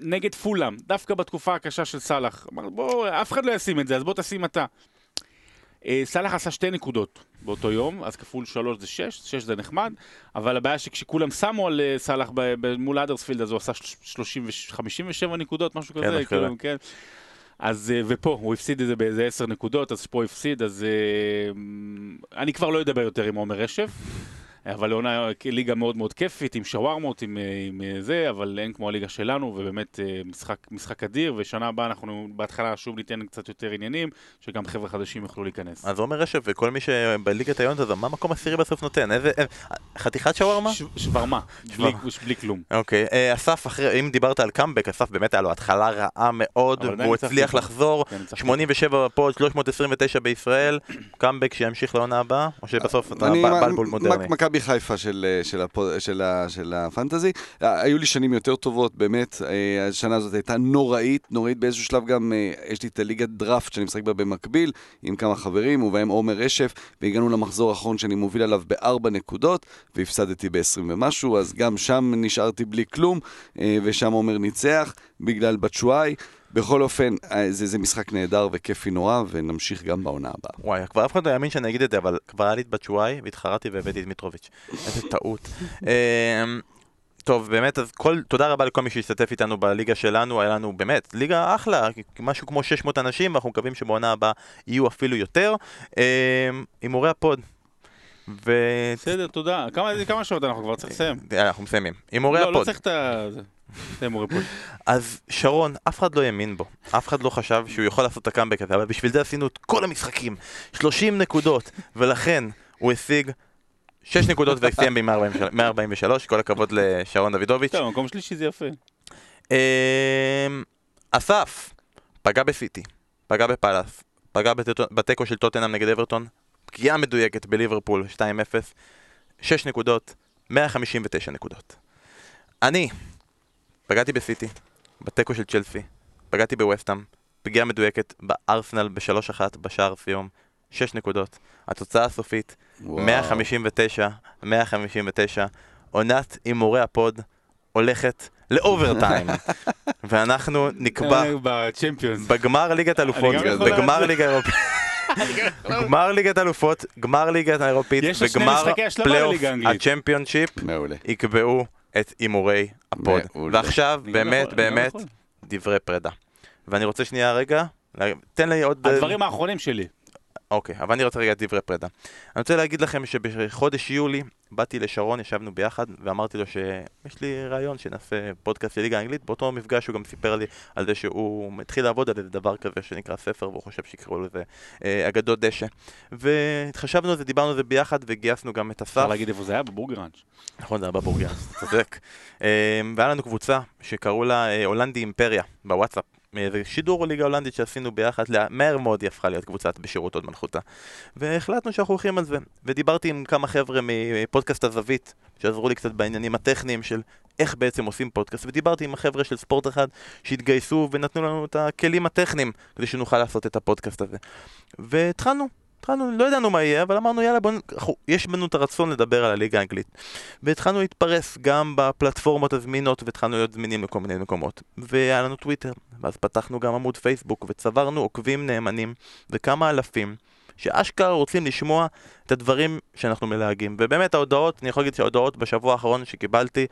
Speaker 3: נגד פולאם, דווקא בתקופה הקשה של סאלח. אמר, בוא, אף אחד לא ישים את זה, אז בוא תשים אתה. אה, סאלח עשה שתי נקודות באותו יום, אז כפול שלוש זה שש, שש זה נחמד, אבל הבעיה שכשכולם שמו על אה, סאלח מול אדרספילד, אז הוא עשה של- 30 ו- 57 נקודות, משהו
Speaker 2: כן,
Speaker 3: כזה. כאילו, כן. אז, אה, ופה, הוא הפסיד את זה באיזה עשר נקודות, אז פה הפסיד, אז אני כבר לא אדבר יותר עם עומר רשף. אבל עונה ליגה מאוד מאוד כיפית, עם שווארמות, עם, אה, עם אה, זה, אבל אין כמו הליגה שלנו, ובאמת אה, משחק, משחק אדיר, ושנה הבאה אנחנו בהתחלה שוב ניתן קצת יותר עניינים, שגם חבר'ה חדשים יוכלו להיכנס.
Speaker 2: אז עומר רשף וכל מי שבליגת העיון הזו, מה מקום עשירי בסוף נותן? איזה... איזה- חתיכת שווארמה?
Speaker 3: ש- שווארמה, בלי, בלי כלום.
Speaker 2: אוקיי, אה, אסף, אחרי, אם דיברת על קאמבק, אסף באמת היה לו התחלה רעה מאוד,
Speaker 3: ניצחתי
Speaker 2: הצליח
Speaker 3: אותו.
Speaker 2: לחזור,
Speaker 3: כן, ניצחתי.
Speaker 2: 87 בפוד, 329 בישראל, קאמבק שימשיך לעונה הבאה, או שבסוף אתה בלבול מודרני?
Speaker 4: מכבי חיפה של, אה, של, הפו- של, ה- של הפנטזי. אה, היו לי שנים יותר טובות, באמת. אה, השנה הזאת הייתה נוראית, נוראית באיזשהו שלב גם, יש לי את הליגת דראפט שאני משחק בה במקביל, עם כמה חברים, ובהם עומר רשף, והגענו למחזור האחרון שאני מוביל עליו בארבע נקודות, והפסדתי ב-20 ומשהו, אז גם שם נשארתי בלי כלום, ושם עומר ניצח, בגלל בצ'ואי. בכל אופן, אה, זה, זה משחק נהדר וכיפי נורא, ונמשיך גם בעונה הבאה.
Speaker 2: וואי, כבר אף אחד לא יאמין שאני אגיד את זה, אבל כבר היה לי את בצ'ואי, והתחרתי והבאתי את מיטרוביץ'. איזה טעות. אמ, טוב, באמת, אז כל, תודה רבה לכל מי שהשתתף איתנו בליגה שלנו, היה לנו באמת ליגה אחלה, משהו כמו 600 אנשים, ואנחנו מקווים שבעונה הבאה יהיו אפילו יותר. אמ, הימורי הפוד. ו...
Speaker 3: בסדר, תודה. כמה, כמה שעות אנחנו כבר צריך לסיים?
Speaker 2: יאללה, אנחנו מסיימים. הימורי
Speaker 3: לא, לא
Speaker 2: הפוד.
Speaker 3: צריך את ה...
Speaker 2: אז שרון, אף אחד לא האמין בו, אף אחד לא חשב שהוא יכול לעשות את הקאמבק הזה, אבל בשביל זה עשינו את כל המשחקים, 30 נקודות, ולכן הוא השיג 6 נקודות וסיים ב-143, כל הכבוד לשרון דוידוביץ'.
Speaker 3: טוב, מקום שלישי זה יפה.
Speaker 2: אמ, אסף, פגע בסיטי, פגע בפאלאס, פגע בתיקו של טוטנאם נגד אברטון, פגיעה מדויקת בליברפול 2-0, 6 נקודות, 159 נקודות. אני, פגעתי בסיטי, בתיקו של צ'לסי, פגעתי בווסטאם, פגיעה מדויקת בארסנל ב-3-1 בשער סיום, 6 נקודות. התוצאה הסופית,
Speaker 4: וואו.
Speaker 2: 159, 159, עונת הימורי הפוד הולכת לאוברטיים, ואנחנו נקבע
Speaker 3: אה.
Speaker 2: בגמר ליגת אלופות, בגמר. ליגה אירופית, גמר ליגת אלופות, גמר ליגת האירופית, וגמר פלייאוף. הצ'מפיונשיפ. יקבעו את הימורי הפוד. ועכשיו, באמת, באמת. דברי פרידה. ואני רוצה שנייה רגע, תן לי עוד...
Speaker 3: הדברים האחרונים שלי.
Speaker 2: אוקיי, אבל אני רוצה רגע דברי פרידה. אני רוצה להגיד לכם שבחודש יולי באתי לשרון, ישבנו ביחד, ואמרתי לו שיש לי רעיון שנעשה פודקאסט לליגה האנגלית. באותו מפגש הוא גם סיפר לי על זה שהוא התחיל לעבוד על איזה דבר כזה שנקרא ספר, והוא חושב שיקראו לזה אה, אגדות דשא. והתחשבנו על זה, דיברנו על זה ביחד, וגייסנו גם את אסף.
Speaker 3: אפשר להגיד איפה זה היה? בבורגראנץ'.
Speaker 2: נכון, זה היה בבורגר, אתה צודק. אה, והיה לנו קבוצה שקראו לה אה, הולנדי אימפריה בוואטסאפ. מאיזה שידור ליגה הולנדית שעשינו ביחד, מהר מאוד היא הפכה להיות קבוצת בשירות הוד מלכותה. והחלטנו שאנחנו הולכים על זה. ודיברתי עם כמה חבר'ה מפודקאסט הזווית, שעזרו לי קצת בעניינים הטכניים של איך בעצם עושים פודקאסט, ודיברתי עם החבר'ה של ספורט אחד שהתגייסו ונתנו לנו את הכלים הטכניים כדי שנוכל לעשות את הפודקאסט הזה. והתחלנו. התחלנו, לא ידענו מה יהיה, אבל אמרנו יאללה בוא, אנחנו- יש בנו את הרצון לדבר על הליגה האנגלית. והתחלנו להתפרס גם בפלטפורמות הזמינות והתחלנו להיות זמינים לכל מיני מקומות. והיה לנו טוויטר, ואז פתחנו גם עמוד פייסבוק וצברנו עוקבים נאמנים וכמה אלפים שאשכרה רוצים לשמוע את הדברים שאנחנו מלהגים. ובאמת ההודעות, אני יכול להגיד שההודעות בשבוע האחרון שקיבלתי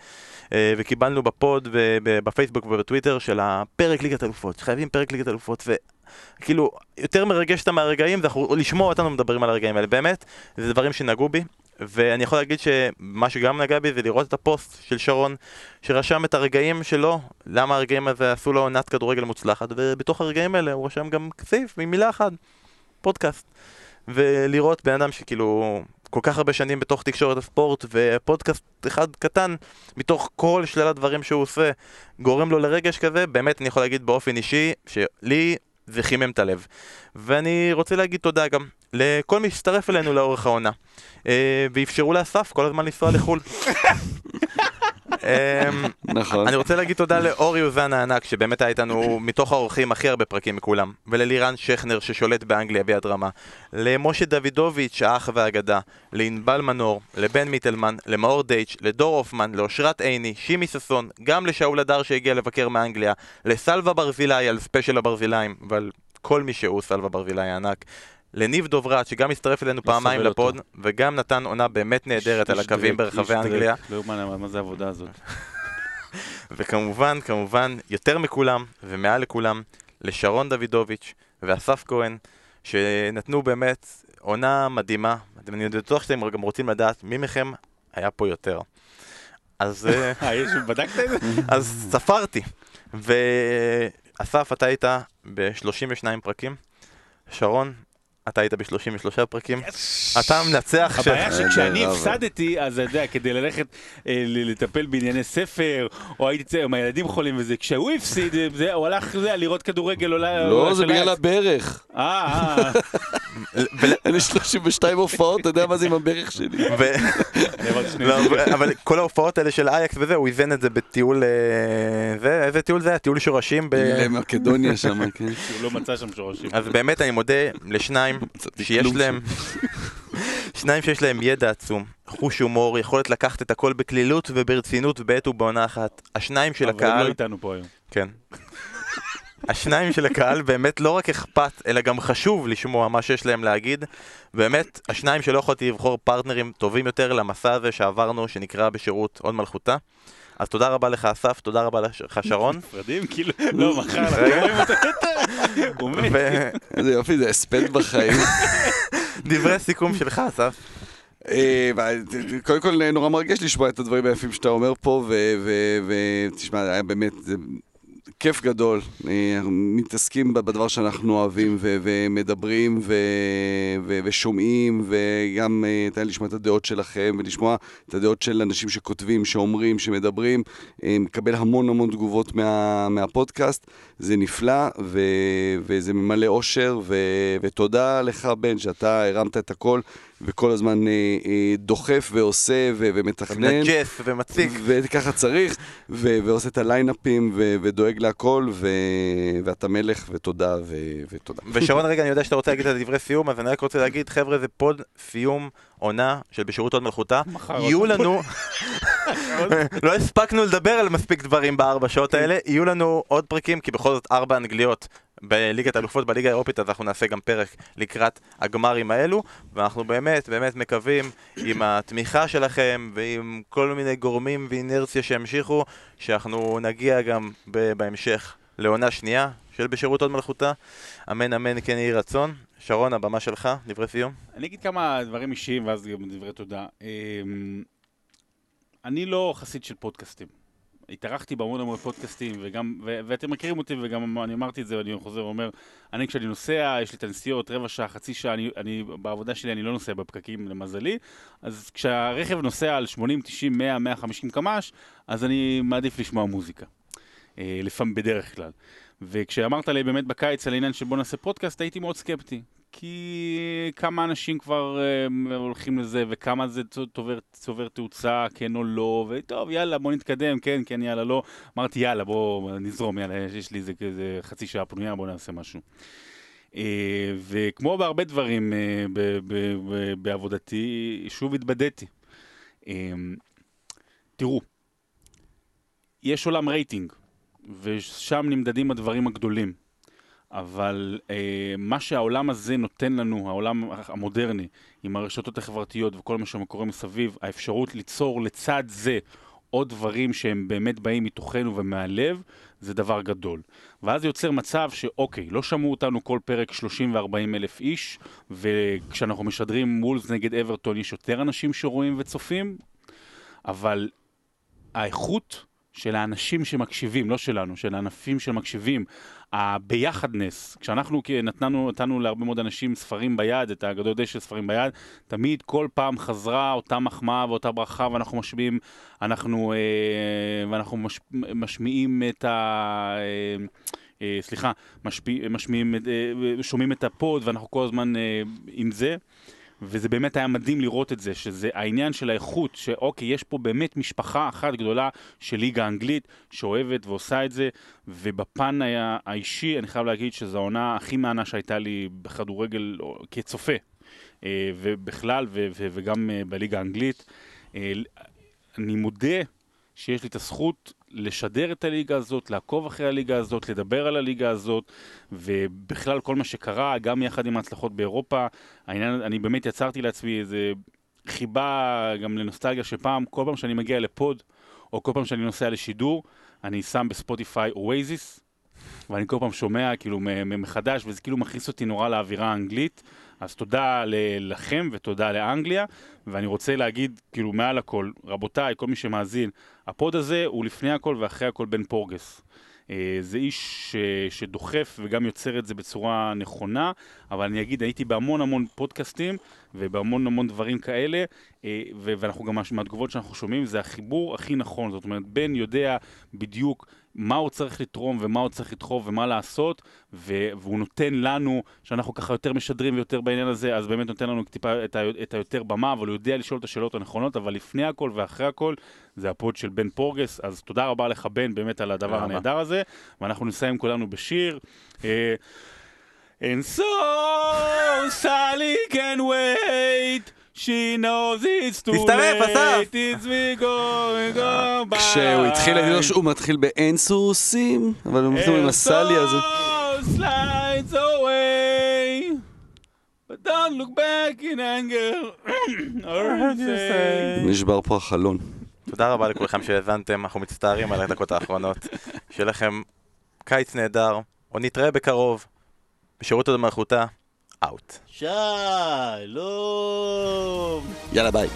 Speaker 2: אה, וקיבלנו בפוד ובפייסבוק ובטוויטר של הפרק ליגת אלופות, חייבים פרק ליגת אלופות וכאילו יותר מרגש אותם מהרגעים זה אנחנו- לשמוע אותנו מדברים על הרגעים האלה, באמת זה דברים שנגעו בי ואני יכול להגיד שמה שגם נגע בי זה לראות את הפוסט של שרון שרשם את הרגעים שלו, למה הרגעים הזה עשו לו עונת כדורגל מוצלחת ובתוך הרגעים האלה הוא רשם גם סעיף עם מילה אחת, פודקאסט ולראות בן אדם שכאילו כל כך הרבה שנים בתוך תקשורת הספורט ופודקאסט אחד קטן מתוך כל שלל הדברים שהוא עושה גורם לו לרגש כזה, באמת אני יכול להגיד באופן אישי שלי זה חימם את הלב. ואני רוצה להגיד תודה גם לכל מי שהצטרף אלינו לאורך העונה אה, ואפשרו לאסף כל הזמן לנסוע לחו"ל. אמ,
Speaker 4: נכון.
Speaker 2: אני רוצה להגיד תודה לאורי אוזן הענק, שבאמת היה איתנו מתוך האורחים הכי הרבה פרקים מכולם, וללירן שכנר ששולט באנגליה ביד רמה, למשה דוידוביץ', האח והאגדה, לענבל מנור, לבן מיטלמן, למאור דייץ', לדור הופמן, לאושרת עיני, שימי ששון, גם לשאול הדר שהגיע לבקר מאנגליה, לסלווה ברזילי על ספיישל הברזילאים, ועל כל מי שהוא סלווה ברזילי הענק. לניב דוברת, שגם הצטרף אלינו פעמיים לפוד,
Speaker 3: אותו.
Speaker 2: וגם נתן עונה באמת נהדרת על הקווים ברחבי. אנגליה.
Speaker 3: לא יאומן מה זה העבודה הזאת.
Speaker 2: וכמובן, כמובן, יותר מכולם ומעל לכולם, לשרון דוידוביץ' ואסף כהן, שנתנו באמת עונה מדהימה. אני בטוח שאתם גם רוצים לדעת מי מכם היה פה יותר. אז, אה,
Speaker 3: אה, בדקת את זה?
Speaker 2: אז ספרתי. ואסף, אתה היית ב-32 פרקים. שרון, אתה היית ב-33 פרקים. אתה המנצח של...
Speaker 3: הבעיה שכשאני הפסדתי, אז אתה יודע, כדי ללכת אה, לטפל בענייני ספר, או הייתי צריך, עם הילדים חולים וזה, כשהוא הפסיד, אה, זה, הוא הלך לראות כדורגל עולה...
Speaker 4: לא, זה בגלל. הברך.
Speaker 3: אה, אה,
Speaker 4: אני 32 הופעות, אתה יודע מה זה עם הברך שלי.
Speaker 2: לא. אבל- כל ההופעות האלה של אייקס וזה, הוא איזן את זה בטיול... אה, זה, איזה טיול זה היה? טיול שורשים ב...
Speaker 4: למקדוניה שם, כן.
Speaker 3: הוא לא מצא שם שורשים.
Speaker 2: אז באמת אני מודה לשניים
Speaker 4: מצאתי
Speaker 2: שיש להם, שניים שיש להם ידע עצום, חוש הומור, יכולת לקחת את הכל בקלילות וברצינות בעת ובעונה אחת. השניים של
Speaker 3: אבל הם לא
Speaker 2: הקהל,
Speaker 3: איתנו פה היום.
Speaker 2: כן. השניים של הקהל באמת לא רק אכפת, אלא גם חשוב לשמוע מה שיש להם להגיד. באמת, השניים שלא יכולתי לבחור פרטנרים טובים יותר למסע הזה שעברנו, שנקרא בשירות הוד מלכותה. אז תודה רבה לך אסף, תודה רבה לך שרון.
Speaker 3: נפרדים? כאילו, לא, מחר אנחנו
Speaker 2: רגע.
Speaker 4: איזה יופי, זה הספד בחיים.
Speaker 2: ודברי סיכום שלך אסף.
Speaker 4: אה, קודם כל נורא מרגש לשמוע את הדברים היפים שאתה אומר פה, ותשמע, היה באמת זה כיף גדול. אה, מתעסקים בדבר שאנחנו אוהבים, ו- ומדברים, ו- ו- ושומעים, וגם אה, תן לשמוע את הדעות שלכם, ולשמוע את הדעות של אנשים שכותבים, שאומרים, שמדברים. אה, מקבל המון המון תגובות מה- מהפודקאסט, זה נפלא, ו- וזה ממלא אושר, ו- ותודה לך, בן, שאתה הרמת את הכל. וכל הזמן אה, אה, דוחף ועושה ו- ומתכנן.
Speaker 2: מנג'ס ומציק.
Speaker 4: וככה צריך, ו- ועושה את הליינאפים ו- ודואג להכל, ו- ואתה מלך, ותודה, ו- ותודה.
Speaker 2: ושרון, רגע, אני יודע שאתה רוצה להגיד את דברי סיום, אז אני רק רוצה להגיד, חבר'ה, זה פוד סיום עונה של בשירות הוד מלכותה. יהיו
Speaker 3: עוד
Speaker 2: לנו, לא הספקנו לדבר על מספיק דברים בארבע שעות האלה, יהיו לנו עוד פרקים, כי בכל זאת ארבע אנגליות בליגת האלופות בליגה האירופית, אז אנחנו נעשה גם פרק לקראת הגמרים האלו, ואנחנו באמת, באמת מקווים, עם התמיכה שלכם ועם כל מיני גורמים ואינרציה שימשיכו, שאנחנו נגיע גם בהמשך לעונה שנייה של בשירות הוד מלכותה. אמן אמן כן יהי רצון. שרון, הבמה שלך, דברי סיום.
Speaker 3: אני אגיד כמה דברים אישיים ואז גם דברי תודה. אמ, אני לא חסיד של פודקאסטים. התארחתי בהמון המון פודקאסטים, וגם, ו- ואתם מכירים אותי, וגם אני אמרתי את זה, ואני חוזר ואומר, אני כשאני נוסע, יש לי את הנסיעות, רבע שעה, חצי שעה, אני, אני, בעבודה שלי אני לא נוסע בפקקים, למזלי, אז כשהרכב נוסע על 80, 90, 100, 150 קמ"ש, אז אני מעדיף לשמוע מוזיקה. אה, לפעמים, בדרך כלל. וכשאמרת לי באמת בקיץ על העניין של בוא נעשה פודקאסט, הייתי מאוד סקפטי. כי כמה אנשים כבר אה, הולכים לזה, וכמה זה צובר, צובר תאוצה, כן או לא, וטוב, יאללה, בוא נתקדם, כן, כן, יאללה, לא. אמרתי, יאללה, בוא נזרום, יאללה, יש, לי איזה כזה חצי שעה פנויה, בוא נעשה משהו. אה, וכמו בהרבה דברים אה, ב- ב- ב- בעבודתי, שוב התבדיתי. אה, תראו, יש עולם רייטינג, ושם נמדדים הדברים הגדולים. אבל אה, מה שהעולם הזה נותן לנו, העולם המודרני, עם הרשתות החברתיות וכל מה שקורה מסביב, האפשרות ליצור לצד זה עוד דברים שהם באמת באים מתוכנו ומהלב, זה דבר גדול. ואז יוצר מצב שאוקיי, לא שמעו אותנו כל פרק 30 ו-40 אלף איש, וכשאנחנו משדרים וולס נגד אברטון יש יותר אנשים שרואים וצופים, אבל האיכות של האנשים שמקשיבים, לא שלנו, של הענפים שמקשיבים, הביחדנס, כשאנחנו נתנו, נתנו להרבה מאוד אנשים ספרים ביד, את האגדות דשא ספרים ביד, תמיד כל פעם חזרה אותה מחמאה ואותה ברכה ואנחנו משמיעים, אנחנו, אה, ואנחנו מש, משמיעים את ה... אה, אה, סליחה, משמיעים, אה, שומעים את הפוד ואנחנו כל הזמן אה, עם זה. וזה באמת היה מדהים לראות את זה, שזה העניין של האיכות, שאוקיי, יש פה באמת משפחה אחת גדולה של ליגה אנגלית שאוהבת ועושה את זה, ובפן היה, האישי, אני חייב להגיד שזו העונה הכי מהנה שהייתה לי בכדורגל כצופה, אה, ובכלל, וגם אה, בליגה האנגלית. אה, אני מודה שיש לי את הזכות לשדר את הליגה הזאת, לעקוב אחרי הליגה הזאת, לדבר על הליגה הזאת, ובכלל כל מה שקרה, גם יחד עם ההצלחות באירופה, העניין, אני באמת יצרתי לעצמי איזה חיבה גם לנוסטלגיה שפעם, כל פעם שאני מגיע לפוד, או כל פעם שאני נוסע לשידור, אני שם בספוטיפיי אווייזיס, ואני כל פעם שומע כאילו מחדש, וזה כאילו מכניס אותי נורא לאווירה האנגלית. אז תודה לכם ותודה לאנגליה, ואני רוצה להגיד, כאילו, מעל הכל, רבותיי, כל מי שמאזין, הפוד הזה הוא לפני הכל ואחרי הכל בן פורגס. אה, זה איש ש- שדוחף וגם יוצר את זה בצורה נכונה, אבל אני אגיד, הייתי בהמון המון פודקאסטים ובהמון המון דברים כאלה, אה, ואנחנו גם, מהתגובות שאנחנו שומעים, זה החיבור הכי נכון. זאת אומרת, בן יודע בדיוק מה הוא צריך לתרום ומה הוא צריך לדחוף ומה לעשות, ו- והוא נותן לנו, שאנחנו ככה יותר משדרים ויותר בעניין הזה, אז באמת נותן לנו טיפה את, ה- את היותר במה, אבל הוא יודע לשאול את השאלות הנכונות, אבל לפני הכל ואחרי הכל, זה הפוד של בן פורגס, אז תודה רבה לך בן באמת על הדבר. הנהדר הזה, ואנחנו נסיים כולנו בשיר. אה, And so Sally can wait, she knows it's too
Speaker 2: תצטרף, אסף.
Speaker 3: late, it's we go, we go by.
Speaker 4: כשהוא התחיל להגיד לו שהוא מתחיל באין סוסים, אבל הוא מתחיל עם הסלי הזה.
Speaker 3: And so slides away, but don't look back in anger, or say.
Speaker 4: נשבר פה החלון.
Speaker 2: תודה רבה לכולכם שהאזנתם, אנחנו מצטערים על הדקות האחרונות. שיהיה לכם קיץ נהדר, או נתראה בקרוב. בשירות עוד מלכותה, אאוט.
Speaker 1: שלום!
Speaker 4: יאללה ביי.